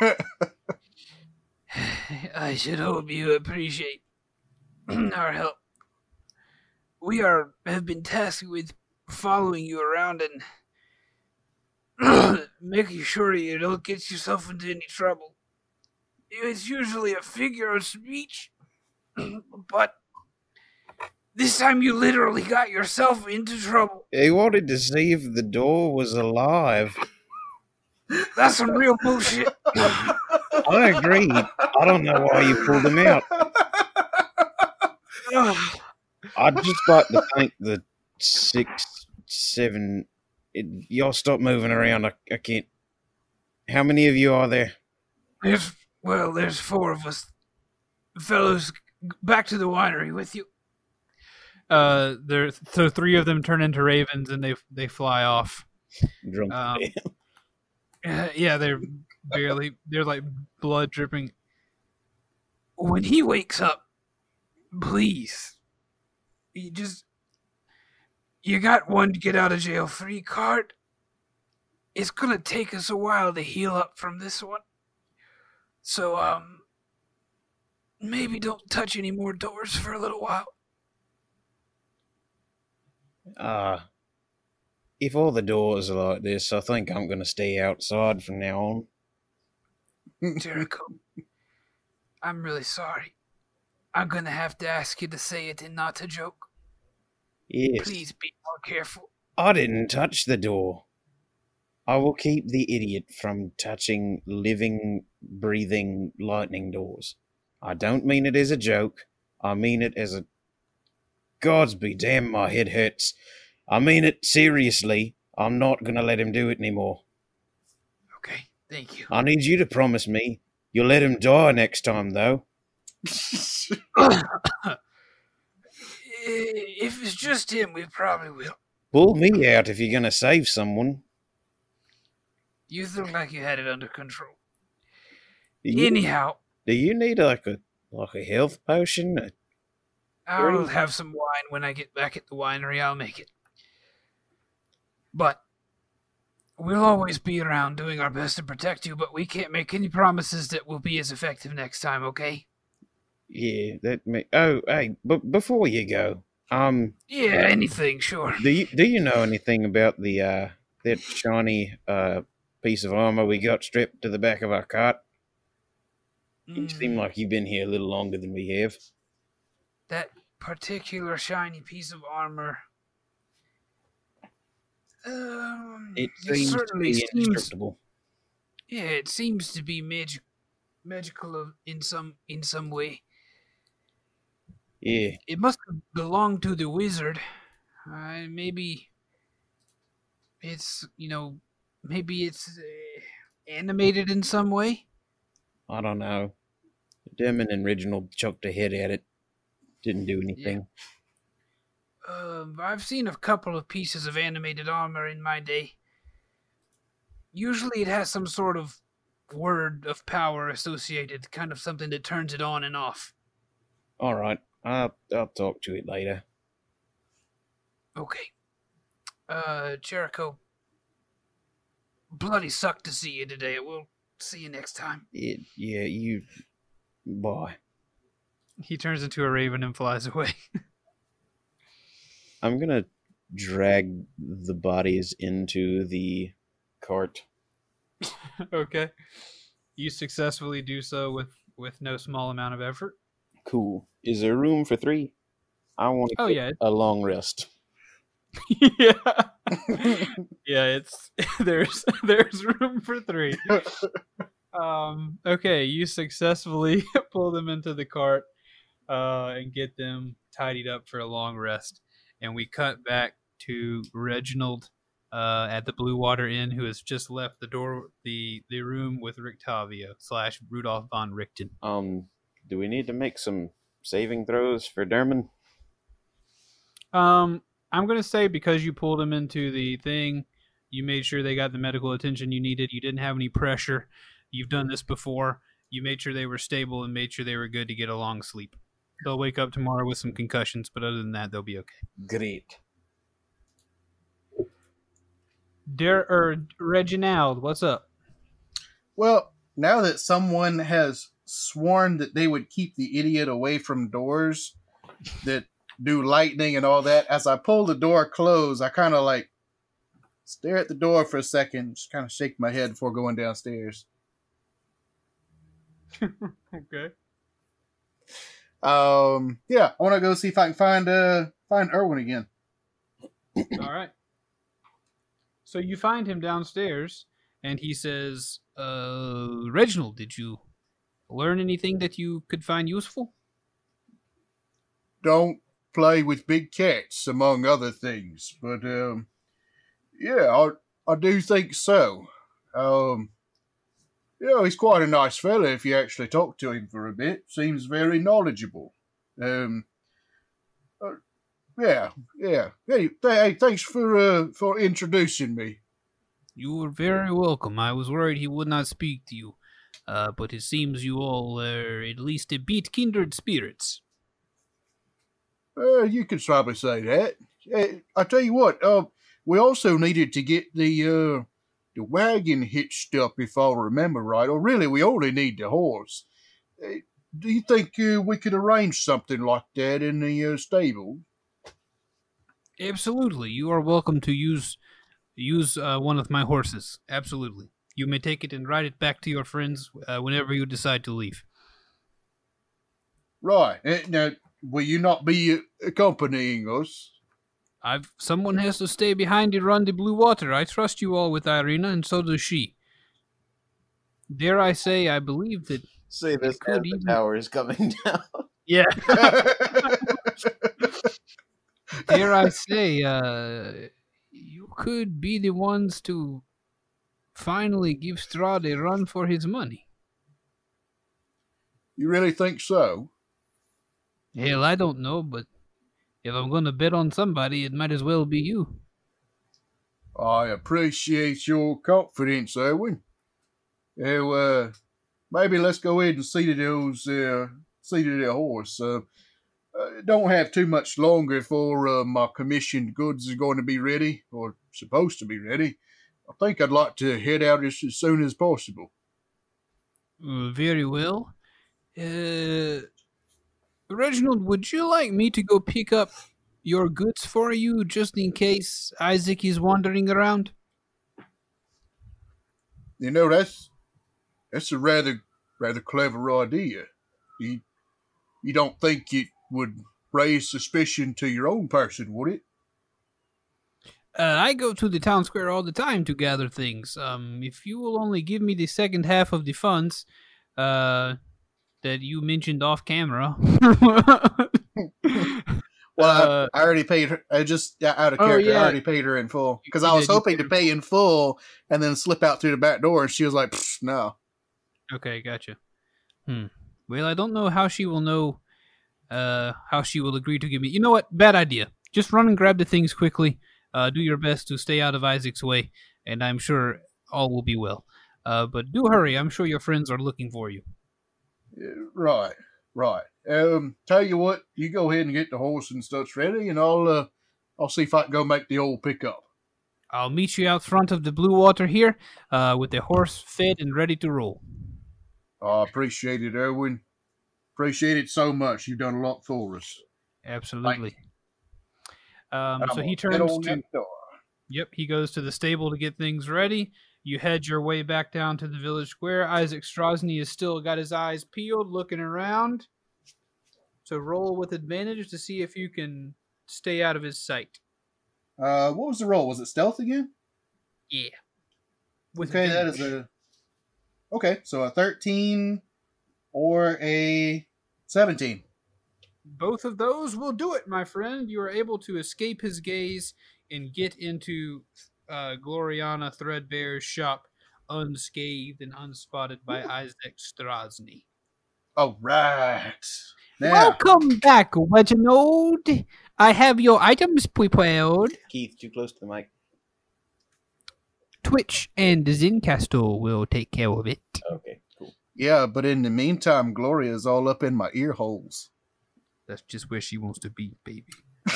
I should hope you appreciate our help. We are have been tasked with following you around and making sure you don't get yourself into any trouble. It's usually a figure of speech, but this time you literally got yourself into trouble. He wanted to see if the door was alive. That's some real bullshit. I agree. I don't know why you pulled him out. I'd just like to thank the six, seven. It, y'all stop moving around. I, I can't. How many of you are there? There's well, there's four of us. Fellows, back to the winery with you. Uh, there. So three of them turn into ravens and they they fly off. Drunk. Um, Uh, yeah, they're barely. They're like blood dripping. When he wakes up, please, you just you got one to get out of jail free card. It's gonna take us a while to heal up from this one. So um, maybe don't touch any more doors for a little while. Uh, if all the doors are like this, I think I'm going to stay outside from now on. Jericho, I'm really sorry. I'm gonna have to ask you to say it and not to joke. Yes. Please be more careful. I didn't touch the door. I will keep the idiot from touching living, breathing lightning doors. I don't mean it as a joke. I mean it as a. Gods be damned, my head hurts. I mean it seriously. I'm not gonna let him do it anymore. Okay, thank you. I need you to promise me you'll let him die next time, though. if it's just him, we probably will. Pull me out if you're gonna save someone. You look like you had it under control. You, Anyhow, do you need like a like a health potion? A- I'll have some wine when I get back at the winery. I'll make it. But we'll always be around doing our best to protect you, but we can't make any promises that we'll be as effective next time, okay? Yeah, that may. Oh, hey, but before you go, um, Yeah, anything, sure. do you do you know anything about the uh that shiny uh piece of armor we got strapped to the back of our cart? You seem Mm, like you've been here a little longer than we have. that particular shiny piece of armor. Um, It it seems to certainly be seems indestructible. Yeah, it seems to be magic, magical in some in some way. Yeah, It must belong to the wizard. Uh, maybe it's you know maybe it's uh, animated in some way? I don't know. Derman and Reginald chucked a head at it. Didn't do anything. Uh, I've seen a couple of pieces of animated armor in my day. Usually it has some sort of word of power associated, kind of something that turns it on and off. All right. I'll, I'll talk to it later. Okay. Uh, Jericho. Bloody sucked to see you today. We'll see you next time. It, yeah, you. Boy. He turns into a raven and flies away. I'm gonna drag the bodies into the cart. okay. You successfully do so with with no small amount of effort. Cool. Is there room for three? I want to Oh yeah, a long rest. yeah, yeah. It's there's there's room for three. Um. Okay, you successfully pull them into the cart, uh, and get them tidied up for a long rest. And we cut back to Reginald, uh, at the Blue Water Inn, who has just left the door the the room with Rictavio slash Rudolph von Richten. Um, do we need to make some saving throws for Derman? Um, I'm gonna say because you pulled them into the thing, you made sure they got the medical attention you needed. You didn't have any pressure. You've done this before. You made sure they were stable and made sure they were good to get a long sleep. They'll wake up tomorrow with some concussions, but other than that, they'll be okay. Great. Der or Reginald, what's up? Well, now that someone has sworn that they would keep the idiot away from doors that do lightning and all that, as I pull the door closed, I kind of like stare at the door for a second, just kind of shake my head before going downstairs. Okay. Um, yeah, I want to go see if I can find uh find Urwin again. All right. So you find him downstairs, and he says, "Uh, Reginald, did you learn anything that you could find useful?" Don't play with big cats, among other things. But um, yeah, I I do think so. Um, yeah, he's quite a nice fella if you actually talk to him for a bit. Seems very knowledgeable. Um, uh, yeah, yeah. Hey, th- hey thanks for uh, for introducing me. You were very welcome. I was worried he would not speak to you, uh, but it seems you all are at least a bit kindred spirits. Uh, you could probably say that. Hey, I tell you what, uh, we also needed to get the uh, the wagon hitched up, if I remember right. Or really, we only need the horse. Uh, do you think uh, we could arrange something like that in the uh, stable? Absolutely, you are welcome to use use uh, one of my horses. Absolutely, you may take it and ride it back to your friends uh, whenever you decide to leave. Right. Uh, now, will you not be accompanying us? I've someone has to stay behind to run the blue water. I trust you all with Ireena, and so does she. Dare I say, I believe that. Say this could as the even- tower is coming down. Yeah. Dare I say, uh, you could be the ones to finally give Strahd a run for his money. you really think so? Hell, I don't know, but if I'm going to bet on somebody, it might as well be you. I appreciate your confidence, Urwin. Now, uh, maybe let's go ahead and see to those, uh, see to the horse. Uh, uh, don't have too much longer before uh, my commissioned goods are going to be ready, or supposed to be ready. I think I'd like to head out as, as soon as possible. Uh, very well. Uh, Reginald, would you like me to go pick up your goods for you just in case Isaac is wandering around? You know, that's that's a rather rather clever idea. You you don't think it would raise suspicion to your own person, would it? Uh, I go to the town square all the time to gather things. Um, if you will only give me the second half of the funds, uh, that you mentioned off camera. Well, Uh, I, I already paid her. I just yeah, out of Oh, character. yeah. I already paid her in full because I was hoping to pay in full and then slip out through the back door, and she was like, "No." Okay, gotcha. Hmm. Well, I don't know how she will know. Uh, how she will agree to give me. You know what? Bad idea. Just run and grab the things quickly. Uh, do your best to stay out of Isaac's way, and I'm sure all will be well. Uh, but do hurry. I'm sure your friends are looking for you. Right, right. Um, tell you what, you go ahead and get the horse and stuff ready, and I'll uh, I'll see if I can go make the old pickup. I'll meet you out front of the Blue Water here, uh, with the horse fed and ready to roll. I appreciate it, Urwin. Appreciate it so much. You've done a lot for us. Absolutely. Um, so he turns to. Yep, he goes to the stable to get things ready. You head your way back down to the village square. Isaac Strazni is still got his eyes peeled, looking around. So roll with advantage to see if you can stay out of his sight. Uh, what was the roll? Was it stealth again? Yeah. With okay, that is a. Okay, so a thirteen or a seventeen. Both of those will do it, my friend. You are able to escape his gaze and get into uh, Gloriana Threadbare's shop unscathed and unspotted by Isaac Strazni. All right. Now, Welcome back, Reginald. I have your items prepared. Keith, too close to the mic. Twitch and Zencastr will take care of it. Okay, cool. Yeah, but in the meantime, Gloria's all up in my ear holes. That's just where she wants to be, baby.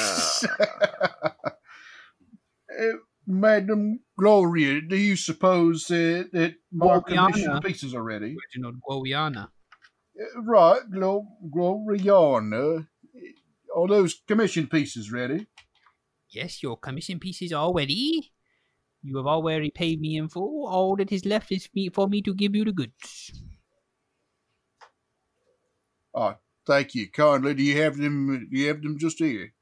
Uh, Madam Gloria, do you suppose that more Gloriana. commission pieces are ready? Reginald Gloriana. Uh, right, Glo- Gloriana. Are those commission pieces ready? Yes, your commission pieces are ready. You have already paid me in full. All that is left is me, for me to give you the goods. Oh, Thank you kindly. Do you have them? Do you have them just here?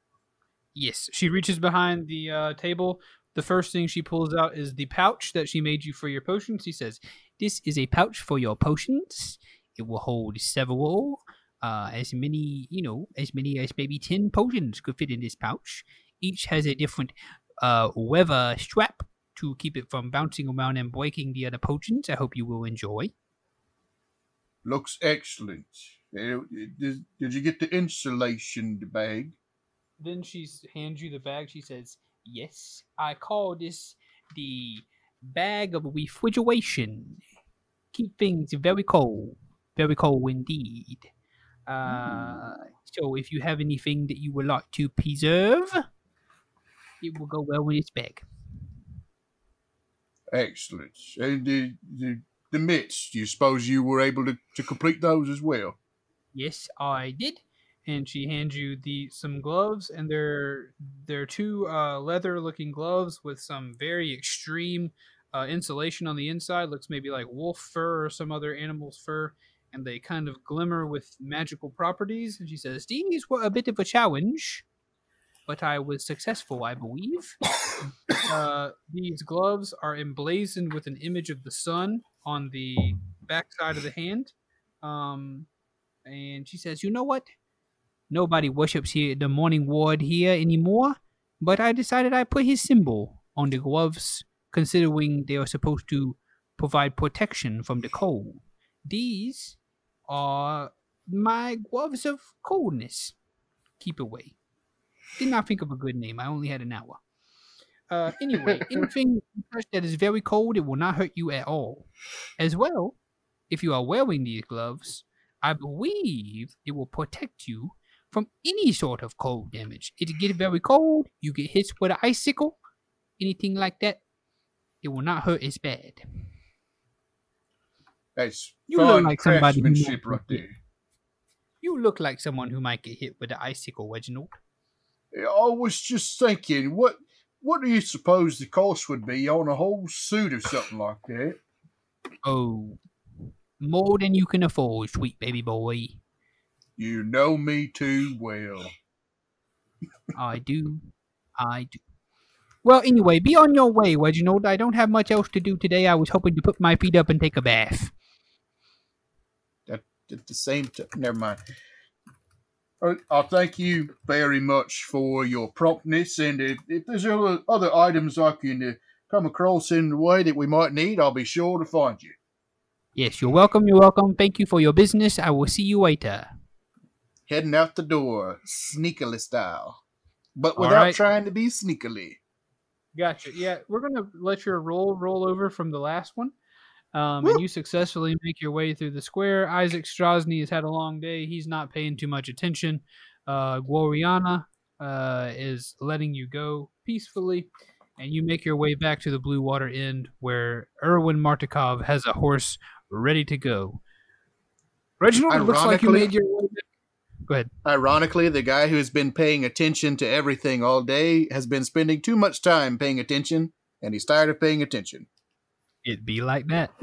Yes, she reaches behind the uh, table. The first thing she pulls out is the pouch that she made you for your potions. She says, "This is a pouch for your potions. It will hold several, uh, as many, you know, as many as maybe ten potions could fit in this pouch. Each has a different uh, weather strap to keep it from bouncing around and breaking the other potions. I hope you will enjoy." Looks excellent. Did, did you get the insulation bag? Then she hands you the bag. She says, Yes, I call this the bag of refrigeration. Keep things very cold. Very cold indeed. Uh, so if you have anything that you would like to preserve, it will go well in this bag. Excellent. And the, the, the mitts, do you suppose you were able to, to complete those as well? Yes, I did. And she hands you the some gloves, and they're they're two uh, leather-looking gloves with some very extreme uh, insulation on the inside. Looks maybe like wolf fur or some other animal's fur, and they kind of glimmer with magical properties. And she says, "These were a bit of a challenge, but I was successful, I believe." uh, these gloves are emblazoned with an image of the sun on the back side of the hand. Um, and she says, "You know what? Nobody worships here the Morninglord here anymore, but I decided I put his symbol on the gloves, considering they are supposed to provide protection from the cold. These are my gloves of coldness. Keep away. Did not think of a good name. I only had an hour. Uh, anyway, anything that is very cold, it will not hurt you at all. As well, if you are wearing these gloves, I believe it will protect you from any sort of cold damage. If it get very cold, you get hit with an icicle, anything like that, it will not hurt as bad. That's You look like somebody who right there. You look like someone who might get hit with an icicle, Reginald. I was just thinking, what what do you suppose the cost would be on a whole suit or something like that? Oh, more than you can afford, sweet baby boy. You know me too well. I do. I do. Well, anyway, be on your way, Reginald. I don't have much else to do today. I was hoping to put my feet up and take a bath. At the same time, never mind. Uh, I thank you very much for your promptness, and if, if there's other, other items I can uh, come across in the way that we might need, I'll be sure to find you. Yes, you're welcome. You're welcome. Thank you for your business. I will see you later. Heading out the door, sneakily style, but without right. trying to be sneakily. Gotcha. Yeah, we're gonna let your roll roll over from the last one. Um, and you successfully make your way through the square. Isaac Strazni has had a long day. He's not paying too much attention. Uh, Gloriana uh, is letting you go peacefully, and you make your way back to the Blue Water Inn, where Urwin Martikov has a horse ready to go. Reginald, it looks like you made your way back. Go ahead. Ironically, the guy who's been paying attention to everything all day has been spending too much time paying attention, and he's tired of paying attention. It be like that.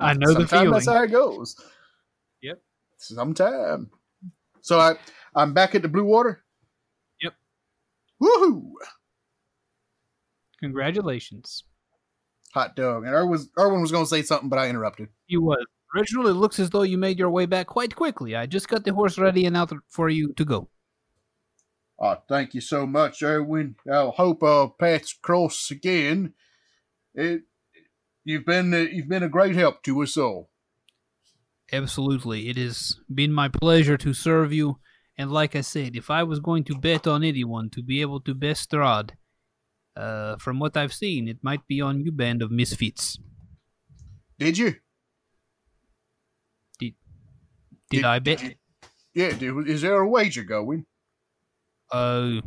I know the Sometimes feeling. that's how it goes. Yep. Sometime. So I, I'm back at the Blue Water. Yep. Woohoo! Congratulations. Hot dog. And Urwin, was, Urwin was going to say something, but I interrupted. You was. Reginald, it looks as though you made your way back quite quickly. I just got the horse ready and out for you to go. Oh, thank you so much, Urwin. I hope our paths cross again. It, you've been uh, you've been a great help to us all. Absolutely. It has been my pleasure to serve you. And like I said, if I was going to bet on anyone to be able to best Strahd, uh, from what I've seen, it might be on you, band of misfits. Did you? Did Did- I bet? did Yeah. Did, is there a wager going? Uh,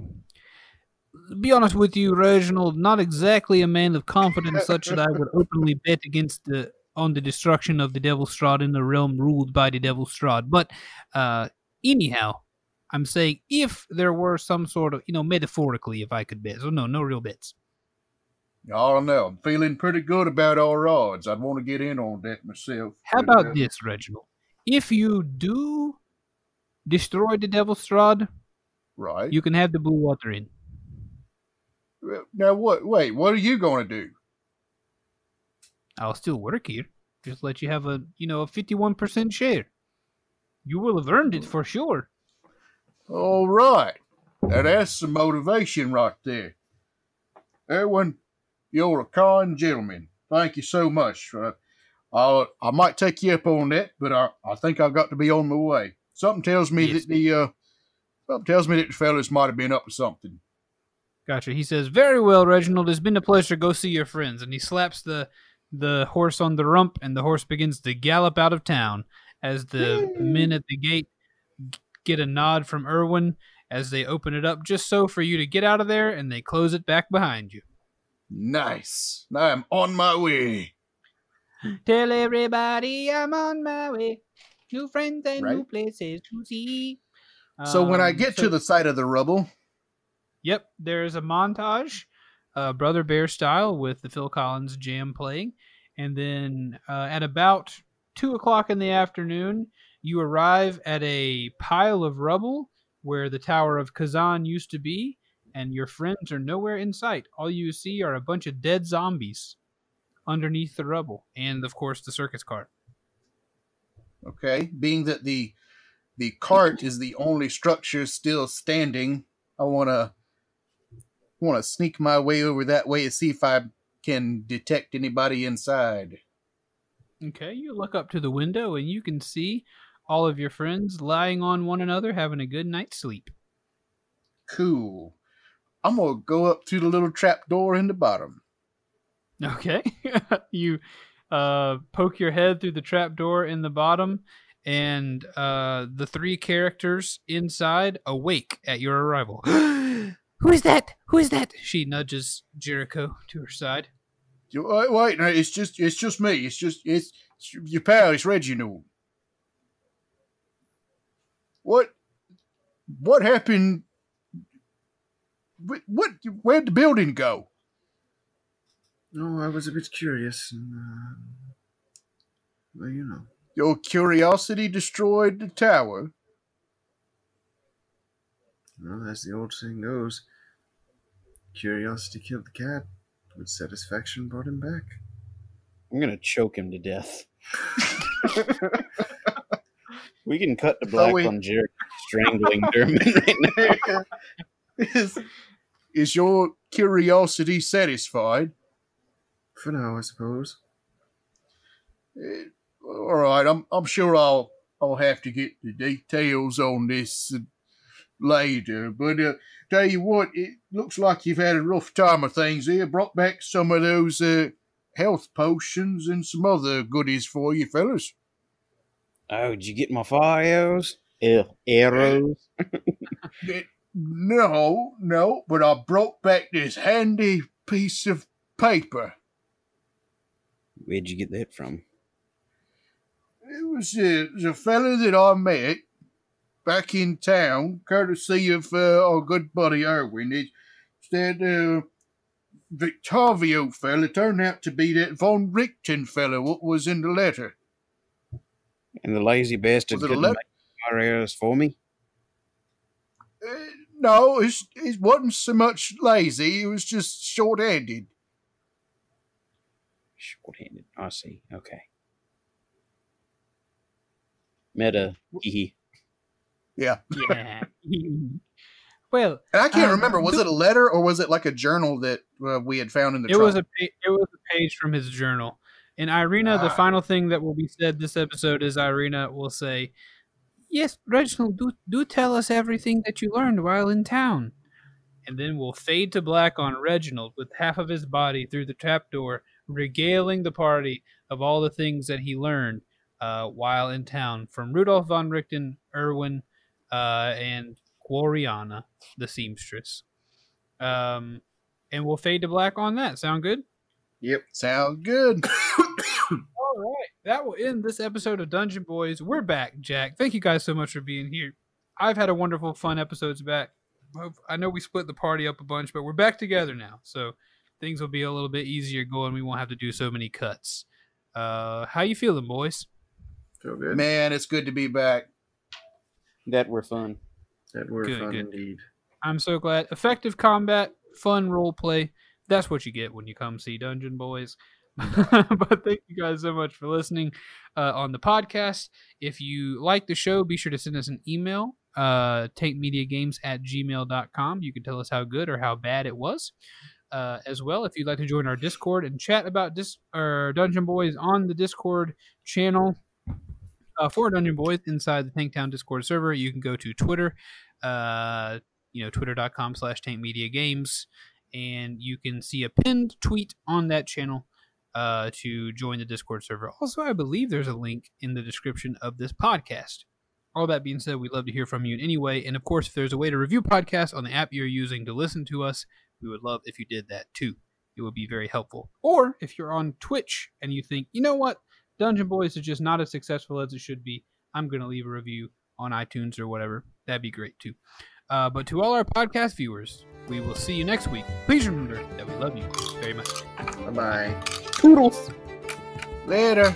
be honest with you, Reginald, not exactly a man of confidence such that I would openly bet against the on the destruction of the Devil Strahd in the realm ruled by the Devil Strahd. But uh, anyhow, I'm saying if there were some sort of, you know, metaphorically, if I could bet. So no, no real bets. I don't know. I'm feeling pretty good about our odds. I'd want to get in on that myself. How about uh, this, Reginald? If you do destroy the Devil Strahd, Right. you can have the Blue Water in. now what? Wait. What are you going to do? I'll still work here. Just let you have a, you know, a 51% share. You will have earned it for sure. All right. Now that's some motivation right there. Urwin, you're a kind gentleman. Thank you so much. I'll, I might take you up on that, but I, I think I've got to be on my way. Something tells me Yes. that the uh, something tells me that the fellas might have been up to something. Gotcha. He says, "Very well, Reginald. It's been a pleasure. Go see your friends." And he slaps the the horse on the rump, and the horse begins to gallop out of town. As the men at the gate get a nod from Urwin as they open it up, just so for you to get out of there, and they close it back behind you. Nice. Now I'm on my way. Tell everybody I'm on my way. New friends and new places to see. So when I Um, get so- to the site of the rubble, Yep, there's a montage, uh, Brother Bear style, with the Phil Collins jam playing, and then uh, at about two o'clock in the afternoon, you arrive at a pile of rubble where the Tower of Khazan used to be, and your friends are nowhere in sight. All you see are a bunch of dead zombies underneath the rubble, and of course the circus cart. okay, being that the the cart is the only structure still standing, I want to want to sneak my way over that way to see if I can detect anybody inside. Okay, you look up to the window and you can see all of your friends lying on one another having a good night's sleep. Cool. I'm gonna go up to the little trap door in the bottom. Okay. you uh, poke your head through the trap door in the bottom, and uh, the three characters inside awake at your arrival. Who is that? Who is that? She nudges Jericho to her side. Wait, wait, no, it's just it's just me. It's just it's, it's your pal. It's Reginald. What what happened? What, what where'd the building go? No, I was a bit curious, and uh, well, you know, Your curiosity destroyed the tower. well, as the old saying goes, curiosity killed the cat, but satisfaction brought him back. I'm gonna choke him to death. we can cut the black we- on Jericho strangling Derman right now. is, is your curiosity satisfied? For now, I suppose. All right, I'm I'm sure I'll I'll have to get the details on this uh, later. But uh, tell you what, it looks like you've had a rough time of things here. Brought back some of those uh, health potions and some other goodies for you, fellas. Oh, did you get my fire arrows? Eh, Arrows? Eh, No, no, but I brought back this handy piece of paper. Where'd you get that from? It was, it was a fella that I met back in town, courtesy of uh, our good buddy Urwin. It's that uh, Rictavio fella turned out to be that Von Richten fella what was in the letter. And the lazy bastard Was it a couldn't letter? make arrows for me? Uh, no, it it wasn't so much lazy. It was just short-handed. Short-handed. I see. Okay. Meta. Hee Yeah, Yeah. well, and I can't Um, remember. Was it a letter or was it like a journal that uh, we had found in the it trunk? was a pa- it was a page from his journal. And Ireena, the Ah. final thing that will be said this episode is Ireena will say, "Yes, Reginald, do do tell us everything that you learned while in town." And then we'll fade to black on Reginald with half of his body through the trapdoor, regaling the party of all the things that he learned uh, while in town from Rudolph von Richten, Urwin, uh, and Gloriana, the seamstress. Um, and we'll fade to black on that. Sound good? Yep. Sound good. All right. That will end this episode of Dungeon Boys. We're back, Jack. Thank you guys so much for being here. I've had a wonderful, fun episodes back. I know we split the party up a bunch, but we're back together now. So things will be a little bit easier going. We won't have to do so many cuts. Uh, how you feeling, boys? Feel good. Man, it's good to be back. That were fun. That were Good, fun good. indeed. I'm so glad. Effective combat, fun role play. That's what you get when you come see Dungeon Boys. but thank you guys so much for listening uh, on the podcast. If you like the show, be sure to send us an email, uh, tankmediagames at gmail.com. You can tell us how good or how bad it was. Uh, as well, if you'd like to join our Discord and chat about dis- Dungeon Boys on the Discord channel uh, for Dungeon Boys inside the Tanktown Discord server, you can go to Twitter, uh, you know, twitter.com slash tankmediagames, and you can see a pinned tweet on that channel uh, to join the Discord server. Also, I believe there's a link in the description of this podcast. All that being said, we'd love to hear from you in any way. And of course, if there's a way to review podcasts on the app you're using to listen to us, we would love if you did that too. It would be very helpful. Or if you're on Twitch and you think, you know what, Dungeon Boys is just not as successful as it should be, I'm going to leave a review on iTunes or whatever. That'd be great too. Uh, but to all our podcast viewers, we will see you next week. Please remember that we love you very much. Bye bye. Toodles. Later.